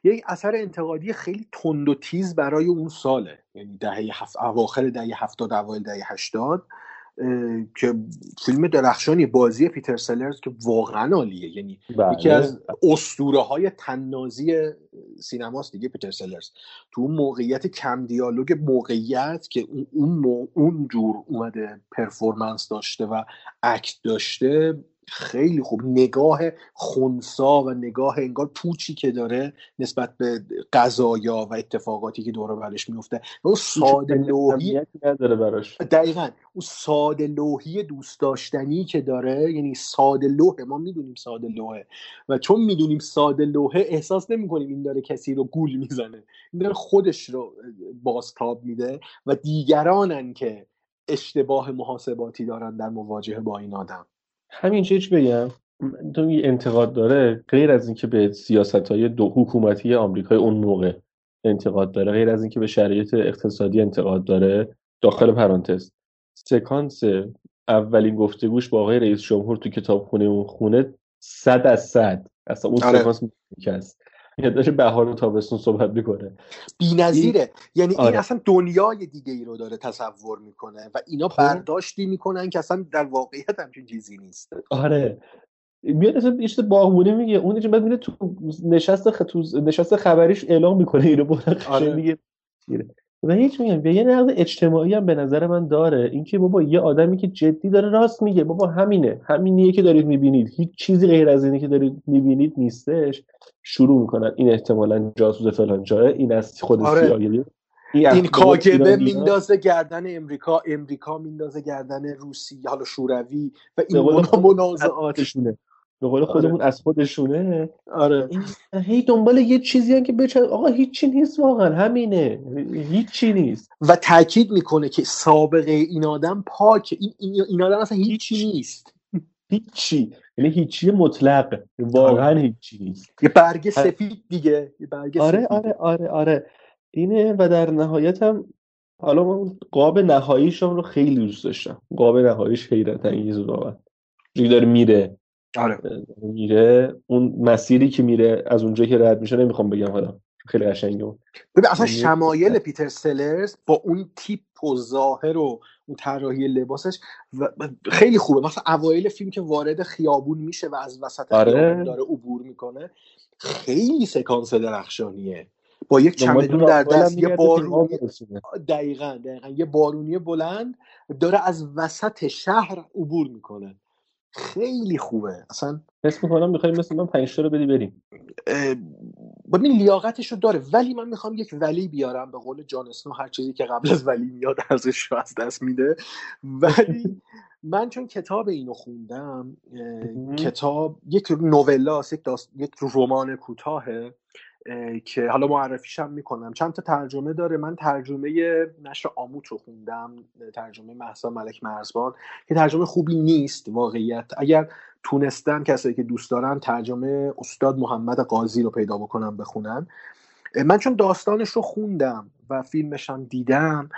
یک اثر انتقادی خیلی تند و تیز برای اون ساله. یعنی دهه هفت اواخر دهه هفتاد اوایل دهه هشتاد که فیلم درخشانی بازی پیتر سلرز که واقعا عالیه. یعنی یکی بله. از اسطوره های طنازی سینماست دیگه پیتر سلرز تو اون موقعیت کم دیالوگ موقعیت که اون اون جور اومده performance داشته و act داشته خیلی خوب. نگاه خونسا و نگاه انگار پوچی که داره نسبت به قضایا و اتفاقاتی که دور برش میفته و اون ساده لوحی نداره براش. دقیقا. اون ساده لوحی دوست داشتنی که داره یعنی ساده لوحه ما می‌دونیم ساده لوحه. و چون می‌دونیم ساده لوحه احساس نمی کنیم این داره کسی رو گول می‌زنه. این داره خودش رو بازتاب میده و دیگرانن که اشتباه محاسباتی دارن در مواجهه با این آدم. همین چیز بگم؟ تو انتقاد داره غیر از اینکه به سیاست های دو حکومتی آمریکای اون موقع انتقاد داره غیر از اینکه به شرایط اقتصادی انتقاد داره داخل پرانتز. سکانس اولین گفتگوش با آقای رئیس جمهور تو کتابخونه اون خونه صد از صد. اصلا اون آره. سکانس داره بهار و تابستون صحبت می‌کنه. این بی‌نظیره یعنی این آره. اصلا دنیای دیگه ای رو داره تصور می‌کنه و اینا خب. برداشتی می‌کنن که اصلا در واقعیت همچین چیزی نیست. آره. میاد اصلا یه چیز باغبونی میگه. اون بعد میره تو نشست خ... تو نشست خبریش اعلام می‌کنه اینو آره. میگه. و هیچ میگم به یه نقد اجتماعی هم به نظر من داره. اینکه بابا یه آدمی که جدی داره راست میگه بابا همینه. همینیه که دارید می‌بینید. هیچ چیزی غیر از اینی که دارید می‌بینید نیستش. شروع می‌کنن. این احتمالا جاسوس فلان جاه این از خود آره. CIA این کاگبه میندازه گردن امریکا. امریکا میندازه گردن روسی حالا شوروی و این قول به قول خودمون از خودشونه. آره. هی دنبال یه چیزی هم که بچه آقا هیچی نیست واقعا همینه. هیچی نیست. و تاکید می‌کنه که سابقه این آدم پاکه این, این, آدم اصلا هیچی نیست. هیچی. یعنی هیچی مطلق. واقعا هیچی نیست. یه برگ سفید دیگه. یه برگ آره سفید. آره آره آره. اینه و در نهایت هم حالا من قاب نهاییشم رو خیلی دوست داشتم. قاب نهاییش حیرت انگیز واقعا داره میره. آره. میره اون مسیری که میره از اونجا که رد میشه نمی‌خوام بگم حالا. خیلی قشنگه اون. ببین اصلا شمایل پیتر سلرز با اون تیپ و ظاهر و اون طراحی لباسش و خیلی خوبه. مثلا اوایل فیلم که وارد خیابون میشه و از وسط آره. خیابون داره عبور می‌کنه خیلی سکانس درخشانیه. با یک چمدون در دست یه بارونی. دقیقا دقیقا. یه بارونی بلند داره از وسط شهر عبور می‌کنه. خیلی خوبه. اصلا حس می‌کنم می‌خوای مثل من پنج رو بدی بریم. ببین لیاقتش رو داره ولی من می‌خوام یک ولی بیارم به قول جان اسنو هر چیزی که قبل از ولی میاد ارزش رو از دست میده. ولی من چون کتاب اینو خوندم کتاب یک نولاست یک, داست... یک رمان کوتاهه. اه، که حالا معرفیش هم می‌کنم. چند تا ترجمه داره. من ترجمه نشر آموت رو خوندم ترجمه محسا ملک مرزبان که ترجمه خوبی نیست واقعیت. اگر تونستن کسایی که دوست دارن ترجمه استاد محمد قاضی رو پیدا بکنم بخونن. من چون داستانش رو خوندم و فیلمش هم دیدم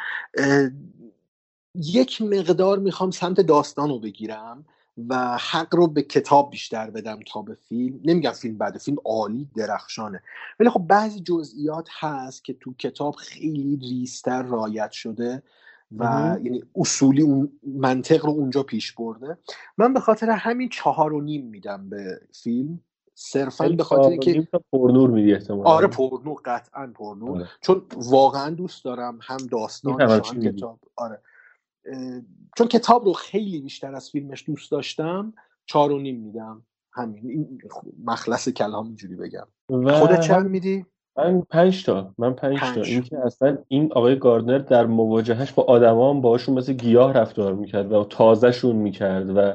یک مقدار می‌خوام سمت داستان رو بگیرم. و حق رو به کتاب بیشتر بدم تا به فیلم. نمیگم فیلم بده فیلم عالی درخشانه. ولی خب بعضی جزئیات هست که تو کتاب خیلی ریستر رایت شده و مهم. یعنی اصولی اون منطق رو اونجا پیش برده. من به خاطر همین چهار و نیم میدم به فیلم. صرفا به خاطر اینکه تا پرنور میدی احتمالاً. آره پرنور قطعا پرنور آره. چون واقعا دوست دارم هم چی هم. کتاب. آره. چون کتاب رو خیلی بیشتر از فیلمش دوست داشتم چهار و نیم میدم. همین این مخلص کلام اینجوری بگم. و خودت چند میدی؟ من پنج تا من پنج تا. پنج. این که اصلا این آقای گاردنر در مواجهش با آدما هم باهاشون مثل گیاه رفتار می‌کرد و تازهشون می‌کرد و.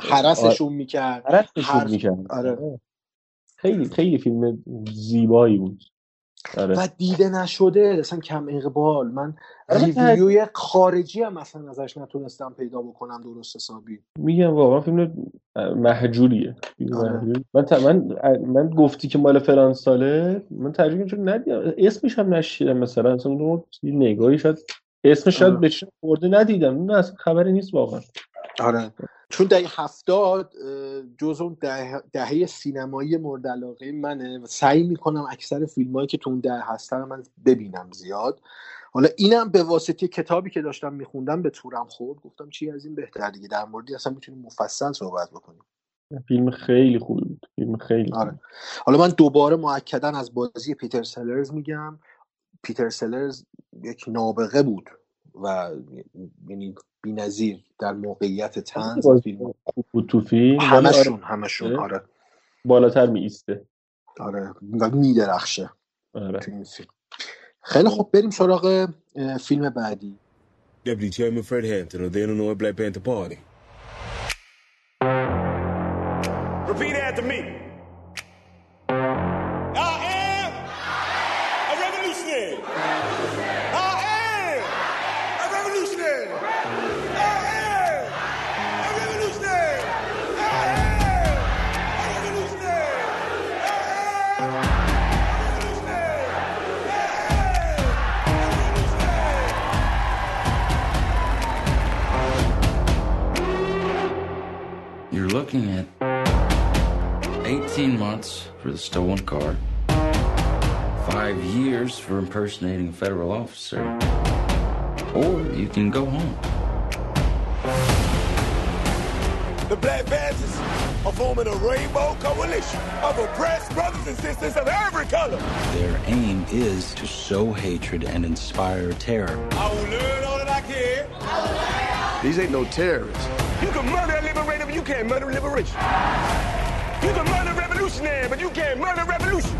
حرسشون می‌کرد. حرسشون می‌کرد. آره. خیلی خیلی فیلم زیبایی بود. آره. و دیده نشده اصلا کم اقبال. من آره، ریویوی خارجی هم اصلا ازش نتونستم پیدا بکنم درست حسابی. میگم واقعا فیلم محجوریه. آره. من, ت- من من گفتی که مال فلان ساله من ترجمه چون ندیدم. اسمش هم نشیدم مثلا اصلا نگاهی شاید اسمش شاید آره. به خورده ندیدم. نه اصلا خبری نیست واقعا. آره. چون دهه هفتاد جز اون دهه, دهه سینمایی مورد علاقه منه و سعی می‌کنم اکثر فیلم هایی که تو اون دهه هستن من ببینم زیاد. حالا اینم به واسطه کتابی که داشتم میخوندم به تورم خورد. گفتم چی از این بهتر دیگه؟ در موردی اصلا می‌تونیم مفصل صحبت بکنیم. فیلم خیلی خوبی بود. فیلم خیلی. آره. حالا من دوباره معکدا از بازی پیتر سلرز میگم. پیتر سلرز یک نابغه بود. و یعنی بی‌نظیر در موقعیت تنز فیلم. خوب بود تو فیلم همشون آره. همشون آره. بالاتر می ایسته. آره و میدرخشه آره. تو این فیلم. خیلی خوب بریم سراغ فیلم بعدی. Deputy Chairman Fred Hampton of the Illinois Black Panther Party. Looking at 18 months for the stolen car, five years for impersonating a federal officer, or you can go home. The Black Panthers are forming a rainbow coalition of oppressed brothers and sisters of every color. Their aim is to sow hatred and inspire terror. I will learn all that I can. These ain't no terrorists. You can murder a liberator, but you can't murder liberation. You can murder a revolutionary, but you can't murder revolution.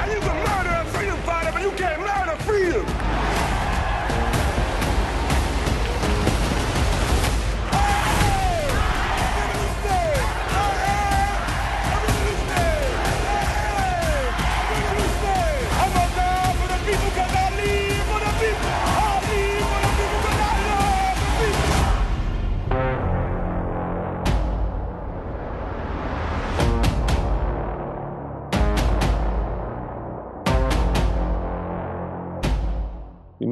And you can murder a freedom fighter, but you can't murder freedom.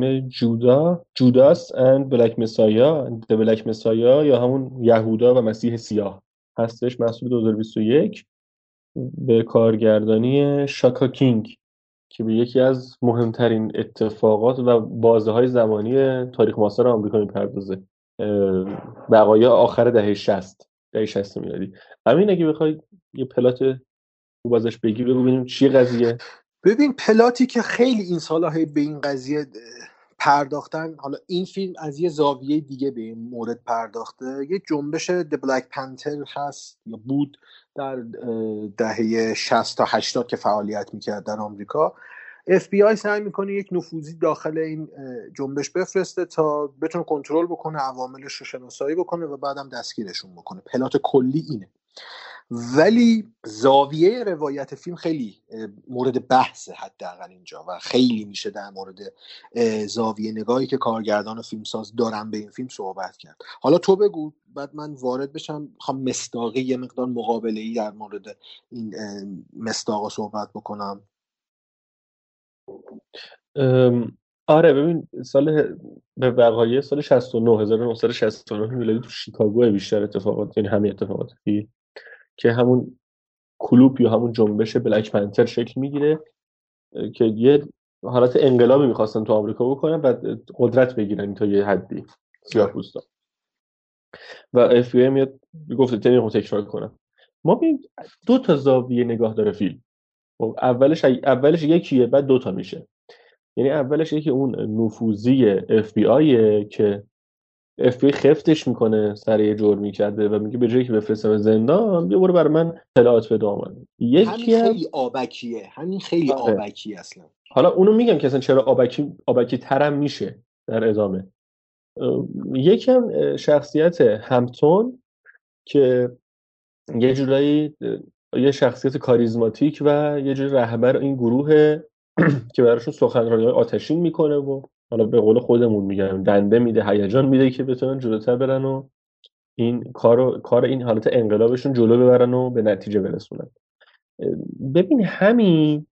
فیلم جودا جوداس اند بلک مسایا د بلک مسایا یا همون یهودا و مسیح سیاه هستش محصول 2021 به کارگردانی شاکا کینگ که به یکی از مهمترین اتفاقات و بازه های زمانی تاریخ معاصر آمریکا می‌پردازه. بقایا آخر دهه 60 دهه 60 میلادی. همین اگه بخوای یه پلات خوب ازش بگی بگو ببینیم چی قضیه. ببین پلاتی که خیلی این سالا به این قضیه پرداختن حالا این فیلم از یه زاویه دیگه به این مورد پرداخته. یه جنبش د بلک پنتر هست یا بود در دهه 60 تا 80 که فعالیت می‌کرد در آمریکا. اف بی آی سعی می‌کنه یک نفوذی داخل این جنبش بفرسته تا بتونه کنترل بکنه عواملش رو شناسایی بکنه و بعدم دستگیرشون بکنه. پلات کلی اینه. ولی زاویه روایت فیلم خیلی مورد بحث حداقل اینجا و خیلی میشه در مورد زاویه نگاهی که کارگردان و فیلمساز دارن به این فیلم صحبت کرد. حالا تو بگو بعد من وارد بشم می‌خوام مستاقی یه مقدار مقابله ای در مورد این مستاقا صحبت بکنم. آره ببین سال به وقایع سال 69 1969 میلادی تو شیکاگو بیشتر اتفاقات یعنی همین اتفاقات همون کلوب یا همون جنبش بلک پنتر شکل می‌گیره که یه حالت انقلابی می‌خواستن تو آمریکا بکنن و قدرت بگیرن تا یه حدی. سیاه پوستا. و اف بی میاد تنی تکرار کنم. ما ببین دو تا زاویه نگاه داره فیلم. خب اولش اولش یکیه بعد دو تا میشه. یعنی اولش یکی اون نفوذی اف بی آیه که اف بی خفتش می‌کنه سر یه جرمی کرده و میگه به جایی که بفرستم زندان بیا برو برای من اطلاعات بده آمد یکی همین خیلی آبکیه. همین خیلی آره. آبکی اصلا. حالا اونو میگم که اصلا چرا آبکی آبکی ترم میشه در ادامه. یکم شخصیت همتون که یه جورایی یه شخصیت کاریزماتیک و یه جوری رهبر این گروه *clears throat* که براشون سخنرانی آتشین می‌کنه و حالا به قول خودمون میگم دنده میده هیجان میده که بتونن جلوتر برن و این کار کار این حالت انقلابشون جلو ببرن و به نتیجه برسونن. ببین همین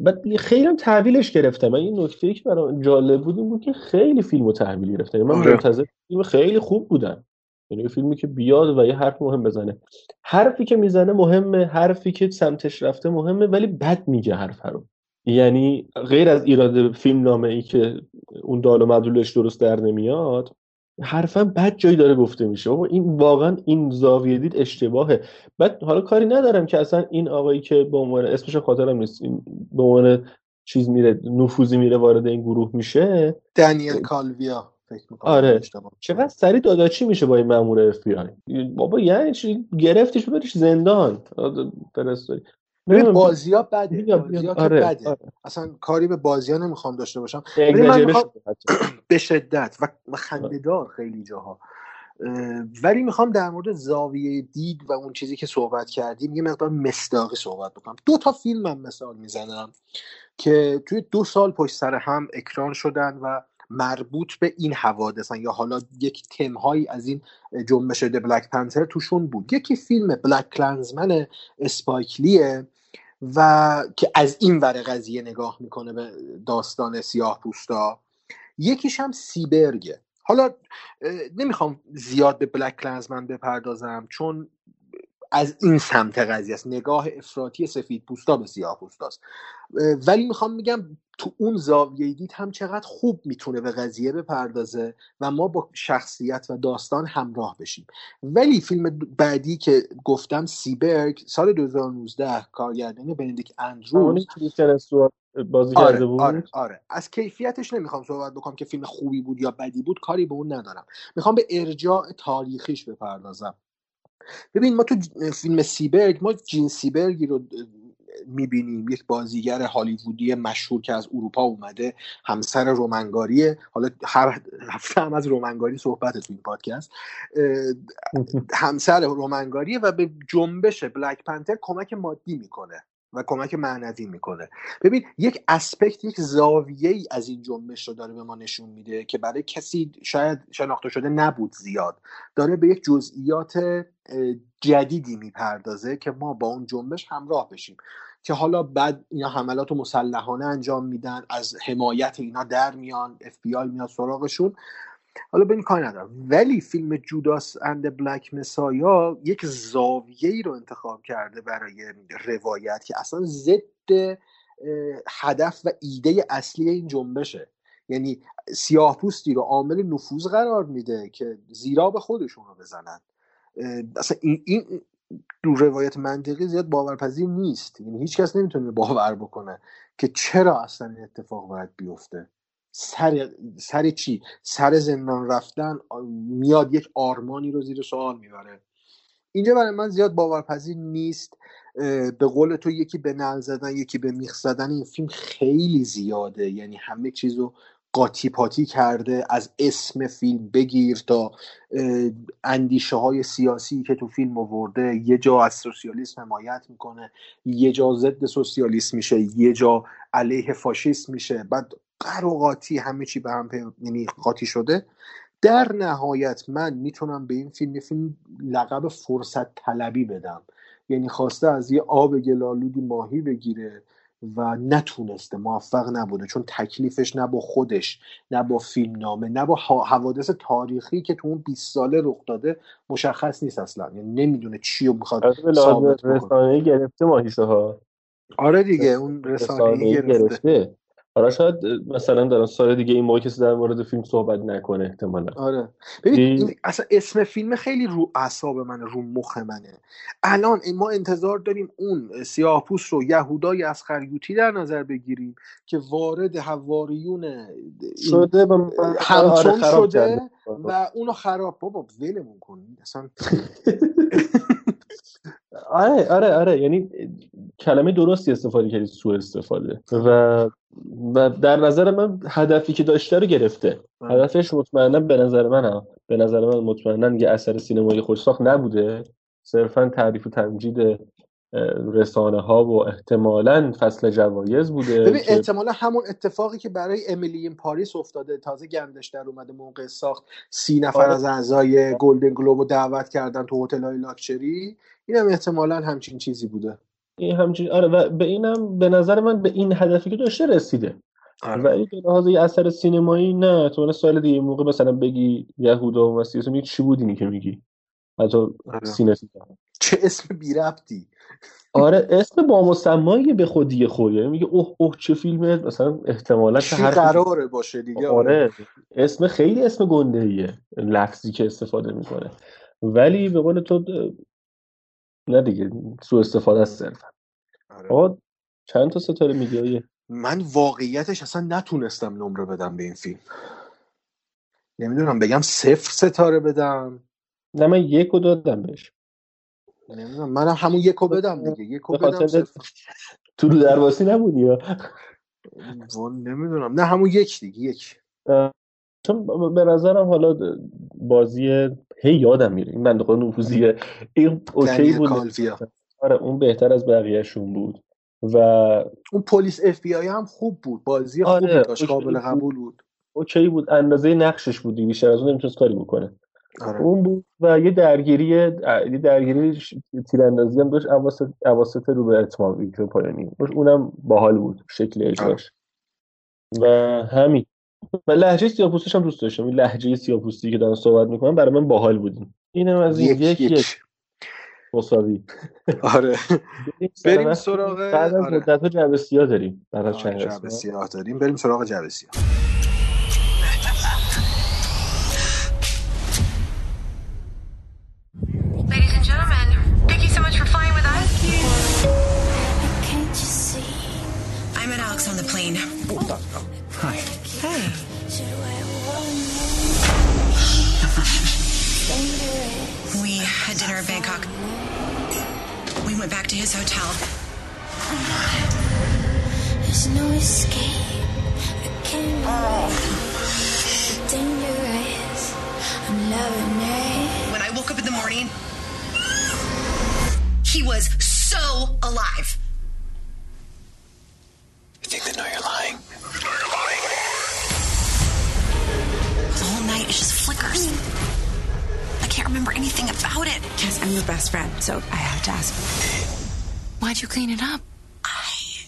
بعد خیلی هم تحویلش گرفتم. من این نکته که برای جالب بود این بود که خیلی فیلم تحویل گرفتم. من آره. منتظر فیلم خیلی خوب بودم. یعنی فیلمی که بیاد و یه حرف مهم بزنه. حرفی که می‌زنه مهمه حرفی که سمتش رفته مهمه ولی بد میگه حرف رو. یعنی غیر از ایراد فیلم نامه ای که اون دال و مدلولش درست در نمیاد حرفا بد جایی داره گفته میشه. و این واقعا این زاویه دید اشتباهه. بعد حالا کاری ندارم که اصلا این آقایی که به عنوان اسمش خاطرم نیست به عنوان چیز میره نفوذی میره وارد این گروه میشه. دنیل کالویا فکر آره. چقدر سری داداچی میشه با این مامور اف بی آی بابا یعنی چی؟ گرفتیش ببریش زندان. فرستادی ببین بازی ها بده بازی ها که آره، بده. آره. اصلا کاری به بازی ها نمی‌خوام داشته باشم. من می‌خوام *clears throat* به شدت و خندهدار خیلی جاها. ولی می‌خوام در مورد زاویه دید و اون چیزی که صحبت کردیم یه مقدار مصداقی صحبت بکنم. دو تا فیلم من مثال می‌زنم که توی دو سال پشت سر هم اکران شدن و مربوط به این حوادثن. یا حالا یک تمهایی از این جنبش د بلک پنتر توشون بود. یکی فیلم بلک کلنزمن اسپایکلیه و که از این ور قضیه نگاه می‌کنه به داستان سیاه پوستا یکیش هم سیبرگه. حالا نمی‌خوام زیاد به بلک کلنزمن بپردازم چون از این سمت قضیه است. نگاه افراطی سفید پوستا به سیاه پوستاست. ولی می‌خوام میگم تو اون زاویه دید هم چقدر خوب می‌تونه به قضیه بپردازه و ما با شخصیت و داستان همراه بشیم. ولی فیلم بعدی که گفتم سیبرگ سال 2019 کارگردانی بندیک اندروز. بازی آره، کرده بود. آره, آره. از کیفیتش نمی‌خوام صحبت بکنم که فیلم خوبی بود یا بدی بود کاری به اون ندارم. می‌خوام به ارجاع تاریخیش بپردازم. ببین ما تو فیلم سیبرگ ما جین سیبرگی رو می‌بینیم. یک بازیگر هالیوودی مشهور که از اروپا اومده همسر رومنگاریه. حالا هر هفته هم از رومنگاری صحبت تو این پادکست. همسر رومنگاریه و به جنبش بلک پنتر کمک مادی می‌کنه. و کمک معنوی می‌کنه. ببین یک اسپکت یک زاویه ای از این جنبش رو داره به ما نشون میده که برای کسی شاید شناخته شده نبود زیاد. داره به یک جزئیات جدیدی می‌پردازه که ما با اون جنبش همراه بشیم. که حالا بعد اینا حملات مسلحانه انجام میدن از حمایت اینا در میان آی میاد سراغشون. حالا به این کار ندارم. ولی فیلم جوداس اند بلک مسایا یک زاویه ای رو انتخاب کرده برای روایت که اصلا ضد هدف و ایده اصلی این جنبشه. یعنی سیاه پوستی رو عامل نفوذ قرار میده که زیرا به خودشون رو بزنن. اصلا این, این رو روایت منطقی زیاد باورپذیر نیست. یعنی هیچ کس نمی‌تونه باور بکنه که چرا اصلا این اتفاق باید بیفته. سر, سر چی؟ سر زندان رفتن میاد یک آرمانی رو زیر سوال می‌بره. اینجا برای من زیاد باورپذیر نیست. به قول تو یکی به نل زدن یکی به میخ زدن این فیلم خیلی زیاده. یعنی همه چیزو قاطی پاتی کرده از اسم فیلم بگیر تا اندیشه های سیاسی که تو فیلم آورده. یه جا از سوسیالیسم حمایت می‌کنه یه جا ضد سوسیالیسم میشه یه جا علیه فاشیست میشه. بعد قر و قاطی همه چی به هم یعنی قاطی شده. در نهایت من می‌تونم به این فیلم فیلم لقب فرصت طلبی بدم. یعنی خواسته از یه آب گلالودی ماهی بگیره و نتونسته موفق نبوده. چون تکلیفش نه با خودش نه با فیلم نامه نه با حوادث تاریخی که تو اون 20 ساله رخ داده مشخص نیست اصلا. یعنی نمی‌دونه چی رو می‌خواد ثابت رسانه گرفته ماهیشه ها آره دیگه اون رسانه گرفته. گرفته. حالا شاید مثلا در سال دیگه این موقع کسی در مورد فیلم صحبت نکنه احتمالا. آره. ببین اصلا اسم فیلم خیلی رو اعصاب منه رو مخ منه. الان ما انتظار داریم اون سیاه پوست رو یهودای از خریوتی در نظر بگیریم که وارد حواریون شده همچون آره شده و اونو خراب. بابا ولمون کن. اصلا *laughs* آره آره آره. یعنی کلمه درستی استفاده کردی سو استفاده. و و در نظر من هدفی که داشته رو گرفته. هدفش مطمئنا به نظر من هم. به نظر من مطمئنا یه اثر سینمایی خوشساخت نبوده. صرفا تعریف و تمجید رسانه ها و احتمالا فصل جوایز بوده ببین احتمالا همون اتفاقی که برای امیلی پاریس افتاده تازه گندش در اومده موقع ساخت سی نفر آره. از اعضای گلدن گلوب رو دعوت کردن تو هتل های لاکچری. این هم احتمالا همچین چیزی بوده. این همچین آره و به اینم به نظر من به این هدفی که داشته رسیده. آره. ولی به لحاظ یه اثر سینمایی نه تو سال دیگه موقع مثلا بگی یهودا و مسیح میگی چی بود اینی که میگی؟ حتی آره. چه اسم بی ربطی. آره اسم با مسمایی به خودی خود یعنی میگه اوه اوه چه فیلمه. مثلا احتمالا چی هر قراره باشه دیگه آره. اسم خیلی اسم گنده ایه لفظی که استفاده می‌کنه. ولی به قول تو نه دیگه سو استفاده از صرفا آره. چند تا ستاره میگه من واقعیتش اصلا نتونستم نمره بدم به این فیلم. نمی‌دونم بگم صفر ستاره بدم. نه من یک و دادم بهش. نمی‌دونم منم همون یکو بدم دیگه. یکو بدم صفر. تو رودرواسی نبودی یا؟ نمی‌دونم. نه همون یک دیگه یک. چون به نظرم حالا بازی هی یادم میره. این بنده خدا نفوذیه این okay بود آره اون بهتر از بقیهشون بود. و اون پلیس اف بی آی هم خوب بود. بازی آره. خوبی داشت قابل قبول بود. اوکی بود. اندازه نقشش بود بیشتر از اون نمی‌تونست کاری بکنه. آره. اون بود و یه درگیری یه درگیری تیراندازی هم داشت اواسط اواسط رو به اتمام ویکتور پایانی. اونم باحال بود. شکل اجراش. و همین. و لهجه سیاپوستیش هم دوست داشتم. این لهجه سیاپوستی که دارن صحبت می‌کنن برای من باحال بودیم اینم از این یک یک, یک. مساوی. آره. بریم سراغ بعد از آره. مدت جعبه سیاه داریم. بعد از چند جعبه سیاه داریم. بریم سراغ جعبه سیاه. Had dinner in Bangkok. We went back to his hotel. There's no escape. I can't dangerous. I'm loving it. When I woke up in the morning, he was so alive. I think they know you're lying. The whole night it just flickers. I can't remember anything about it. Yes, I'm your best friend, so I have to ask. Why'd you clean it up? I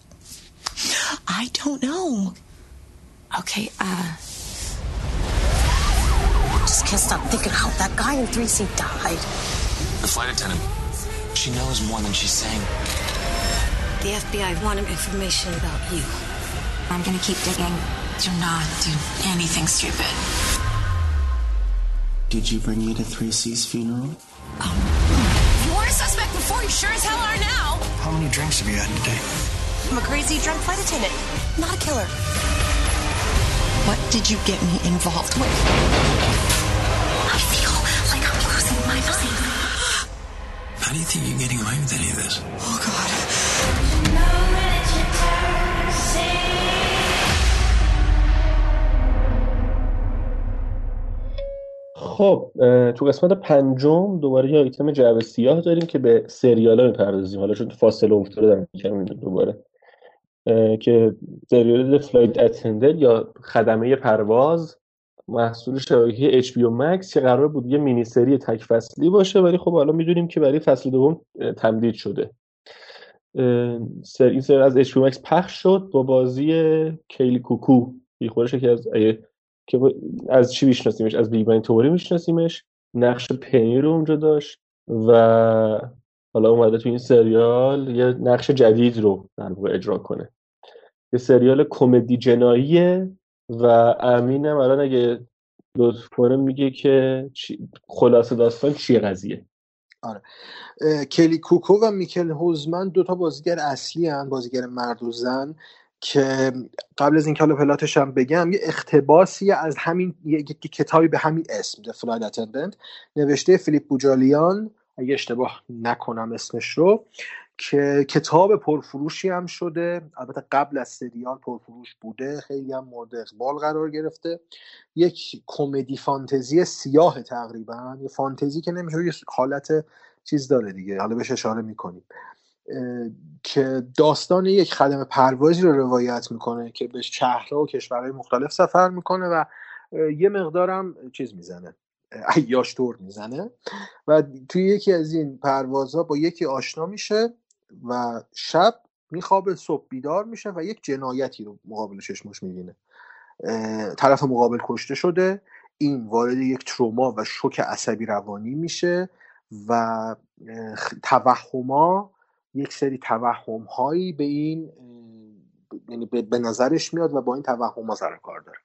I don't know. Okay, uh. Just can't stop thinking how that guy in 3C died. The flight attendant. She knows more than she's saying. The FBI wanted information about you. I'm gonna keep digging. Do not do anything stupid. Did you bring me to 3C's funeral? Um, you weren't a suspect before, you sure as hell are now. How many drinks have you had today? I'm a crazy drunk flight attendant, not a killer. What did you get me involved with? I feel like I'm losing my mind. How do you think you're getting away with any of this? Oh, God. خب تو قسمت پنجم دوباره یه آیتم جعبه سیاه داریم که به سریال ها می‌پردازیم. حالا چون فاصله افتاده دارم می‌کنم دوباره. که سریال Flight Attendant یا خدمه پرواز محصول شبکه HBO Max که قرار بود یه مینی سری تک فصلی باشه ولی خب حالا می‌دونیم که برای فصل دوم تمدید شده. سر این سری از HBO Max پخش شد با بازی کیلی کوکو. یه خودش که از که از چی میشناسیمش؟ از Big Bang Theory میشناسیمش. نقش پنی رو اونجا داشت و حالا اومده تو این سریال یه نقش جدید رو در واقع اجرا کنه. یه سریال کمدی جناییه و امینم الان اگه لطف کنه میگه که خلاصه داستان چیه قضیه. آره. کلی کوکو و میکل هوزمن دو تا بازیگر اصلی هن بازیگر مرد و زن. که قبل از اینکه حالا پلاتش هم بگم یه اقتباسی از همین یه کتابی به همین اسم The Flight Attendant نوشته فیلیپ بوجالیان اگه اشتباه نکنم اسمش رو که کتاب پرفروشی هم شده. البته قبل از سریال پرفروش بوده خیلی هم مورد اقبال قرار گرفته. یک کمدی فانتزی سیاه تقریبا یه فانتزی که نمیشه یه حالت چیز داره دیگه. حالا بهش اشاره می‌کنیم. که داستان یک خدم پروازی رو روایت می‌کنه که به شهرها و کشورهای مختلف سفر می‌کنه و یه مقدارم چیز می‌زنه عیاش تور می‌زنه و توی یکی از این پروازها با یکی آشنا میشه و شب میخوابه صبح بیدار میشه و یک جنایتی رو مقابل چشمش می‌بینه. طرف مقابل کشته شده این وارد یک تروما و شوک عصبی روانی میشه و توهما یک سری توهم هایی به این یعنی به نظرش میاد و با این توهم سر و کار داره.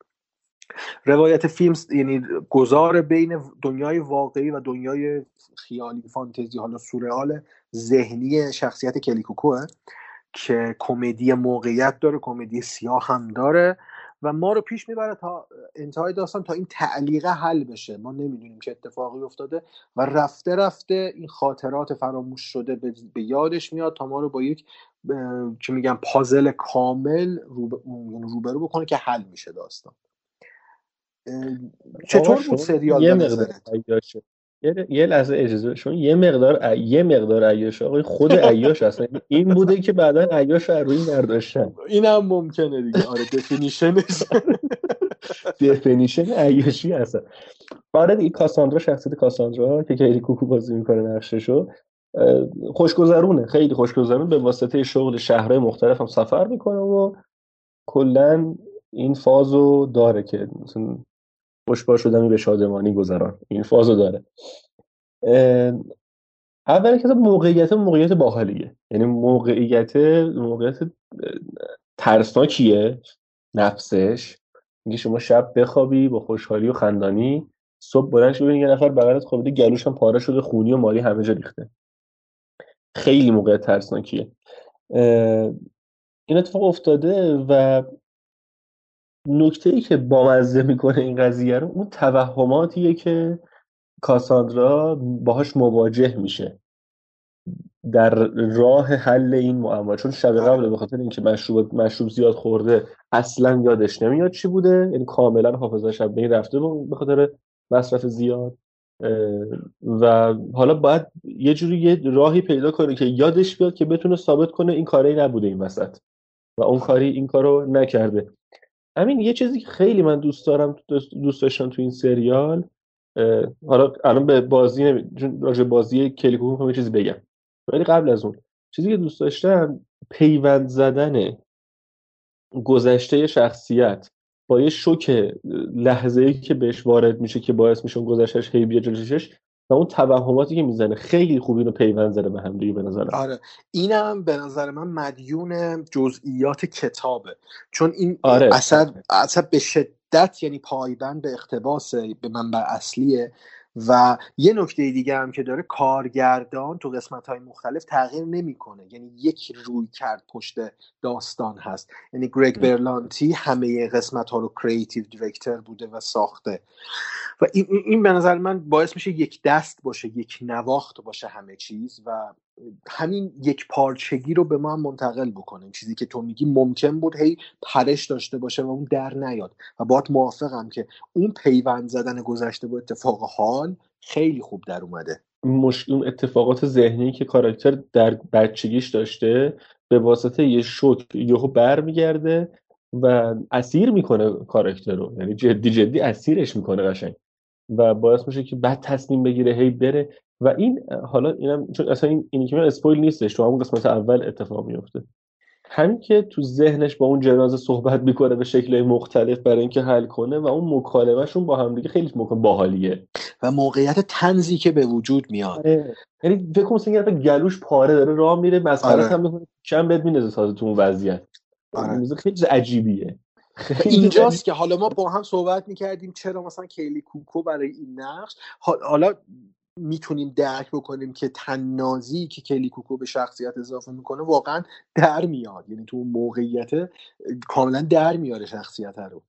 روایت فیلم یعنی گذار بین دنیای واقعی و دنیای خیالی فانتزی حالا سورئال ذهنی شخصیت کلیکوکوه که کمدی موقعیت داره کمدی سیاه هم داره. و ما رو پیش می‌بره تا انتهای داستان تا این تعلیقه حل بشه. ما نمی‌دونیم چه اتفاقی افتاده و رفته رفته این خاطرات فراموش شده به, یادش میاد تا ما رو با یک چه میگم پازل کامل یعنی روبرو بکنه که حل میشه داستان. چطور بود سریال یه مقدار یه, یه لحظه اجازه شما یه مقدار یه مقدار عیاشه آقای خود عیاش اصلا این بوده که بعدا عیاش رو روی برداشتن. این هم ممکنه دیگه. آره دفینیشنش دفنیشن *laughs* عیاشی هستن آره دیگه کاساندرا شخصیت کاساندرا که کیری کوکو بازی می‌کنه نقششو. خوشگذرونه. خیلی خوشگذرون. به واسطه شغل شهرهای مختلف هم سفر می‌کنه و کلا این فازو داره که مثلا خوشبار شدمی به شادمانی گذران. این فازو داره. اول که موقعیت موقعیت باحالیه. یعنی موقعیت موقعیت ترسناکیه نفسش. میگه شما شب بخوابی با خوشحالی و خندانی صبح بلند ببینی یه نفر بغلت خوابیده گلوش هم پاره شده خونی و مالی همه جا ریخته. خیلی موقع ترسناکیه. این اتفاق افتاده و نکته ای که بامزه می‌کنه این قضیه رو اون توهماتیه که کاساندرا باهاش مواجه میشه. در راه حل این معما چون شب قبل به خاطر اینکه مشروب مشروب زیاد خورده اصلا یادش نمیاد چی بوده. یعنی کاملا حافظه شب به این رفته به خاطر مصرف زیاد. و حالا باید یه جوری یه راهی پیدا کنه که یادش بیاد که بتونه ثابت کنه این کاری نبوده این وسط. و اون کاری این کارو نکرده. همین یه چیزی که خیلی من دوست دارم دوست داشتم تو این سریال حالا الان به بازی نمی... راجع بازی کلیکو می‌خوام یه چیزی بگم. ولی قبل از اون چیزی که دوست داشتم پیوند زدن گذشته شخصیت با یه شوک لحظه ای که بهش وارد میشه که باعث میشه اون گذشتهش هی بیا جلوشش و اون توهماتی که می‌زنه خیلی خوب اینو پیوند زده به هم دیگه به نظرم. آره. اینم به نظر من مدیون جزئیات کتابه. چون این آره. اثر اثر به شدت یعنی پایبند به اقتباس به منبع اصلیه. و یه نکته دیگه هم که داره کارگردان تو قسمت های مختلف تغییر نمی‌کنه. یعنی یک روی کرد پشت داستان هست. یعنی گرگ برلانتی همه قسمت ها رو کریتیو دیرکتر بوده و ساخته. و این, این به نظر من باعث میشه یک دست باشه یک نواخت باشه همه چیز و همین یک پارچگی رو به ما هم منتقل بکنه. چیزی که تو میگی ممکن بود هی پرش داشته باشه و اون در نیاد. و باید موافقم که اون پیوند زدن گذشته با اتفاق حال خیلی خوب در اومده. مش... اتفاقات ذهنی که کاراکتر در بچگیش داشته به واسطه یه شوک یهو برمیگرده و اسیر می‌کنه کاراکتر رو. یعنی جدی جدی اسیرش می‌کنه قشنگ. و باعث میشه که بعد تصمیم بگیره هی بره و این حالا اینم چون اصلا این اینی که اسپویل نیستش تو همون قسمت اول اتفاق میفته. همین که تو ذهنش با اون جنازه صحبت می‌کنه به شکل مختلف برای اینکه حل کنه و اون مکالمهشون با هم دیگه خیلی مکالمه باحالیه. و موقعیت تنزی که به وجود میاد. آره. یعنی فکر کنم مثلا گلوش پاره داره راه میره مسخره آره. هم می‌کنه چند بد میندازه تازه تو اون وضعیت. آره. خیلی عجیبیه. اینجاست که حالا ما با هم صحبت می‌کردیم چرا مثلا کیلی کوکو برای این نقش. حالا می‌تونیم درک بکنیم که تنازی که کلی کوکو به شخصیت اضافه می‌کنه واقعا در میاد. یعنی تو موقعیت کاملا در میاره شخصیت رو.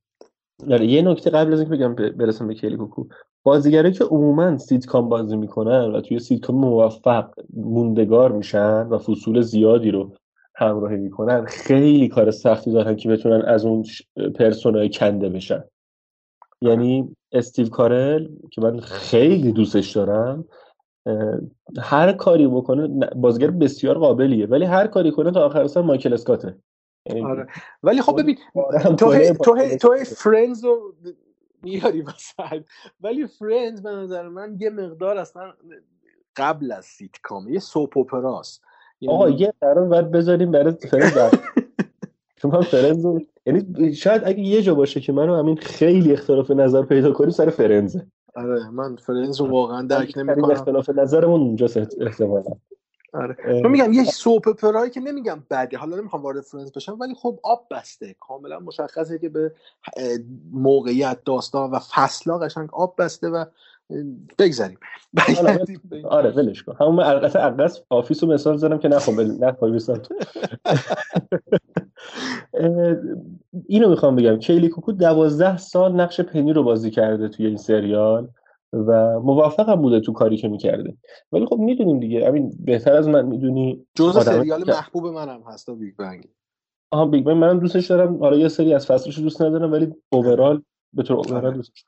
آره یه نکته قبل از اینکه بگم برسم به کلی کوکو. بازیگرایی که عموما سیتکام بازی می‌کنن و توی سیتکام موفق موندگار میشن و فصول زیادی رو همراهی می‌کنن خیلی کار سختی دارن که بتونن از اون پرسونای کنده بشن. یعنی استیو کارل که من خیلی دوستش دارم هر کاری بکنه بازیگر بسیار قابلیه ولی هر کاری کنه تا آخر سر مایکل اسکاته. آره. ولی خب ببین تو تو تو Friends رو میاری مثلا ولی Friends به نظر من یه مقدار اصلا قبل از سیتکام یه soap opera ست آقا یه قرار باید بذاریم برای Friends *laughs* چون من Friends یعنی شاید اگه یه جا باشه که من و امین خیلی اختلاف نظر پیدا کنیم سر Friends ه. آره من Friends رو واقعا درک نمی‌کنم. اختلاف نظرمون اونجاست احتمالا. آره. من میگم یه soap opera یی که نمیگم بده. حالا نمی‌خوام وارد Friends بشم ولی خب آب بسته. کاملا مشخصه که به موقعیت داستان و فصلا قشنگ آب بسته و بگذاریم. آره ولش کن. همون اصلا The Office رو مثال زدم که نخوام نخوام اینو می‌خوام بگم. کیلی کوکو دوازده سال نقش پنی رو بازی کرده توی این سریال و موفق هم بوده تو کاری که می‌کرده. ولی خب می‌دونیم دیگه. امین بهتر از من می‌دونی جزء سریال محبوب منم هست Big Bang آها Big Bang منم دوستش دارم. حالا یه سری از فصلش دوست ندارم ولی overall به طور overall دوستش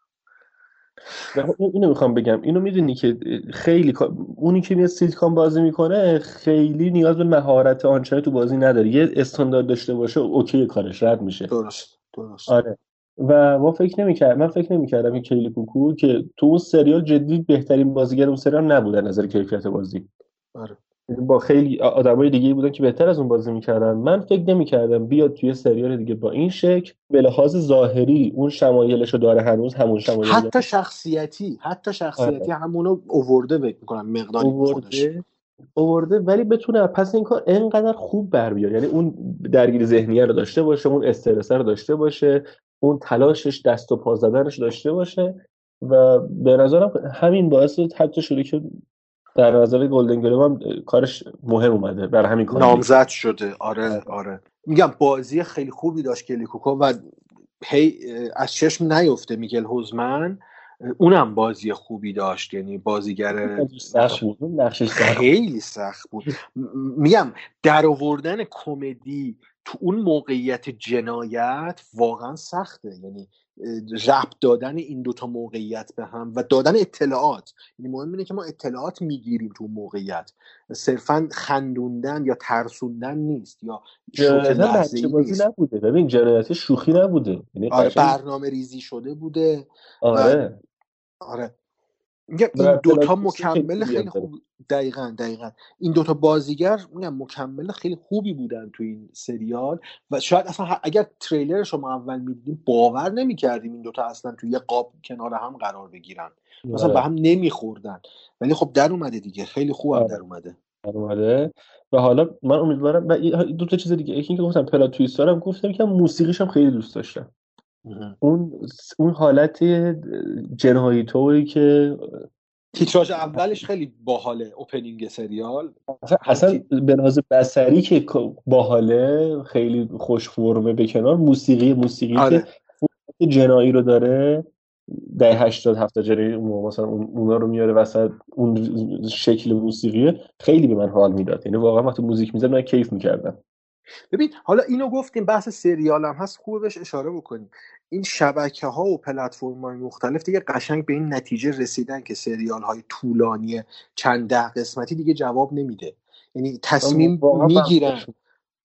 اینو می‌خوام بگم. اینو می‌دونی که خیلی اونی که میاد سیتکام بازی می‌کنه خیلی نیاز به مهارت آنچنانی تو بازی نداره. یه استاندارد داشته باشه okay کارش رد میشه. درست درست. آره. و ما فکر نمی‌کردم من فکر نمی‌کردم که کیلی کوکو که تو اون سریال جدی بهترین بازیگر اون سریال نبود نظر کیفیت بازی. آره. با خیلی آدمای دیگه بودن که بهتر از اون بازی می‌کردن من فکر نمی‌کردم بیاد توی سریال دیگه با این شکل به لحاظ ظاهری اون شمایلش رو داره هنوز همون شمایل حتی داره. شخصیتی حتی شخصیتی آره. همونو اوورده فکر می‌کنم مقداری خودش اوورده ولی بتونه پس این کار انقدر خوب بر بیاد یعنی اون درگیر ذهنیه رو داشته باشه اون استرس رو داشته باشه اون تلاشش دست و پا زدنش داشته باشه و به نظرم همین باعث حتی شده که در نظر گلدن گلوب هم کارش مهم اومده برای همین کار. نامزد شده. آره آره. میگم بازی خیلی خوبی داشت کلیکوکو و هی از چشم نیفته میگل هوزمن. اونم بازی خوبی داشت. یعنی بازیگر خیلی سخت بود. میگم در آوردن کمدی تو اون موقعیت جنایت واقعا سخته. یعنی ربط دادن این دوتا موقعیت به هم و دادن اطلاعات. یعنی مهم اینه که ما اطلاعات می‌گیریم تو موقعیت. صرفا خندوندن یا ترسوندن نیست یا بازی نبوده. ببین جنایت شوخی نبوده. یعنی آره برنامه ریزی شده بوده. آره. آره. میگم این دوتا مکمل خیلی خوب دقیقا دقیقا. این دوتا بازیگر میگم مکمل خیلی خوبی بودن تو این سریال و شاید اصلا اگر تریلرش رو ما اول می‌دیدیم باور نمی‌کردیم این دوتا اصلا توی یه قاب کنار هم قرار بگیرن. مثلا به آره. هم نمیخوردن. ولی خب در اومده دیگه. خیلی خوب هم آره. در اومده. در اومده. و حالا من امیدوارم و دو تا چیز دیگه. یکی اینکه گفتم پلات تویستر هم گفتم که موسیقیش هم خیلی دوست داشتم. اون اون حالت جنهایی طوری که تیتراژ اولش خیلی باحاله اوپنینگ سریال. اصلا, به لحاظ بصری که باحاله خیلی خوش فرمه به کنار موسیقی موسیقی آره. که جنایی رو داره ده 80 70 جنایی اون مثلا اون- اونا رو میاره وسط اون شکل موسیقی خیلی به من حال می‌داد. یعنی واقعا وقتی موزیک می‌زد من کیف می‌کردم. ببین حالا اینو گفتیم بحث سریال هم هست خوبه بهش اشاره بکنیم. این شبکه ها و پلتفرم های مختلف دیگه قشنگ به این نتیجه رسیدن که سریال های طولانی چند ده قسمتی دیگه جواب نمیده. یعنی تصمیم می‌گیرن.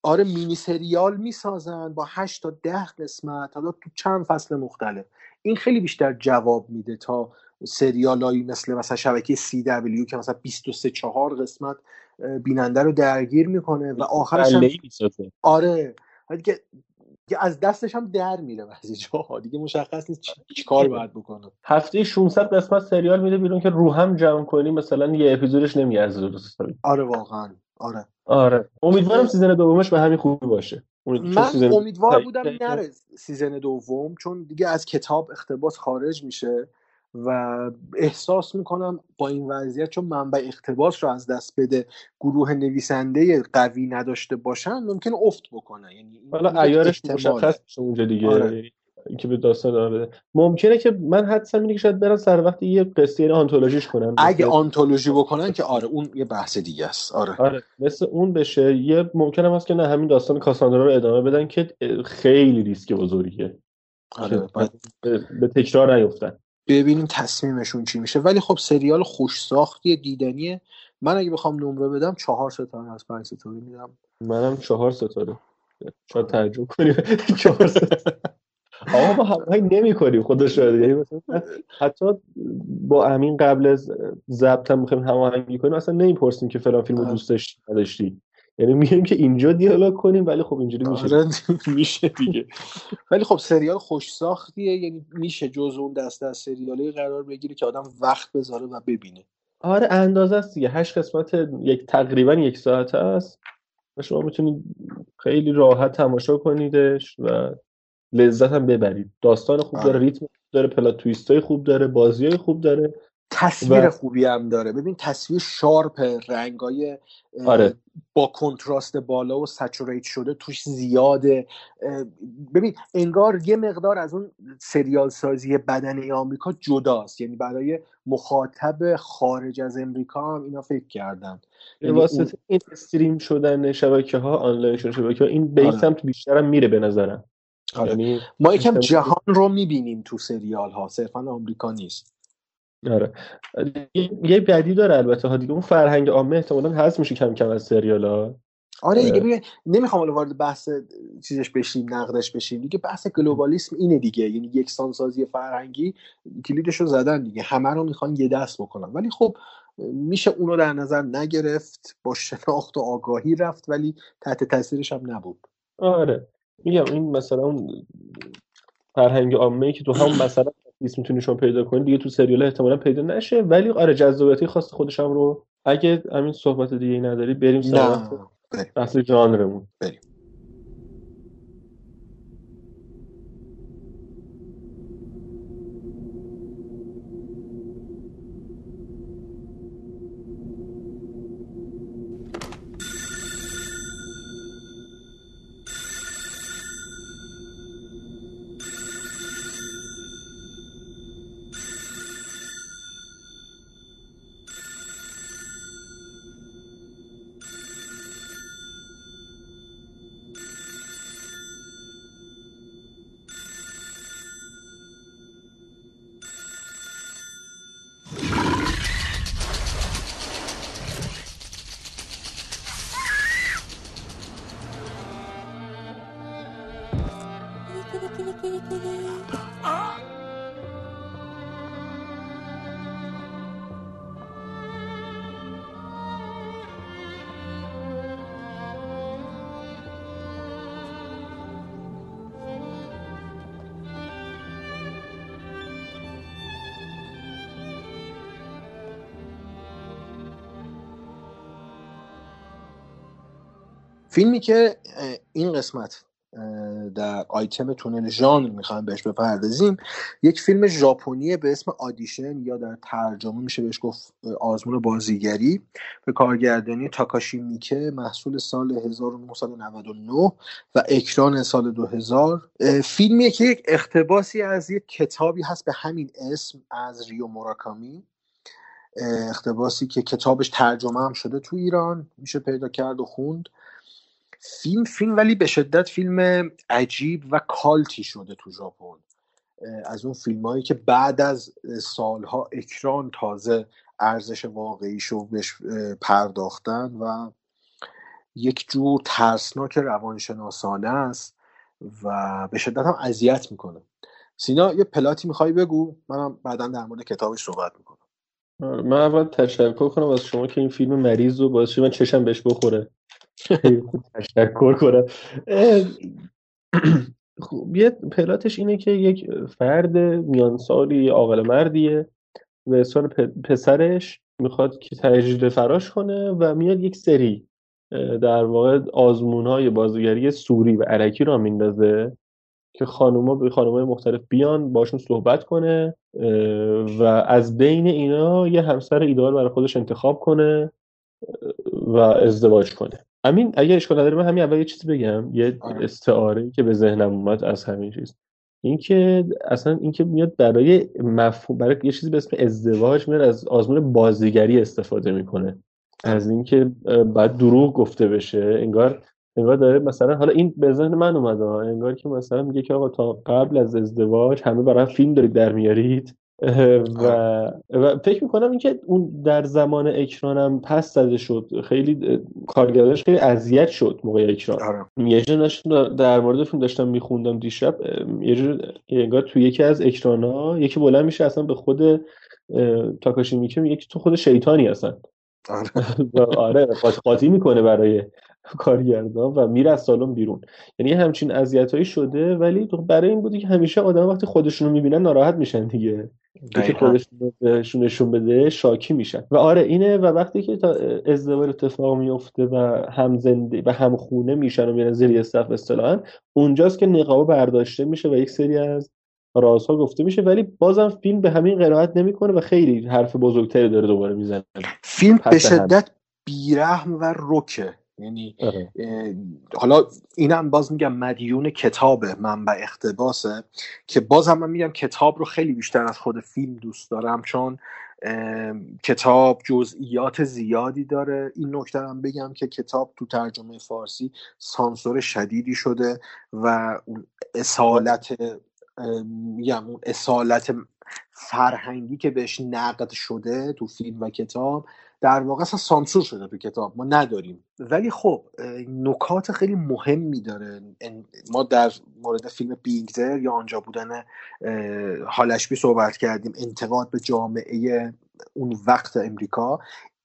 آره مینی سریال می‌سازن با 8 تا ده قسمت حالا تو چند فصل مختلف. این خیلی بیشتر جواب میده تا سریالایی مثل مثلا شبکه سی دبلیو که مثلا 23 چهار قسمت اه، بیننده رو درگیر می‌کنه و آخرش هم آره. دیگه از دستش هم در میره بعضی جاها. دیگه مشخص نیست چی, کار باید بکنه. هفته 600 قسمت سریال میده بیرون که رو هم جمع کنی مثلا یه اپیزودش نمیارزه درست آره واقعا. آره. آره. امیدوارم season دومش به همین خوبی باشه. من season امیدوار تایید بودم. نره season دوم چون دیگه از کتاب اقتباس خارج میشه. و احساس می‌کنم با این وضعیت چون منبع اقتباس رو از دست بده گروه نویسنده قوی نداشته باشن ممکن افت بکنه یعنی حالا احتماله. مشخص اونجا دیگه آره. اینکه به داستان بده ممکنه که من حدسم اینه که شاید برن سر وقت یه قصه یعنی آنتولوژیش کنن اگه آنتولوژی بکنن که آره اون یه بحث دیگه است. آره. آره مثل اون بشه. یه ممکن هم هست که نه همین داستان کاساندرا رو ادامه بدن که خیلی ریسک بزرگیه. آره که باید. به تکرار نیفتن. ببینیم تصمیمشون چی میشه. ولی خب سریال خوش ساختی دیدنیه. من اگه بخوام نمره بدم چهار ستاره از پنج ستاره میدم. منم چهار ستاره. شاید تعجب کنیم *laughs* چهار ستاره *laughs* آقا ما هماهنگ نمی کنیم خدا یعنی مثلا حتی با امین قبل از ضبط هم می‌خوایم هماهنگی کنیم اصلا نمی‌پرسیم که فلان فیلم رو دوست داشتی نداشتی. یعنی میگیم که اینجا دیالوگ کنیم ولی خب اینجوری میشه. آره *laughs* میشه دیگه. ولی خب سریال خوش ساختیه یعنی میشه جز اون دسته از سریالی قرار بگیره که آدم وقت بذاره و ببینه. آره اندازه است دیگه. هشت قسمت یک تقریبا یک ساعت است. و شما می‌تونید خیلی راحت تماشا کنیدش و لذت هم ببرید. داستان خوب داره آره. ریتم داره پلات تویست های خوب داره بازی های خوب داره. تصویر و- خوبی هم داره. ببین تصویر شارپ رنگای آره. با کنتراست بالا و سچوریت شده توش زیاده. ببین انگار یه مقدار از اون سریال سازی بدنه آمریکا جداست. یعنی برای مخاطب خارج از امریکا هم اینا فکر کردن. یعنی اون- واسطه این استریم شدن شبکه ها آنلاین شدن شبکه ها این به این آره. سمت بیشتر هم میره به نظرم. آره. یعنی ما یکم جهان رو می‌بینیم تو سریال ها صرفا آمریکا نیست. آره. یه بدی داره البته ها دیگه. اون فرهنگ عامه احتمالاً حذف میشه کم کم از سریال ها. آره دیگه اه. ببین نمی‌خوام حالا وارد بحث چیزش بشیم نقدش بشیم. دیگه بحث گلوبالیسم اینه دیگه. یعنی یکسانسازی فرهنگی کلیدش رو زدن دیگه. همه رو می‌خوان یه دست بکنن. ولی خب میشه اونو در نظر نگرفت با شناخت و آگاهی رفت ولی تحت تاثیرش هم نبود. آره. میگم این مثلا اون فرهنگ عامه که تو همون مثلا نیست می‌تونی شما پیدا کنی دیگه تو سریال احتمالا پیدا نشه ولی آره جذابیتی خاص خودش هم رو اگه همین صحبت دیگه ای نداری بریم سراغ. بحث ژانرمون بریم. فیلمی که این قسمت در آیتم تونل ژانر می‌خوایم بهش بپردازیم یک فیلم ژاپنی به اسم آدیشن یا در ترجمه میشه بهش گفت آزمون بازیگری به کارگردانی تاکاشی میکه محصول سال 1999 و اکران سال 2000 اه، فیلمیه که یک اقتباسی از یک کتابی هست به همین اسم از ریو موراکامی. اقتباسی که کتابش ترجمه هم شده تو ایران میشه پیدا کرد و خوند. فیلم فیلم ولی به شدت فیلم عجیب و کالتی شده تو ژاپن. از اون فیلم هایی که بعد از سالها اکران تازه ارزش واقعیشو بهش اه، پرداختن و یک جور ترسناک روانشناسانه است و به شدت هم اذیت می‌کنه. سینا یه پلاتی می‌خوای بگو؟ منم بعدا در مورد کتابش صحبت می‌کنم. آره، من اول تشکر کنم از شما که این فیلم مریض رو باعث من چشم بهش بخوره. تشکر کنم. خب یه پلاتش اینه که یک فرد میانسالی عاقل مردیه. اصرار پ- پسرش می‌خواد که تجدید فراش کنه و میاد یک سری در واقع آزمون های بازیگری سوری و علکی را میندازه که خانوما به خانومای مختلف بیان باشون صحبت کنه و از بین اینا یه همسر ایدئال برای خودش انتخاب کنه و ازدواج کنه. همین اگه اشکال نداره من همین اول یه چیزی بگم. یه استعاره که به ذهنم اومد از همین چیز. اینکه اصلا اینکه میاد برای مفهوم برای یه چیزی به اسم ازدواج میاد از آزمون بازیگری استفاده می‌کنه. از اینکه باید دروغ گفته بشه. انگار انگار داره مثلا حالا این به ذهن من اومده. انگار که مثلا میگه که آقا تا قبل از ازدواج همه برای فیلم دارید در میارید. و, و فکر می‌کنم اینکه اون در زمان اکرانم پس زده شد. خیلی کارگردانش خیلی اذیت شد موقع اکران. یه جا داشتم در مورد فیلم داشتم میخوندم دیشب. یه جا انگار تو یکی از اکرانا یکی بلند میشه اصلا به خود تاکاشی میگه که تو خود شیطانی هستن. *laughs* و آره قاطی می‌کنه برای کارگردان و میره از سالن بیرون. یعنی همچین اذیتایی شده ولی برای این بوده که همیشه آدم وقتی خودشون رو می‌بینن ناراحت میشن دیگه. که بهشون نشون بده شاکی میشن و آره اینه و وقتی که تا ازدواج اتفاق میفته و هم زنده و هم خونه میشن و میرن زیر سقف اصطلاحا اونجاست که نقابه برداشته میشه و یک سری از رازها گفته میشه ولی بازم فیلم به همین قرائت نمی‌کنه و خیلی حرف بزرگتری داره دوباره می‌زنه. فیلم به. شدت بیرحم و رکه. یعنی حالا اینم باز میگم مدیون کتابه منبع اقتباسه که باز هم من میگم کتاب رو خیلی بیشتر از خود فیلم دوست دارم چون کتاب جزئیات زیادی داره. این نکته هم بگم که کتاب تو ترجمه فارسی سانسور شدیدی شده و اون اصالت میگم اون اصالت فرهنگی که بهش نقد شده تو فیلم و کتاب در واقع اصلا سانسور شده تو کتاب ما نداریم. ولی خب نکات خیلی مهمی داره. ان- ما در مورد فیلم بینگزر یا آنجا بودن اه، هالشبی صحبت کردیم انتقاد به جامعه اون وقت امریکا.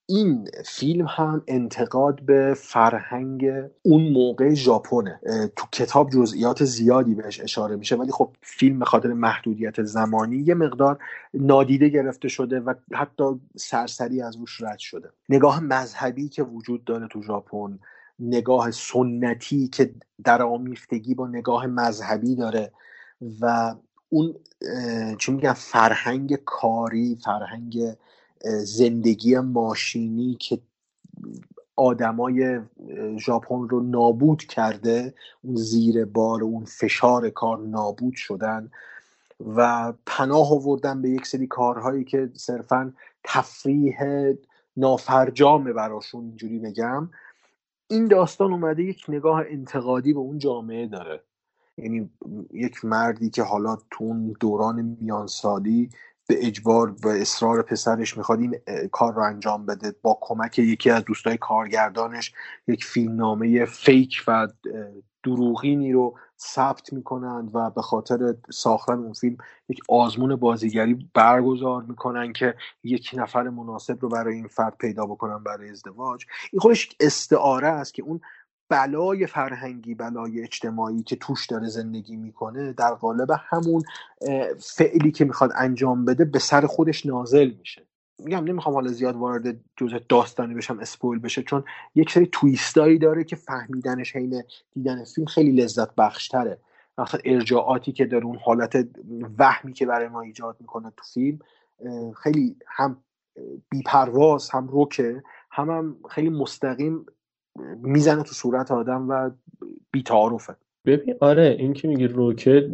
این فیلم هم انتقاد به فرهنگ اون موقع ژاپنه. تو کتاب جزئیات زیادی بهش اشاره میشه ولی خب فیلم به خاطر محدودیت زمانی یه مقدار نادیده گرفته شده و حتی سرسری از روش رد شده. نگاه مذهبی که وجود داره تو ژاپن نگاه سنتی که در آمیختگی با نگاه مذهبی داره و اون چی میگن فرهنگ کاری فرهنگ زندگی ماشینی که آدمای ژاپن رو نابود کرده اون زیر بار اون فشار کار نابود شدن و پناه آوردن به یک سری کارهایی که صرفا تفریح نافرجامه براشون اینجوری بگم. این داستان اومده یک نگاه انتقادی به اون جامعه داره. یعنی یک مردی که حالا تو اون دوران میانسالی به اجبار و اصرار پسرش می‌خواد این کار رو انجام بده با کمک یکی از دوستای کارگردانش. یک فیلمنامه فیک و دروغینی رو ثبت می‌کنند و به خاطر ساختن اون فیلم یک آزمون بازیگری برگزار می‌کنن که یک نفر مناسب رو برای این فرد پیدا بکنن برای ازدواج. این خودش استعاره است که اون بلای فرهنگی بلای اجتماعی که توش داره زندگی می‌کنه در قالب همون فعلی که می‌خواد انجام بده به سر خودش نازل میشه. میگم نمی‌خوام حالا زیاد وارد جزء داستانی بشم اسپویل بشه چون یک سری تویستایی داره که فهمیدنش حین دیدن فیلم خیلی لذت بخشتره. مثلا ارجاعاتی که داره اون حالت وهمی که برای ما ایجاد می‌کنه تو فیلم خیلی هم بیپرواز هم روکه هم, هم خیلی مستقیم می‌زنه تو صورت آدم و بیتعارفه. ببین آره این که میگی روکه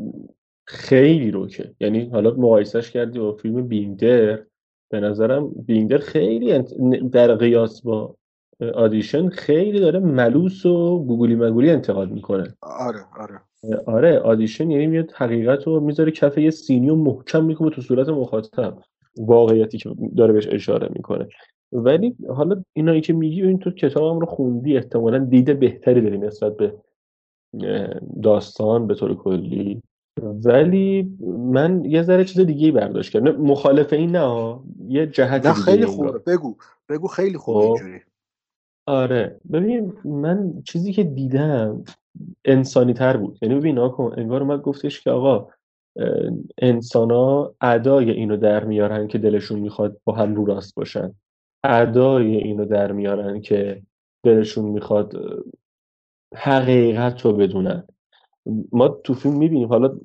خیلی روکه یعنی حالا مقایسش کردی با فیلم بیندر به نظرم بیندر خیلی در قیاس با آدیشن خیلی داره ملوس و گوگلی مگولی انتقاد می‌کنه. آره آره. آره آدیشن یعنی میاد حقیقت رو می‌ذاره کف یه سینی و محکم می‌کنه تو صورت مخاطب واقعیتی که داره بهش اشاره می‌کنه. ولی حالا اینایی که میگی این تو کتابم رو خوندی احتمالا دید بهتری داری نسبت به داستان به طور کلی. ولی من یه ذره چیز دیگه برداشت کردم. مخالف این نه. یه جهت نه خیلی خوبه. بگو. بگو خیلی خوبه خب. اینجوری. آره. ببین من چیزی که دیدم انسانی تر بود. یعنی ببین کن انگار اومد گفتش که آقا انسان ها ادای اینو در میارن که دلشون می‌خواد با هم رو راست باشن. ادای اینو در میارن که دلشون می‌خواد حقیقت رو بدونن. ما تو فیلم می‌بینیم حالا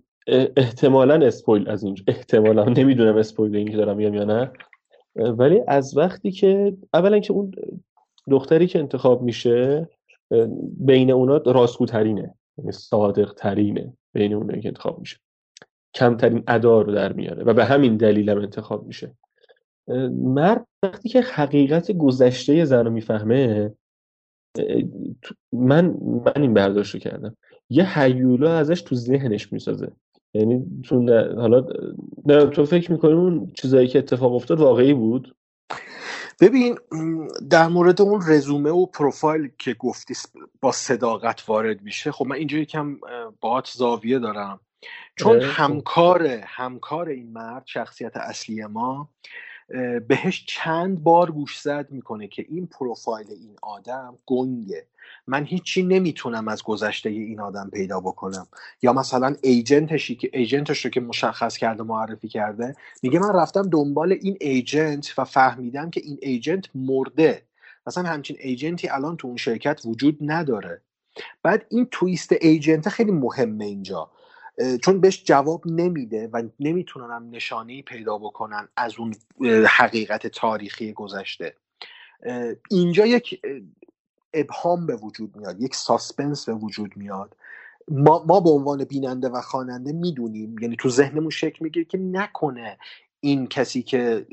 احتمالا اسپویل از اینجا. احتمالا نمی‌دونم اسپویل این که دارم میگم یا نه. ولی از وقتی که اولا که اون دختری که انتخاب میشه بین اونا راستگوترینه یعنی صادق ترینه بین اونایی که انتخاب میشه. کمترین ادا رو در میاره و به همین دلیل هم انتخاب میشه. مرد وقتی که حقیقت گذشته زن رو می‌فهمه من من این برداشت رو کردم. یه هیولا ازش تو ذهنش می‌سازه. یعنی تو نه- حالا نه تو فکر می‌کنی اون چیزایی که اتفاق افتاد واقعی بود؟ ببین در مورد اون رزومه و پروفایل که گفتی با صداقت وارد میشه خب من اینجا یکم اه، باهات زاویه دارم. چون خب. همکار همکار این مرد شخصیت اصلی ما بهش چند بار گوشزد می‌کنه که این پروفایل این آدم گنگه. من هیچی نمی‌تونم از گذشته این آدم پیدا بکنم. یا مثلا ایجنتشی که ایجنتش رو که مشخص کرده معرفی کرده میگه من رفتم دنبال این ایجنت و فهمیدم که این ایجنت مرده. مثلا همچین ایجنتی الان تو اون شرکت وجود نداره. بعد این تویست ایجنت خیلی مهمه اینجا. چون بهش جواب نمیده و نمی‌تونن هم نشانه پیدا بکنن از اون حقیقت تاریخی گذشته. اینجا یک ابهام به وجود میاد یک suspense به وجود میاد. ما, ما به عنوان بیننده و خواننده می‌دونیم یعنی تو ذهنمون شکل می‌گیره که نکنه این کسی که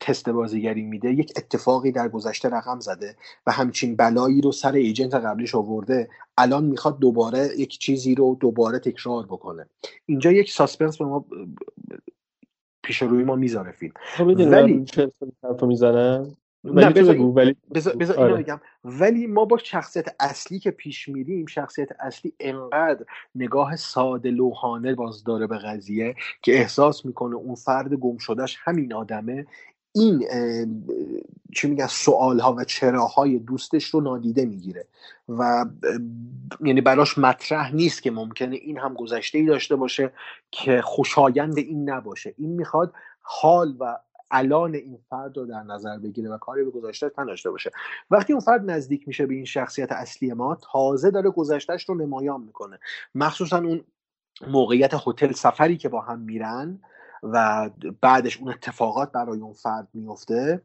تست بازیگری میده یک اتفاقی در گذشته رقم زده و همچین بلایی رو سر agent قبلیش آورده الان می‌خواد دوباره یک چیزی رو دوباره تکرار بکنه. اینجا یک suspense به ما پیش روی ما می‌ذاره فیلم. ولی می‌زنم؟ ولی تو بگو اینو آره. بگم. ولی ما با شخصیت اصلی که پیش میریم شخصیت اصلی انقدر نگاه ساده لوحانه باز داره به قضیه که احساس می‌کنه اون فرد گم شدهش همین آدمه. این چی میگن سوال ها و چراهای دوستش رو نادیده می‌گیره و یعنی براش مطرح نیست که ممکنه این هم گذشته ای داشته باشه که خوشایند این نباشه. این می‌خواد حال و الان این فرد رو در نظر بگیره و کاری به گذشتهش نداشته باشه. وقتی اون فرد نزدیک میشه به این شخصیت اصلی ما تازه داره گذشتهش رو نمایان می‌کنه. مخصوصا اون موقعیت هتل سفری که با هم میرن و بعدش اون اتفاقات برای اون فرد میفته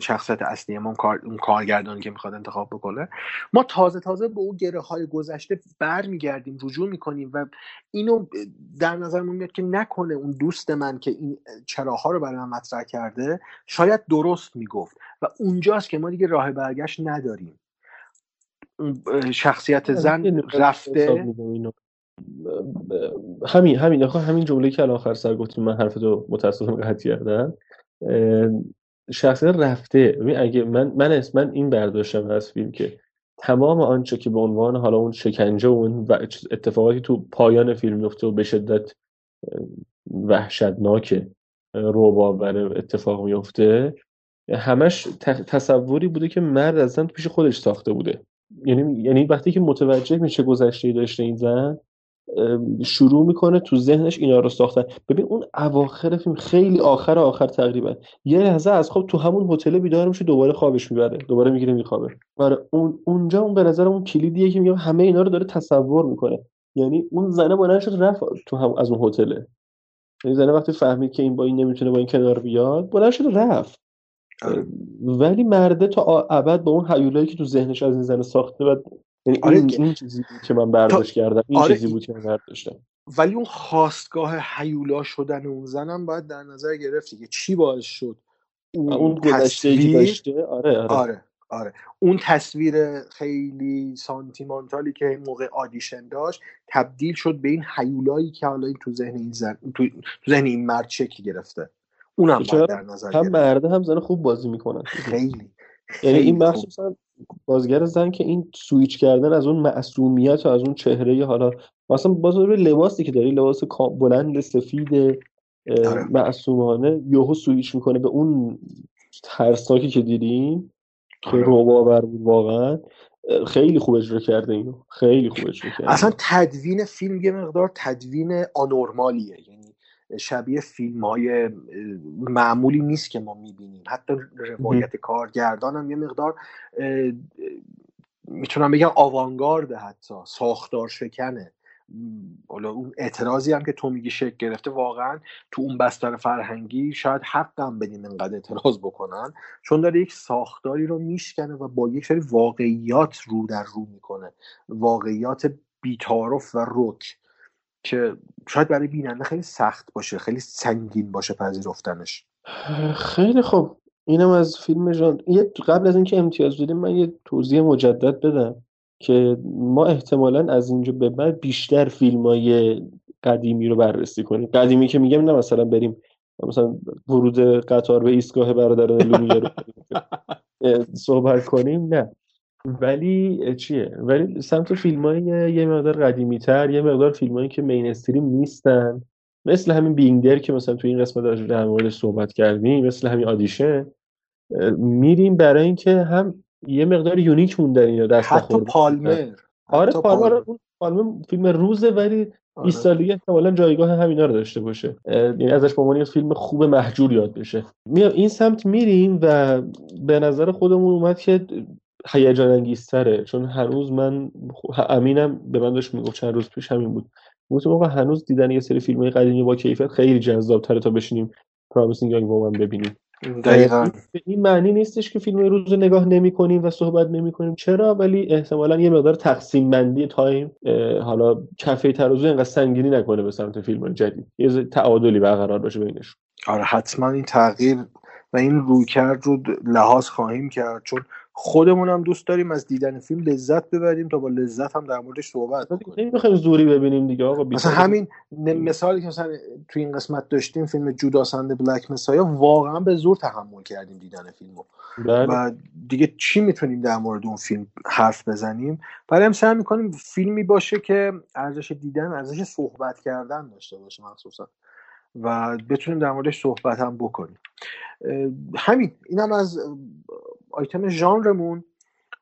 شخصیت اصلی ما اون, کار، اون کارگردانی که می‌خواد انتخاب بکنه. ما تازه تازه به اون گره های گذشته برمیگردیم رجوع می‌کنیم و اینو در نظرمون میاد که نکنه اون دوست من که این چراها رو برای من مطرح کرده شاید درست می‌گفت. و اونجاست که ما دیگه راه برگشت نداریم. شخصیت یه زن رفته. همین همین همین جمله که الان آخر سر گفتیم من حرفتو متاسفانه قطع کردم. شخصیت رفته. اگه من من اسم من این برداشتم از فیلم که تمام آنچه که به عنوان حالا اون شکنجه و اون اتفاقاتی تو پایان فیلم میفته و به شدت اه، وحشتناکه رعب‌آور اتفاق میفته همش تصوری بوده که مرد از زن پیش خودش ساخته بوده. یعنی یعنی وقتی که متوجه میشه گذشته داشته این زن شروع می‌کنه تو ذهنش اینا رو ساختن. ببین اون اواخر فیلم خیلی آخر آخر تقریبا. یه لحظه از خواب تو همون هتل بیدار میشه دوباره خوابش می‌بره دوباره می‌گیره میخوابه. آره اون اونجا اون به نظر اون کلیدیه که میگم همه اینا رو داره تصور می‌کنه. یعنی اون زنه بلند شد رفت تو هم از اون هتله یعنی زنه وقتی فهمید که این با این نمی‌تونه با این کنار بیاد بلند شد رفت. ولی مرده تا ابد با اون حیولایی که تو ذهنش از این زنه ساخته و یعنی آره این, این چیزی بود که من برداشت کردم این آره چیزی بود که من برداشتم ولی اون خواستگاه حیولا شدن اون زنم باید در نظر گرفتی که چی باعث شد اون, اون تصویر داشته؟ آره آره, آره آره. اون تصویر خیلی سانتیمانتالی که این موقع آدیشن داشت تبدیل شد به این حیولایی که حالا این تو ذهن این زن تو, ذهن این مرد شکل گرفته. اونم چرا باید در نظر هم مرده هم زن خوب بازی می‌کنن. خیلی یعنی این مخصوصا بازیگر زن که این سویچ کردن از اون معصومیت و از اون چهره حالا مثلا باز به لباسی که داری لباس بلند سفید آره. معصومانه یهو سویچ می‌کنه به اون ترسناکی که دیدیم که آره. رعب‌آور بود واقعا. خیلی خوب اجرا کرده اینو خیلی خوب اجرا کرده. اصلا تدوین فیلم یه مقدار تدوین آنورمالیه یعنی شبیه فیلم های معمولی نیست که ما می‌بینیم. حتی روایت کارگردان هم یه مقدار می‌تونم بگم آوانگارده حتی ساختار شکنه. حالا اون اعتراضی هم که تو میگی شکل گرفته واقعا تو اون بستر فرهنگی شاید حقم بدیم انقدر اعتراض بکنن. چون داره یک ساختاری رو میشکنه و با یک سری واقعیات رو در رو می‌کنه. واقعیات بیتارف و رک. که شاید برای بیننده خیلی سخت باشه خیلی سنگین باشه پذیرفتنش. خیلی خوب. اینم از فیلم ژان یه قبل از اینکه امتیاز بدیم من یه توضیح مجدد بدم که ما احتمالا از اینجا به بعد بیشتر فیلم های قدیمی رو بررسی کنیم. قدیمی که میگم نه مثلا بریم مثلا ورود قطار به ایستگاه برادران لومیه رو *laughs* صحبت کنیم نه. ولی چیه؟ ولی سمت فیلم های یه مقدار قدیمی تر یه مقدار فیلم هایی که مینستریم نیستن. مثل همین بینگ در که مثلا تو این قسمت در موردش صحبت کردیم مثل همین آدیشن میریم برای اینکه هم یه مقدار یونیک موندن اینا دست حتی پالمر. آره حتی پالمر پالمر. اون پالمر فیلم روزه ولی 20 آره. سال دیگه احتمالاً جایگاه همینا رو داشته باشه. یعنی ازش به عنوان فیلم خوب مهجور یاد بشه. میام این سمت میریم و به نظر خودمون اومد که هیجان انگیزتره چون هنوز من خ- امینم به من داشت می‌گفت چند روز پیش همین بود. گفتم آقا هنوز دیدن یه سری فیلم قدیمی با کیفیت خیلی جذاب تره تا بشینیم Promising Young Woman ببینیم. اه، دقیقا. این به این معنی نیستش که فیلم روز رو نگاه نمی کنیم و صحبت نمی کنیم چرا؟ ولی احتمالا یه مقدار تقسیم بندی time حالا کفه ترازو اینقدر سنگینی نکنه به سمت فیلم جدید. یه تعادلی برقرار باشه بینش آره حتما این تغییر و این رویکرد رو لحاظ خواهیم کرد. چون خودمون هم دوست داریم از دیدن فیلم لذت ببریم تا با لذت هم در موردش صحبت بکنیم نمی‌خوایم زوری ببینیم دیگه آقا مثلا همین مثالی که مثلا تو این قسمت داشتیم فیلم جوداس اند بلک مسایا واقعا به زور تحمل کردیم دیدن فیلمو. بله. و دیگه چی می‌تونیم در مورد اون فیلم حرف بزنیم؟ برای هم سعی می‌کنیم فیلمی باشه که ارزش دیدن ارزش صحبت کردن داشته باشه مخصوصا. و بتونیم در موردش صحبت هم بکنیم. همین اینم از اه، آیتم ژانرمون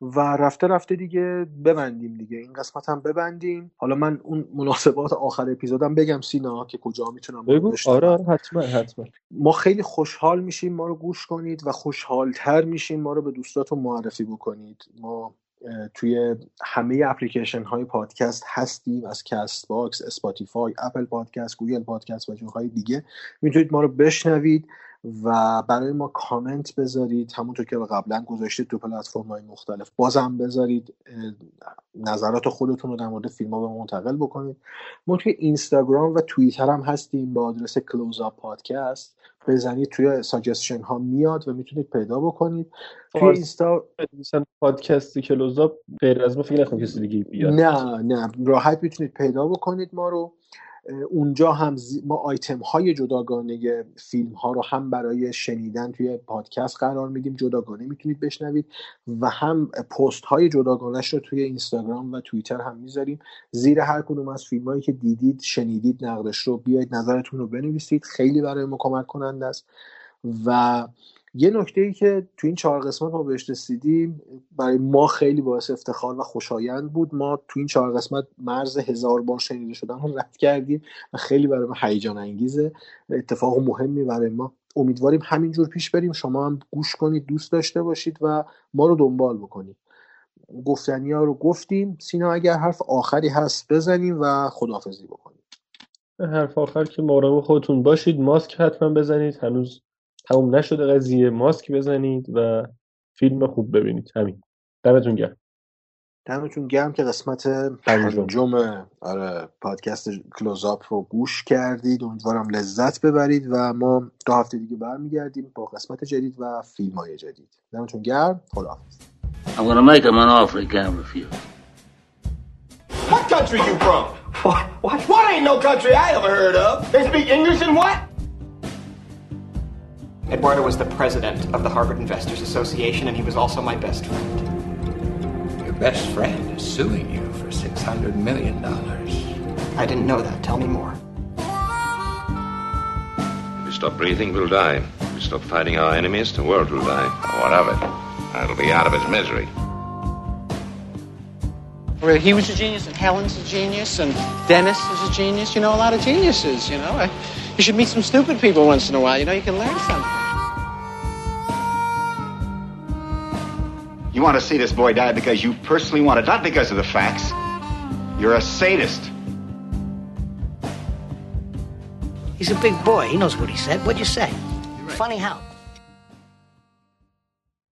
و رفته رفته دیگه ببندیم دیگه. این قسمت هم ببندیم. حالا من اون مناسبات آخر اپیزودم بگم سینا که کجا می‌تونم بگو. آره آره حتما حتما. ما خیلی خوشحال میشیم ما رو گوش کنید و خوشحالتر میشیم ما رو به دوستاتون معرفی بکنید. ما توی همه اپلیکیشن های پادکست هستیم. از Castbox Spotify Apple Podcast Google Podcast و جاهای دیگه. می‌تونید ما رو بشنوید و برای ما کامنت بذارید. همونطور که قبلا گذاشتید تو پلتفرم های مختلف بازم بذارید. نظرات خودتون رو در مورد فیلم ها به منتقل بکنید. ما توی اینستاگرام و توییتر هم هستیم با آدرس کلوز پادکست بزنید توی ساجستشن ها میاد و می‌تونید پیدا بکنید. توی اینستا مثلا پادکستی کلوزآپ غیر از ما فکر نکنم کسی دیگه بیاد. نه نه راحت می‌تونید پیدا بکنید ما رو. اونجا هم ما آیتم های جداگانه فیلم ها رو هم برای شنیدن توی پادکست قرار میدیم جداگانه می‌تونید بشنوید و هم پست های جداگانش رو توی اینستاگرام و توییتر هم می‌ذاریم. زیر هر کدوم از فیلم هایی که دیدید شنیدید نقدش رو بیاید نظرتون رو بنویسید. خیلی برای ما کمک کننده است. و یه نکته ای که تو این چهار قسمت ما بهش رسیدیم برای ما خیلی باعث افتخار و خوشایند بود. ما تو این چهار قسمت مرز هزار بار شنیده شدن رو رد کردیم و خیلی برای ما هیجان انگیزه اتفاق مهمی برای ما. امیدواریم همینجور پیش بریم. شما هم گوش کنید دوست داشته باشید و ما رو دنبال بکنید. گفتنی ها رو گفتیم. سینا اگر حرف آخری هست بزنیم و خداحافظی بکنیم. حرف آخر که مراقب خودتون باشید. ماسک حتما بزنید. هنوز تموم نشده قضیه ماسک بزنید و فیلم خوب ببینید همین دمتون گرم دمتون گرم که قسمت پنجم آره پادکست کلوزاپ رو گوش کردید امیدوارم لذت ببرید و ما دو هفته دیگه برمیگردیم با قسمت جدید و فیلم های جدید دمتون گرم خداحافظ I'm gonna make him an offer he can't refuse. What country you from? What? What? What ain't no country I ever heard of? They speak English and what? Eduardo was the president of the Harvard Investors Association, and he was also my best friend. Your best friend is suing you for $600 million. I didn't know that. Tell me more. If we stop breathing, we'll die. If we stop fighting our enemies, the world will die. What of it? That'll be out of its misery. Well, he was a genius, and Helen's a genius, and Dennis is a genius. You know, a lot of geniuses, you know. You should meet some stupid people once in a while. You know, you can learn something. You want to see this boy die because you personally want it, not because of the facts. You're a sadist. He's a big boy. He knows what he said. What'd you say? Funny how?